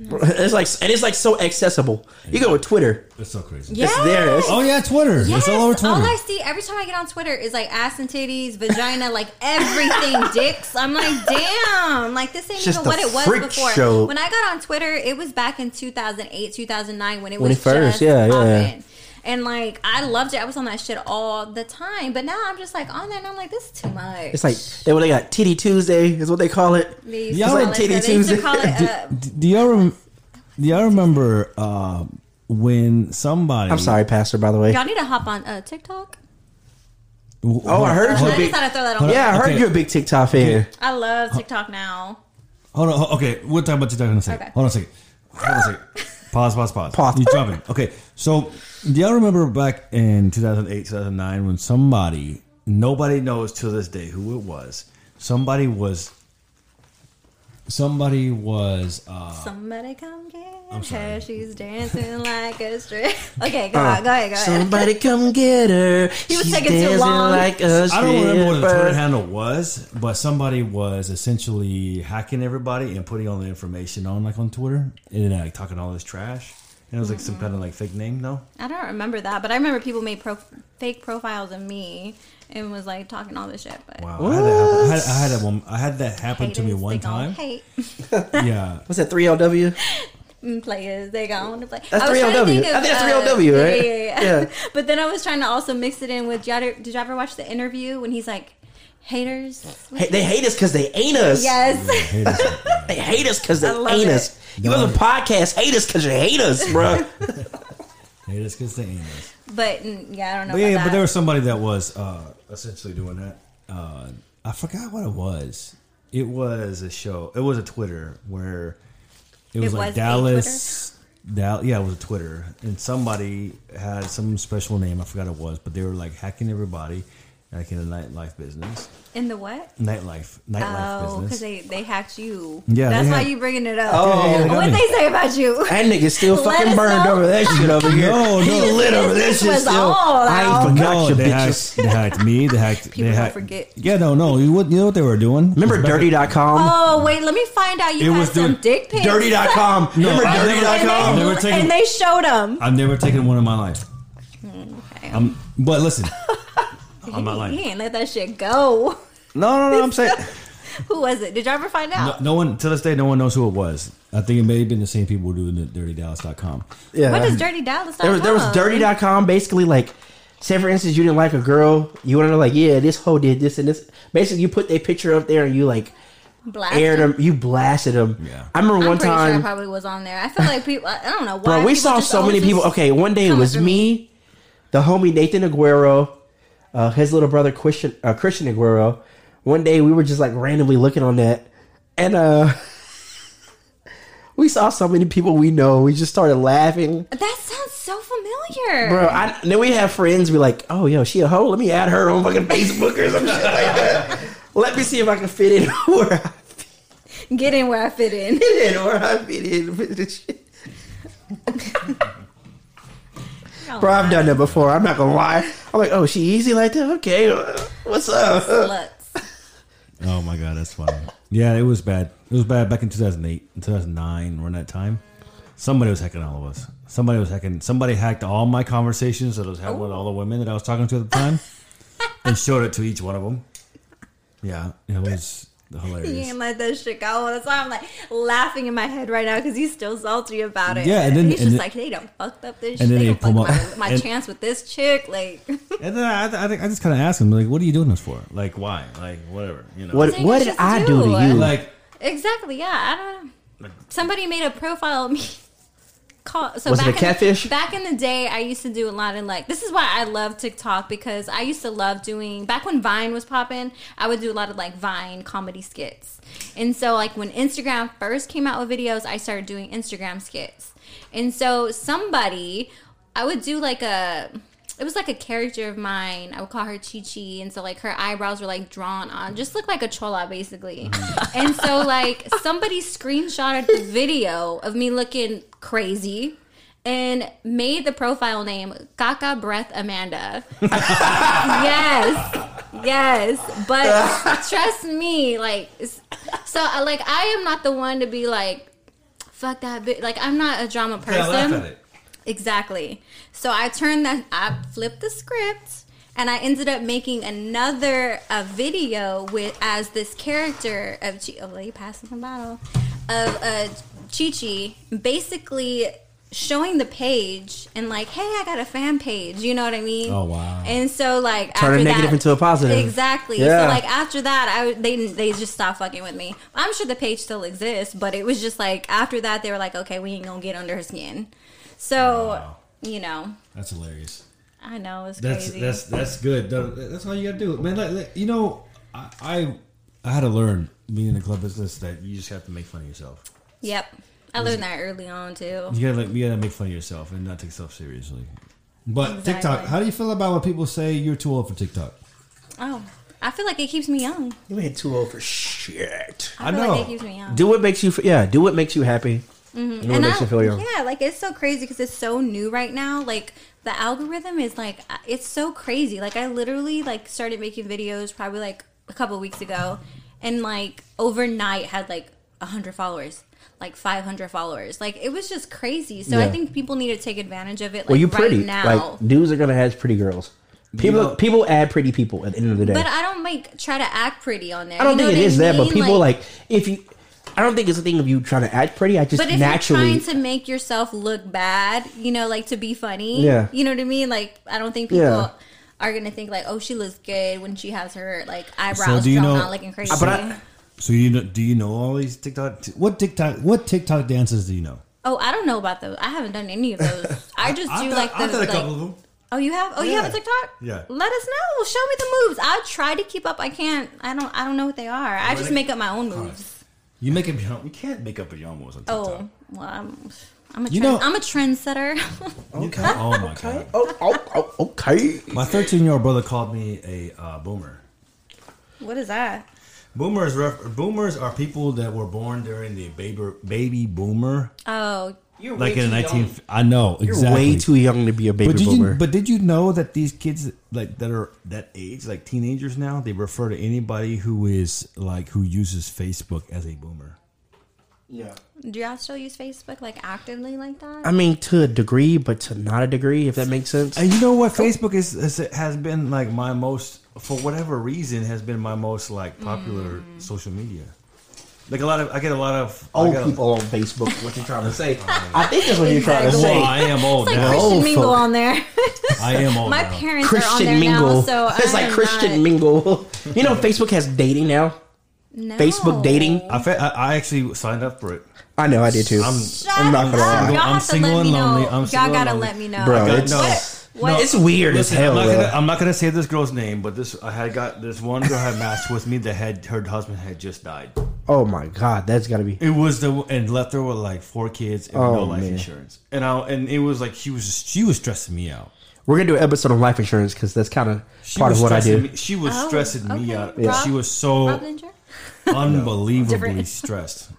[SPEAKER 1] it's like and it's like so accessible. You go with Twitter.
[SPEAKER 2] It's so crazy.
[SPEAKER 3] Yeah.
[SPEAKER 1] It's there. It's-
[SPEAKER 2] Oh yeah, Twitter.
[SPEAKER 3] Yes,
[SPEAKER 2] It's all over Twitter.
[SPEAKER 3] all I see every time I get on Twitter is like ass and titties, vagina, like everything, dicks. I'm like, damn, like this ain't
[SPEAKER 1] Just
[SPEAKER 3] even what it was before.
[SPEAKER 1] show.
[SPEAKER 3] When I got on Twitter, it was back in 2008, 2009 when it
[SPEAKER 1] When
[SPEAKER 3] was
[SPEAKER 1] it first,
[SPEAKER 3] just
[SPEAKER 1] yeah, yeah.
[SPEAKER 3] Popping. And like I loved it. I was on that shit all the time. But now I'm just like on there and I'm like, this is too much.
[SPEAKER 1] It's like they what they got Titty Tuesday is what they call it.
[SPEAKER 3] They used
[SPEAKER 2] Y'all like
[SPEAKER 3] it-
[SPEAKER 1] Titty
[SPEAKER 3] they
[SPEAKER 1] Tuesday.
[SPEAKER 3] call it, uh,
[SPEAKER 2] D- do y'all rem- do y'all remember uh, when somebody?
[SPEAKER 1] I'm sorry, Pastor. By the way.
[SPEAKER 3] Y'all need to hop on uh, TikTok.
[SPEAKER 1] Oh, I heard you.
[SPEAKER 3] I
[SPEAKER 1] a
[SPEAKER 3] just
[SPEAKER 1] big-
[SPEAKER 3] thought I'd throw that on.
[SPEAKER 1] Yeah, I heard
[SPEAKER 2] Okay.
[SPEAKER 1] you're a big TikTok fan.
[SPEAKER 3] I love TikTok now.
[SPEAKER 2] Hold on. Okay, we'll talk about TikTok in a second.
[SPEAKER 3] Okay.
[SPEAKER 2] Hold on a second. Hold on a second. Pause. Pause. Pause.
[SPEAKER 1] Pause.
[SPEAKER 2] You jumping? Okay. So, do y'all remember back in 2008, 2009 when somebody, nobody knows to this day who it was. Somebody was. Somebody was. Uh,
[SPEAKER 3] Somebody come get
[SPEAKER 2] I'm sorry.
[SPEAKER 3] her. She's dancing like a strip. Okay, go on, go ahead, go ahead.
[SPEAKER 1] Somebody come get her.
[SPEAKER 3] He was
[SPEAKER 1] She's
[SPEAKER 3] taking too
[SPEAKER 1] dancing
[SPEAKER 3] long.
[SPEAKER 1] Like a
[SPEAKER 2] I don't remember what the
[SPEAKER 1] stripper.
[SPEAKER 2] Twitter handle was, but somebody was essentially hacking everybody and putting all the information on, like on Twitter, and then like talking all this trash. And it was like some kind of like fake name, no?
[SPEAKER 3] I don't remember that, but I remember people made pro- fake profiles of me and was like talking all this shit. But
[SPEAKER 2] Wow, I had, that happen. I, had, I had that one. I had that happen to me
[SPEAKER 3] haters,
[SPEAKER 2] one
[SPEAKER 3] they gon'
[SPEAKER 2] time.
[SPEAKER 3] Hate
[SPEAKER 2] Yeah,
[SPEAKER 1] What's that? Three LW.
[SPEAKER 3] Mm, players, they going to play.
[SPEAKER 1] That's
[SPEAKER 3] I was trying to
[SPEAKER 1] 3LW.
[SPEAKER 3] think
[SPEAKER 1] I think that's 3LW,
[SPEAKER 3] yeah,
[SPEAKER 1] right?
[SPEAKER 3] Yeah, yeah,
[SPEAKER 1] Yeah.
[SPEAKER 3] but then I was trying to also mix it in with. Did you ever, did you ever watch the interview when he's like, haters?
[SPEAKER 1] Hey, they hate us because they ain't us.
[SPEAKER 3] Yes.
[SPEAKER 1] They hate us because they
[SPEAKER 3] I
[SPEAKER 1] ain't
[SPEAKER 3] it.
[SPEAKER 1] us. You have a podcast, hate us because you hate us, bro.
[SPEAKER 2] haters because they ain't us.
[SPEAKER 3] but yeah, I don't know.
[SPEAKER 2] But
[SPEAKER 3] about
[SPEAKER 2] yeah,
[SPEAKER 3] that.
[SPEAKER 2] but there was somebody that was uh, essentially doing that. Uh, I forgot what it was. It was a show. It was a Twitter where it was
[SPEAKER 3] It
[SPEAKER 2] like
[SPEAKER 3] was
[SPEAKER 2] Dallas. Dal- yeah, it was a Twitter, and somebody had some special name. I forgot it was, but they were like hacking everybody, like in the nightlife business,
[SPEAKER 3] in the what?
[SPEAKER 2] nightlife, nightlife
[SPEAKER 3] Oh, because
[SPEAKER 2] business.
[SPEAKER 3] they, they hacked you.
[SPEAKER 2] Yeah,
[SPEAKER 3] that's why
[SPEAKER 2] hacked-
[SPEAKER 3] you bringing it up.
[SPEAKER 1] Oh,
[SPEAKER 2] Yeah, yeah,
[SPEAKER 3] what they say about you?
[SPEAKER 1] That nigga still
[SPEAKER 3] Let
[SPEAKER 1] fucking burned
[SPEAKER 3] know.
[SPEAKER 1] over that shit over here.
[SPEAKER 2] No, no,
[SPEAKER 1] he
[SPEAKER 2] no.
[SPEAKER 1] lit over that
[SPEAKER 3] This
[SPEAKER 1] shit
[SPEAKER 3] was
[SPEAKER 1] still.
[SPEAKER 3] all
[SPEAKER 1] I ain't forgot
[SPEAKER 2] No,
[SPEAKER 1] you
[SPEAKER 2] they
[SPEAKER 1] bitches.
[SPEAKER 2] hacked, they hacked me. They hacked.
[SPEAKER 3] People
[SPEAKER 2] they
[SPEAKER 3] don't
[SPEAKER 2] hacked,
[SPEAKER 3] forget.
[SPEAKER 2] Yeah, no, no. You, what- you know what they were doing?
[SPEAKER 1] Remember
[SPEAKER 2] It was back-
[SPEAKER 1] dirty.com?
[SPEAKER 3] Oh wait, let me find out. You
[SPEAKER 2] It
[SPEAKER 3] had
[SPEAKER 2] was
[SPEAKER 3] some
[SPEAKER 2] doing-
[SPEAKER 3] dick pics.
[SPEAKER 1] Dirty.com. Remember
[SPEAKER 2] I never-
[SPEAKER 3] And
[SPEAKER 1] dirty.com?
[SPEAKER 2] Never
[SPEAKER 3] they,
[SPEAKER 2] taken-
[SPEAKER 3] and they showed them.
[SPEAKER 2] I've never taken one in my life.
[SPEAKER 3] Okay.
[SPEAKER 2] Um, but listen, I'm not
[SPEAKER 3] he ain't let that shit go.
[SPEAKER 2] No, no, no. I'm saying
[SPEAKER 3] Who was it? Did you ever find out?
[SPEAKER 2] no one to this day. No one knows who it was. I think it may have been the same people doing the DirtyDallas.com.
[SPEAKER 1] Yeah.
[SPEAKER 3] What is Dirty Dallas?
[SPEAKER 1] there was, there was dirty.com basically like say for instance you didn't like a girl you want to know like yeah this hoe did this and this basically you put their picture up there and you like aired them you blasted them
[SPEAKER 2] Yeah.
[SPEAKER 1] i remember
[SPEAKER 3] I'm
[SPEAKER 1] one
[SPEAKER 3] pretty sure I
[SPEAKER 1] time
[SPEAKER 3] probably was on there. I feel like people. I don't know why.
[SPEAKER 1] bro we saw so many people okay one day it was
[SPEAKER 3] after
[SPEAKER 1] me the homie nathan aguero uh, his little brother christian uh, christian aguero one day we were just like randomly looking on that and uh we saw so many people we know we just started laughing
[SPEAKER 3] That sounds so familiar.
[SPEAKER 1] Bro, I, then we have friends be like, "Oh, yo, she a hoe. Let me add her on fucking Facebook or some shit like that. Let me see if I can fit in where I
[SPEAKER 3] Get in where I fit in.
[SPEAKER 1] fit in, where I fit in with this shit." Bro, I've done that before. I'm not gonna lie. I'm like, "Oh, she easy like that? Okay, what's up?"
[SPEAKER 3] Sluts.
[SPEAKER 2] Oh my god, that's funny. Yeah, it was bad. It was bad back in 2008 and 2009. Around that time, somebody was hacking all of us. Somebody was hacking. Somebody hacked all my conversations that I was having with all the women that I was talking to at the time, and showed it to each one of them. Yeah, it was.
[SPEAKER 3] You
[SPEAKER 2] hilarious.
[SPEAKER 3] ain't let that shit go. That's why I'm like laughing in my head right now because he's still salty about it.
[SPEAKER 2] Yeah, and then-
[SPEAKER 3] he's
[SPEAKER 2] and
[SPEAKER 3] just
[SPEAKER 2] then-
[SPEAKER 3] like, they done fucked up this
[SPEAKER 2] and
[SPEAKER 3] shit.
[SPEAKER 2] then
[SPEAKER 3] They
[SPEAKER 2] they
[SPEAKER 3] done
[SPEAKER 2] pull
[SPEAKER 3] fucked
[SPEAKER 2] up-
[SPEAKER 3] my, my
[SPEAKER 2] and-
[SPEAKER 3] chance with this chick. Like,
[SPEAKER 2] And then I, I, think I just kind of asked him like, "What are you doing this for? Like, why? Like, whatever, you know."
[SPEAKER 1] What what did I
[SPEAKER 3] to
[SPEAKER 1] do to you?
[SPEAKER 2] Like,
[SPEAKER 3] exactly, yeah. I don't know. Somebody made a profile of me. Call, so
[SPEAKER 1] Was it
[SPEAKER 3] back
[SPEAKER 1] a catfish?
[SPEAKER 3] In, back in the day, I used to do a lot of like. This is why I love TikTok because I used to love doing. Back when Vine was popping, I would do a lot of like Vine comedy skits. And so, like when Instagram first came out with videos, I started doing Instagram skits. And so, somebody, I would do like a. It was like a character of mine. I would call her Chi Chi, and so like her eyebrows were like drawn on, just looked like a chola basically. and so like somebody screenshotted the video of me looking crazy and made the profile name Caca Breath Amanda. yes, yes, but trust me, like so. Like I am not the one to be like, fuck that bitch. Like I'm not a drama person.
[SPEAKER 2] Yeah, laugh at it.
[SPEAKER 3] Exactly. So I turned that, I flipped the script, and I ended up making another a video with as this character of Chi. Oh, you passing the bottle of uh, Chi Chi, basically showing the page and like, hey, I got a fan page. You know what I mean?
[SPEAKER 2] Oh, wow.
[SPEAKER 3] And so like
[SPEAKER 1] Turn a
[SPEAKER 3] after
[SPEAKER 1] negative
[SPEAKER 3] that-
[SPEAKER 1] into a positive.
[SPEAKER 3] Exactly.
[SPEAKER 1] Yeah.
[SPEAKER 3] So like after that, I they they just stopped fucking with me. I'm sure the page still exists, but it was just like after that they were like, okay, we ain't gonna get under her skin. So
[SPEAKER 2] Wow.
[SPEAKER 3] you know,
[SPEAKER 2] That's hilarious.
[SPEAKER 3] I know it's
[SPEAKER 2] That's
[SPEAKER 3] crazy.
[SPEAKER 2] that's that's good. That's all you gotta do, man. Like, like, you know, I, I I had to learn being in the club business that you just have to make fun of yourself.
[SPEAKER 3] yep. I learned that early on too.
[SPEAKER 2] You gotta like, you gotta make fun of yourself and not take yourself seriously. But
[SPEAKER 3] Exactly.
[SPEAKER 2] TikTok, how do you feel about when people say you're too old for TikTok?
[SPEAKER 3] Oh, I feel like it keeps me young.
[SPEAKER 1] You ain't too old for shit.
[SPEAKER 3] I,
[SPEAKER 2] I
[SPEAKER 3] feel
[SPEAKER 2] know.
[SPEAKER 3] like it keeps me young.
[SPEAKER 1] Do what makes you yeah. Do what makes you happy. Do what
[SPEAKER 3] and
[SPEAKER 1] makes
[SPEAKER 3] I,
[SPEAKER 1] you feel young.
[SPEAKER 3] yeah, like it's so crazy because it's so new right now. Like the algorithm is like uh, it's so crazy. Like I literally like started making videos probably like a couple weeks ago, and like overnight had like hundred followers, like five hundred followers. Like it was just crazy. So I think people need to take advantage of it. Like
[SPEAKER 1] Well, you
[SPEAKER 3] right
[SPEAKER 1] pretty.
[SPEAKER 3] now.
[SPEAKER 1] Like dudes are gonna have pretty girls. People
[SPEAKER 2] know-
[SPEAKER 1] people add pretty people at the end of the day.
[SPEAKER 3] but I don't like try to act pretty on there.
[SPEAKER 1] I don't
[SPEAKER 3] You know
[SPEAKER 1] think it is
[SPEAKER 3] what
[SPEAKER 1] is
[SPEAKER 3] I
[SPEAKER 1] that, but
[SPEAKER 3] mean?
[SPEAKER 1] people like, if you. I don't think it's a thing of you trying to act pretty. I just
[SPEAKER 3] But if
[SPEAKER 1] naturally.
[SPEAKER 3] you're trying to make yourself look bad, you know, like to be funny,
[SPEAKER 1] Yeah.
[SPEAKER 3] you know what I mean. Like I don't think people
[SPEAKER 1] Yeah.
[SPEAKER 3] are gonna think like, oh, she looks good when she has her like
[SPEAKER 2] So
[SPEAKER 3] eyebrows
[SPEAKER 2] do you
[SPEAKER 3] drawn
[SPEAKER 2] know-
[SPEAKER 3] out looking crazy.
[SPEAKER 1] Uh, but I-
[SPEAKER 2] So you know, do you know all these TikTok? What TikTok? What TikTok dances do you know?
[SPEAKER 3] oh, I don't know about those. I haven't done any of those. I just do like the like.
[SPEAKER 2] them.
[SPEAKER 3] Oh, you have? Oh, you have a TikTok?
[SPEAKER 2] Yeah.
[SPEAKER 3] Let us know. Show me the moves. I try to keep up. I can't. I don't. I don't know what they are. I just make up my own moves.
[SPEAKER 2] You make up your own. You can't make up your own moves on TikTok.
[SPEAKER 3] Oh, well, I'm. I'm a
[SPEAKER 2] You
[SPEAKER 3] trend,
[SPEAKER 2] know-
[SPEAKER 3] I'm a trendsetter.
[SPEAKER 2] Okay. Oh my god.
[SPEAKER 1] oh, oh, oh, okay.
[SPEAKER 2] My 13 year old brother called me a uh, boomer.
[SPEAKER 3] what is that?
[SPEAKER 2] Boomers, ref- boomers are people that were born during the baby baby boomer,
[SPEAKER 3] Oh,
[SPEAKER 1] You're
[SPEAKER 2] like
[SPEAKER 1] way
[SPEAKER 2] in the
[SPEAKER 1] too
[SPEAKER 2] 19.
[SPEAKER 1] young.
[SPEAKER 2] I know exactly.
[SPEAKER 1] You're
[SPEAKER 2] exactly.
[SPEAKER 1] way too young to be a baby
[SPEAKER 2] But did
[SPEAKER 1] boomer.
[SPEAKER 2] you? But did you know that these kids like that are that age, like teenagers now, they refer to anybody who is like who uses Facebook as a boomer.
[SPEAKER 1] yeah.
[SPEAKER 3] do y'all still use Facebook like actively like that?
[SPEAKER 1] I mean, to a degree, but to not a degree, if that makes sense.
[SPEAKER 2] And you know what? Facebook is, is has been like my most, for whatever reason, has been my most like popular
[SPEAKER 3] Mm.
[SPEAKER 2] social media. Like a lot of, I get a lot of
[SPEAKER 1] Old
[SPEAKER 2] get a-
[SPEAKER 1] people on Facebook. What you trying to say? I think that's what you're trying to say.
[SPEAKER 2] Well, I am old
[SPEAKER 3] it's like
[SPEAKER 2] now.
[SPEAKER 1] Christian
[SPEAKER 3] Christian Mingle
[SPEAKER 1] folk.
[SPEAKER 3] on there.
[SPEAKER 2] I am old
[SPEAKER 3] My
[SPEAKER 2] now.
[SPEAKER 3] parents are on
[SPEAKER 1] Christian
[SPEAKER 3] there
[SPEAKER 1] mingle.
[SPEAKER 3] now, so
[SPEAKER 1] it's
[SPEAKER 3] I
[SPEAKER 1] like
[SPEAKER 3] am
[SPEAKER 1] Christian
[SPEAKER 3] not-
[SPEAKER 1] mingle. You know, Facebook has dating now.
[SPEAKER 3] No.
[SPEAKER 1] Facebook dating.
[SPEAKER 2] I, fe- I, I actually signed up for it.
[SPEAKER 1] I know, I did too.
[SPEAKER 2] I'm-
[SPEAKER 3] Shut
[SPEAKER 1] I'm not gonna lie.
[SPEAKER 3] Y'all
[SPEAKER 2] I'm
[SPEAKER 3] have to
[SPEAKER 2] single
[SPEAKER 3] let
[SPEAKER 2] and
[SPEAKER 3] me
[SPEAKER 2] lonely.
[SPEAKER 3] know.
[SPEAKER 2] I'm
[SPEAKER 3] Y'all gotta
[SPEAKER 2] lonely.
[SPEAKER 3] let me know.
[SPEAKER 1] Bro,
[SPEAKER 2] got-
[SPEAKER 1] it's,
[SPEAKER 2] no.
[SPEAKER 3] What?
[SPEAKER 1] it's weird
[SPEAKER 2] Listen,
[SPEAKER 1] as hell.
[SPEAKER 2] I'm not, gonna, I'm not gonna say this girl's name, but this I had got this one girl had matched with me that had her husband had just died.
[SPEAKER 1] Oh my god, that's gotta be.
[SPEAKER 2] It was the and left her with like four kids and
[SPEAKER 1] Oh,
[SPEAKER 2] no life
[SPEAKER 1] man.
[SPEAKER 2] insurance. And I and it was like she was just, she was stressing me out.
[SPEAKER 1] We're gonna do an episode on life insurance because that's kind of part of what I
[SPEAKER 2] stressing
[SPEAKER 1] do.
[SPEAKER 2] Me, she was
[SPEAKER 3] Oh,
[SPEAKER 2] stressing me
[SPEAKER 3] okay.
[SPEAKER 2] out.
[SPEAKER 3] Rob-
[SPEAKER 2] She was so unbelievably stressed.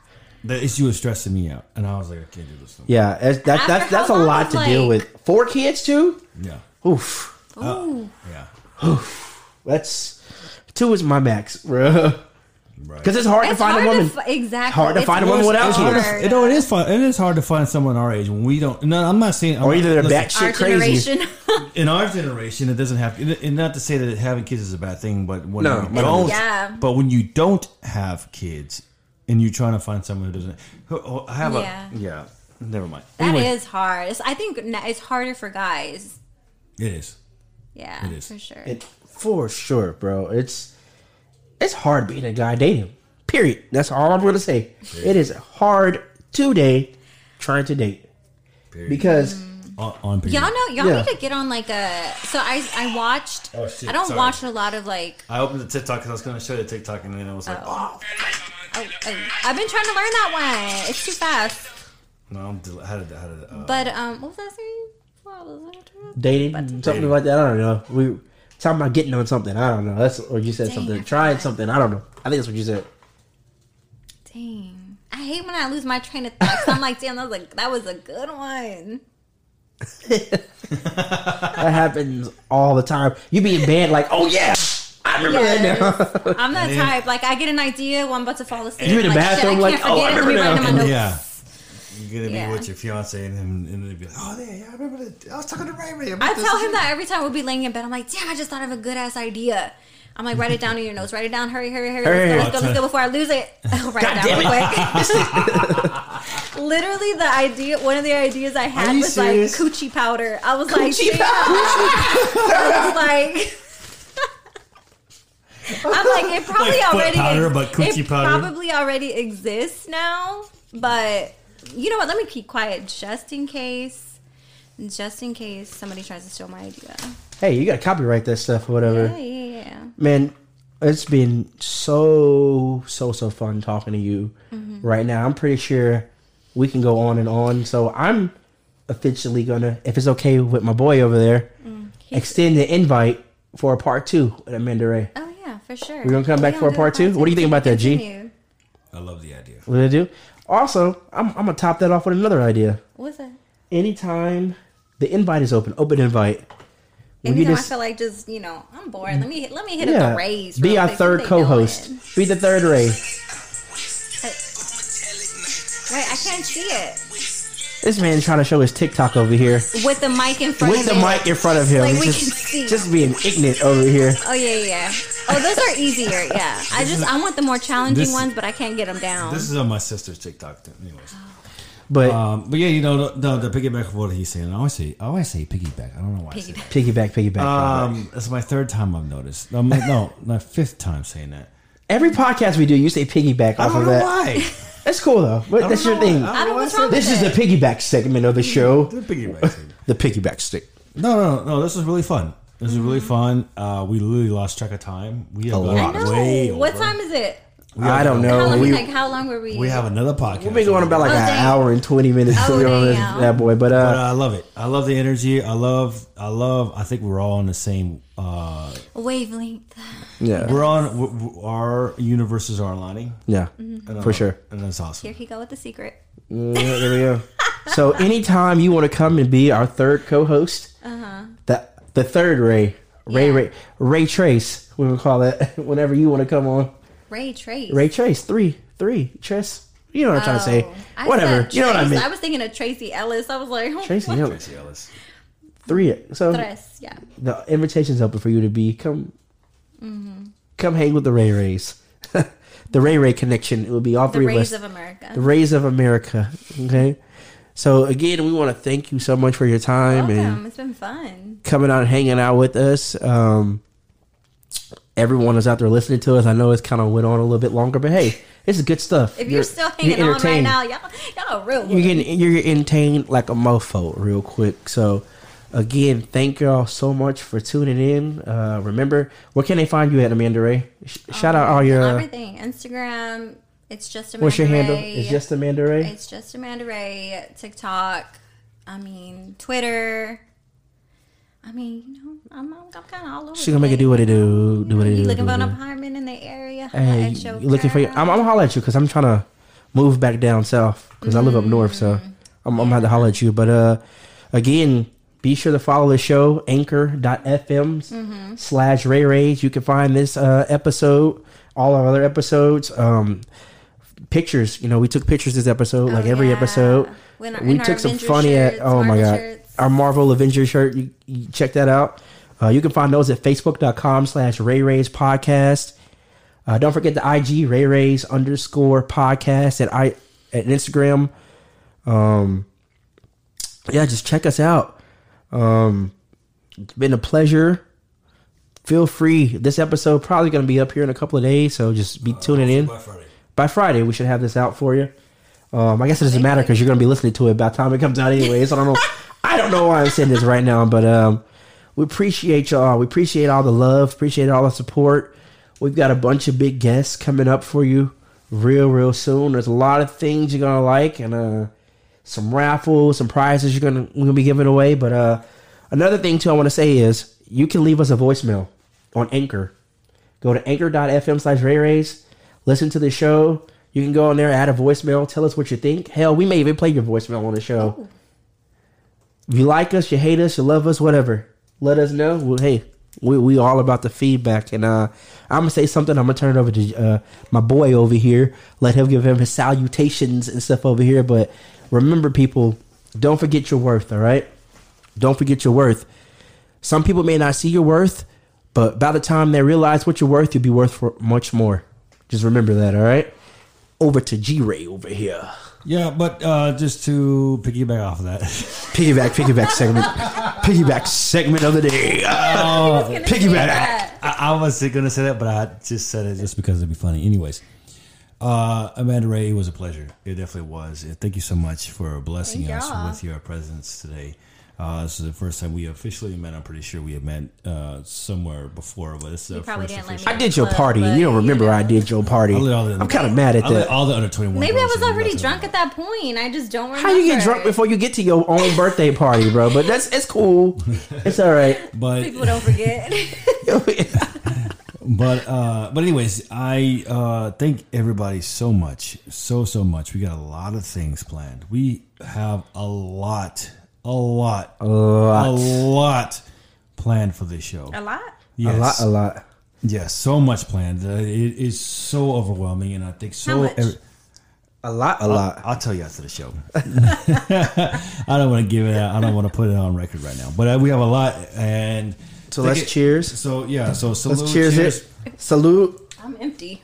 [SPEAKER 2] The issue was stressing me out, and I was like, I can't do this. No.
[SPEAKER 1] Yeah, that's, that, that's that's a lot
[SPEAKER 3] was,
[SPEAKER 1] to deal with. Four kids too.
[SPEAKER 2] Yeah,
[SPEAKER 1] Oof, uh,
[SPEAKER 2] yeah. Oof.
[SPEAKER 1] That's two is my max, bro. Because it's hard to find
[SPEAKER 3] hard
[SPEAKER 1] a woman.
[SPEAKER 3] To, fi- exactly.
[SPEAKER 1] Hard to
[SPEAKER 3] It's
[SPEAKER 1] find a woman without
[SPEAKER 2] It's hard
[SPEAKER 1] kids.
[SPEAKER 3] hard.
[SPEAKER 2] to, you know, it is fun. It is hard to find someone our age when we don't. No, I'm not saying. I'm
[SPEAKER 1] or
[SPEAKER 2] not-
[SPEAKER 1] either they're
[SPEAKER 2] listen,
[SPEAKER 3] Our
[SPEAKER 1] batshit crazy.
[SPEAKER 2] in our generation, it doesn't have. And not to say that having kids is a bad thing, but when
[SPEAKER 1] No,
[SPEAKER 2] you don't,
[SPEAKER 3] Yeah.
[SPEAKER 2] but when you don't have kids and you're trying to find someone who doesn't, who, who have
[SPEAKER 3] Yeah.
[SPEAKER 2] a yeah. Never mind.
[SPEAKER 3] That is
[SPEAKER 2] Anyway,
[SPEAKER 3] hard. It's, I think it's harder for guys.
[SPEAKER 2] it is.
[SPEAKER 3] Yeah,
[SPEAKER 2] It is.
[SPEAKER 3] for sure.
[SPEAKER 1] It, for sure, bro. It's it's hard being a guy dating. Period. That's all I'm gonna say. It is hard to date trying to date because
[SPEAKER 2] On, on
[SPEAKER 3] Y'all know, y'all
[SPEAKER 1] Yeah.
[SPEAKER 3] need to get on like a. So I, I watched.
[SPEAKER 2] Oh, shit,
[SPEAKER 3] I don't
[SPEAKER 2] sorry.
[SPEAKER 3] watch a lot of like.
[SPEAKER 2] I opened the TikTok because I was going to show you the TikTok, and then I was like,
[SPEAKER 3] Oh, oh, I've been trying to learn that one. It's too fast.
[SPEAKER 2] no, I'm del- how did how did uh,
[SPEAKER 3] But um, what was I saying? What was
[SPEAKER 1] dating something like that. I don't know. We talking about getting on something. I don't know. That's or you said
[SPEAKER 3] Dang,
[SPEAKER 1] something.
[SPEAKER 3] I
[SPEAKER 1] Trying
[SPEAKER 3] forgot.
[SPEAKER 1] something. I don't know. I think that's what you said.
[SPEAKER 3] Dang, I hate when I lose my train of thought. I'm like, damn, that was a that was a good one.
[SPEAKER 1] That happens all the time. You be in bed like, oh yeah, I remember that now.
[SPEAKER 3] Yes. I'm that type. Like I get an idea when I'm about to fall asleep.
[SPEAKER 1] You in the
[SPEAKER 3] like,
[SPEAKER 1] bathroom, like, oh, I
[SPEAKER 3] it.
[SPEAKER 1] Remember
[SPEAKER 3] write in my
[SPEAKER 1] now.
[SPEAKER 2] yeah. You're gonna
[SPEAKER 3] Yeah.
[SPEAKER 2] be with your fiance, and then and then be like, "Oh, yeah, yeah, I remember that. I was talking to Ray Ray." about
[SPEAKER 3] I tell him that every time we'll be laying in bed. I'm like, damn, I just thought of a good ass idea. I'm like, write it down in your notes. Write it down. Hurry, hurry, hurry.
[SPEAKER 1] Hurry,
[SPEAKER 3] Let's go, let's go, let's go before I lose it. I'll write
[SPEAKER 1] God
[SPEAKER 3] it down real quick. Literally, the idea, one of the ideas I had was
[SPEAKER 1] serious?
[SPEAKER 3] like coochie powder. I was like,
[SPEAKER 1] Coochie
[SPEAKER 3] damn. I was like, I'm like, it probably
[SPEAKER 2] Like
[SPEAKER 3] already
[SPEAKER 2] powder, but coochie
[SPEAKER 3] it
[SPEAKER 2] powder.
[SPEAKER 3] probably already exists now. But you know what? Let me keep quiet just in case. Just in case somebody tries to steal my idea.
[SPEAKER 1] hey, you gotta copyright that stuff or whatever.
[SPEAKER 3] Yeah, yeah, yeah.
[SPEAKER 1] Man, it's been so so so fun talking to you
[SPEAKER 3] Mm-hmm.
[SPEAKER 1] right now. I'm pretty sure we can go on and on. So I'm officially gonna, if it's okay with my boy over there,
[SPEAKER 3] Mm.
[SPEAKER 1] extend the invite for a part two at Amanda Ray.
[SPEAKER 3] Oh yeah, for sure.
[SPEAKER 1] We're gonna come back
[SPEAKER 3] We're
[SPEAKER 1] for a
[SPEAKER 3] gonna
[SPEAKER 1] part two? What do you think about that, G?
[SPEAKER 2] I love the idea.
[SPEAKER 1] What did I do? Also, I'm, I'm gonna top that off with another idea.
[SPEAKER 3] What's that?
[SPEAKER 1] Anytime the invite is open, open invite. When you
[SPEAKER 3] Anytime
[SPEAKER 1] just
[SPEAKER 3] I feel like just you know I'm bored. Let me let me hit up
[SPEAKER 1] yeah,
[SPEAKER 3] the rays.
[SPEAKER 1] be our
[SPEAKER 3] quick.
[SPEAKER 1] third co-host.
[SPEAKER 3] doing?
[SPEAKER 1] Be the third Ray.
[SPEAKER 3] Wait, I can't see it
[SPEAKER 1] This man trying to show his TikTok over here
[SPEAKER 3] with the mic in front
[SPEAKER 1] with
[SPEAKER 3] of
[SPEAKER 1] the
[SPEAKER 3] it.
[SPEAKER 1] mic in front of him.
[SPEAKER 3] Like,
[SPEAKER 1] just, just being ignorant over here.
[SPEAKER 3] Oh yeah, yeah. Yeah. Oh, those are easier. Yeah, I just I want the more challenging
[SPEAKER 2] this-
[SPEAKER 3] ones, but I can't get them down.
[SPEAKER 2] This is on my sister's TikTok. too. Anyways,
[SPEAKER 1] But
[SPEAKER 2] um, but yeah, you know, the, the, the piggyback of what he's saying. I always say, I always say piggyback. I don't know why. I say that.
[SPEAKER 1] piggyback, piggyback. piggyback.
[SPEAKER 2] Um, it's my third time I've noticed. No, no, my fifth time saying that.
[SPEAKER 1] Every podcast we do, you say piggyback
[SPEAKER 2] I
[SPEAKER 1] off
[SPEAKER 2] don't
[SPEAKER 1] of
[SPEAKER 2] know
[SPEAKER 1] that.
[SPEAKER 2] why.
[SPEAKER 1] That's cool though. But that's your
[SPEAKER 2] why.
[SPEAKER 1] thing.
[SPEAKER 2] I
[SPEAKER 3] I don't know what's wrong
[SPEAKER 1] This
[SPEAKER 3] with
[SPEAKER 1] is the piggyback segment of the show.
[SPEAKER 2] The piggyback.
[SPEAKER 1] The piggyback stick.
[SPEAKER 2] No, no, no. This was really fun. This is really fun. Uh, we literally lost track of time. We have
[SPEAKER 1] A lot.
[SPEAKER 3] I know.
[SPEAKER 2] way
[SPEAKER 3] what
[SPEAKER 2] over.
[SPEAKER 3] time is it?
[SPEAKER 1] I don't
[SPEAKER 3] How
[SPEAKER 1] know.
[SPEAKER 3] long?
[SPEAKER 1] We,
[SPEAKER 3] like how long were we?
[SPEAKER 2] We have another podcast.
[SPEAKER 1] we've been going about like
[SPEAKER 3] Oh,
[SPEAKER 1] an
[SPEAKER 3] dang.
[SPEAKER 1] hour and twenty minutes
[SPEAKER 3] Oh,
[SPEAKER 1] to be on this
[SPEAKER 3] damn.
[SPEAKER 1] that boy. But
[SPEAKER 2] But
[SPEAKER 1] uh,
[SPEAKER 2] I love it. I love the energy. I love. I love. I think we're all on the same. Uh,
[SPEAKER 3] wavelength.
[SPEAKER 1] yeah,
[SPEAKER 2] we're on. w w our universes are aligning.
[SPEAKER 1] yeah,
[SPEAKER 3] Mm-hmm.
[SPEAKER 1] for sure.
[SPEAKER 2] and that's awesome.
[SPEAKER 3] Here he go with the secret.
[SPEAKER 1] Mm, there we go. So anytime you want to come and be our third co-host, the the third Ray, Ray.
[SPEAKER 3] Yeah.
[SPEAKER 1] Ray Ray Trace, we would call it. Whenever you want to come on,
[SPEAKER 3] Ray Trace.
[SPEAKER 1] Ray Trace, three, three, Trace. You know what I'm trying to say.
[SPEAKER 3] Oh, I
[SPEAKER 1] Whatever.
[SPEAKER 3] said
[SPEAKER 1] You know what I
[SPEAKER 3] Trace.
[SPEAKER 1] mean.
[SPEAKER 3] I was thinking of Tracee Ellis. I was like, oh,
[SPEAKER 1] Tracee
[SPEAKER 3] what?
[SPEAKER 1] Ellis.
[SPEAKER 2] Tracee Ellis.
[SPEAKER 1] Three. So
[SPEAKER 3] Tres, yeah.
[SPEAKER 1] the invitation's open for you to be come,
[SPEAKER 3] Mm-hmm.
[SPEAKER 1] come hang with the Ray Rays. the Ray Ray connection. It will be all
[SPEAKER 3] The
[SPEAKER 1] three of
[SPEAKER 3] Rays
[SPEAKER 1] us.
[SPEAKER 3] of America.
[SPEAKER 1] the Rays of America. Okay. So again, we want to thank you so much for your time and
[SPEAKER 3] It's been fun.
[SPEAKER 1] coming out and hanging out with us. Um, everyone is out there listening to us. I know it's kind of went on a little bit longer, but hey, this is good stuff.
[SPEAKER 3] If you're, still hanging on right
[SPEAKER 1] entertained.
[SPEAKER 3] now, y'all, y'all real.
[SPEAKER 1] you're getting you're entertained like a mofo real quick. So again, thank y'all so much for tuning in. Uh, remember, where can they find you at Amanda Ray? Sh- shout out all your. uh,
[SPEAKER 3] everything. Instagram. It's just Amanda
[SPEAKER 1] what's your handle?
[SPEAKER 3] Ray.
[SPEAKER 1] It's just Amanda Ray.
[SPEAKER 3] It's just Amanda Ray. TikTok. I mean Twitter. I mean, you know, I'm, I'm, I'm kind of all over.
[SPEAKER 1] She gonna make it do what it do. Do what it do.
[SPEAKER 3] You
[SPEAKER 1] do
[SPEAKER 3] looking for
[SPEAKER 1] what
[SPEAKER 3] an
[SPEAKER 1] do.
[SPEAKER 3] apartment in the area?
[SPEAKER 1] Hey,
[SPEAKER 3] your
[SPEAKER 1] you looking for?
[SPEAKER 3] girl.
[SPEAKER 1] I'm, I'm gonna holler at you because I'm trying to move back down south because I live up north. So I'm, I'm gonna have to holler at you. But uh, again, be sure to follow the show anchor.fm slash ray rays you can find this uh, episode all our other episodes um, pictures you know we took pictures this episode like every
[SPEAKER 3] yeah.
[SPEAKER 1] episode.
[SPEAKER 3] When-
[SPEAKER 1] we took some
[SPEAKER 3] Avenger
[SPEAKER 1] funny at
[SPEAKER 3] shirts,
[SPEAKER 1] oh my god
[SPEAKER 3] shirts.
[SPEAKER 1] our marvel avenger shirt you, you check that out. Uh, you can find those at facebook.com slash ray rays podcast. Uh, don't forget the ig ray rays underscore podcast at i at instagram. Um yeah just check us out. Um it's been a pleasure. Feel free this episode probably going to be up here in a couple of days so just be tuning in
[SPEAKER 7] By Friday.
[SPEAKER 1] we should have this out for you. Um, I guess it doesn't matter because you're going to be listening to it by the time it comes out anyways. I don't know. I don't know why I'm saying this right now, but um, we appreciate y'all. We appreciate all the love. Appreciate all the support. We've got a bunch of big guests coming up for you real, real soon. There's a lot of things you're gonna like, and uh, some raffles, some prizes you're gonna we're gonna be giving away. But uh, another thing too, I want to say is you can leave us a voicemail on Anchor. Go to anchor.fm slash Ray. Listen to the show. You can go on there, add a voicemail, tell us what you think. Hell, we may even play your voicemail on the show. If you like us, you hate us, you love us, whatever. Let us know. Well, hey, we we all about the feedback. And uh, I'm gonna say something. I'm gonna turn it over to uh, my boy over here. Let him give him his salutations and stuff over here. But remember, people, don't forget your worth. All right, don't forget your worth. Some people may not see your worth, but by the time they realize what you're worth, you'll be worth for much more. Just remember that. All right. Over to G Ray over here.
[SPEAKER 2] Yeah, but uh, just to piggyback off of that,
[SPEAKER 1] Piggyback, piggyback segment, piggyback segment of the day. Uh, piggyback.
[SPEAKER 2] I, I was going to say that, but I just said it just because it'd be funny. Anyways, uh, Amanda Ray, it was a pleasure. It definitely was. Thank you so much for blessing
[SPEAKER 3] Thank
[SPEAKER 2] us with your presence today. Uh, this is the first time we officially met. I'm pretty sure we have met uh, somewhere before, but it's the
[SPEAKER 3] You probably
[SPEAKER 2] first
[SPEAKER 3] didn't let me
[SPEAKER 1] I did your
[SPEAKER 3] Club,
[SPEAKER 1] party.
[SPEAKER 3] but,
[SPEAKER 1] You don't remember
[SPEAKER 3] you know.
[SPEAKER 1] I did your party.
[SPEAKER 2] I let all the-
[SPEAKER 1] I'm kind of mad at
[SPEAKER 2] I let
[SPEAKER 1] that.
[SPEAKER 2] all the under 21.
[SPEAKER 3] Maybe I was already drunk at that point. I just don't remember.
[SPEAKER 1] How you get drunk before you get to your own birthday party, bro? But that's it's cool. It's all right.
[SPEAKER 2] But
[SPEAKER 3] People don't forget.
[SPEAKER 2] but uh but anyways i uh thank everybody so much so so much we got a lot of things planned we have a lot a lot a
[SPEAKER 1] lot.
[SPEAKER 2] a lot planned for this show
[SPEAKER 3] a lot.
[SPEAKER 2] yes
[SPEAKER 1] A lot, a lot.
[SPEAKER 2] yes so much planned uh, it is so overwhelming and i think so
[SPEAKER 3] How much?
[SPEAKER 2] every-
[SPEAKER 1] A lot, a lot.
[SPEAKER 2] I'll tell you after the show. I don't want to give it out. I don't want to put it on record right now. But uh, we have a lot, and
[SPEAKER 1] So let's
[SPEAKER 2] it-
[SPEAKER 1] cheers.
[SPEAKER 2] So yeah, so salute,
[SPEAKER 1] Let's cheers, it. Salute,
[SPEAKER 3] I'm empty.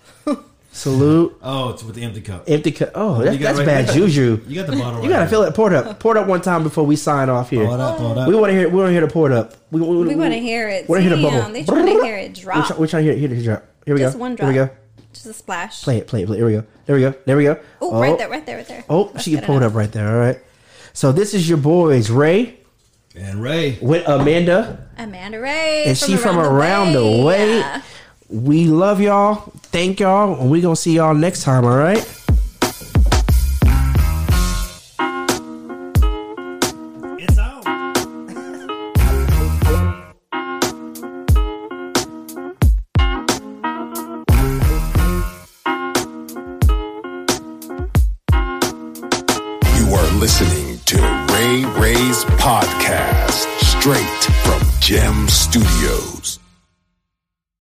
[SPEAKER 1] Salute.
[SPEAKER 2] Oh, it's with the empty cup.
[SPEAKER 1] Empty cup. Oh, that,
[SPEAKER 2] You got
[SPEAKER 1] that's
[SPEAKER 2] right
[SPEAKER 1] bad
[SPEAKER 2] there.
[SPEAKER 1] juju.
[SPEAKER 2] You got the bottle.
[SPEAKER 1] You gotta fill it. Pour it up. Pour it up one time before we sign off here.
[SPEAKER 2] Pour it up, pour it up.
[SPEAKER 1] We want to hear. We want to hear the pour it up. We, we,
[SPEAKER 3] We want to hear it.
[SPEAKER 1] We want to hear the bubble.
[SPEAKER 3] They trying to hear it
[SPEAKER 1] We're,
[SPEAKER 3] drop.
[SPEAKER 1] try, we're trying to hear, hear the drop. Here we
[SPEAKER 3] Just
[SPEAKER 1] go.
[SPEAKER 3] one
[SPEAKER 1] Here we
[SPEAKER 3] drop.
[SPEAKER 1] go.
[SPEAKER 3] Just a splash.
[SPEAKER 1] Play it. Play it. Play it. Here we go. There we go. There we go.
[SPEAKER 3] Oh, right there, right there, right there.
[SPEAKER 1] Oh,
[SPEAKER 3] That's
[SPEAKER 1] she can
[SPEAKER 3] good
[SPEAKER 1] pull it up right there. All right. So this is your boys, Ray
[SPEAKER 2] And Ray.
[SPEAKER 1] with Amanda,
[SPEAKER 3] Amanda Ray.
[SPEAKER 1] and she from around the way.
[SPEAKER 3] Yeah.
[SPEAKER 1] We love y'all. Thank y'all, and we gonna see y'all next time. All right.
[SPEAKER 2] It's on.
[SPEAKER 8] You are listening to Ray Ray's podcast straight from JEM Studios.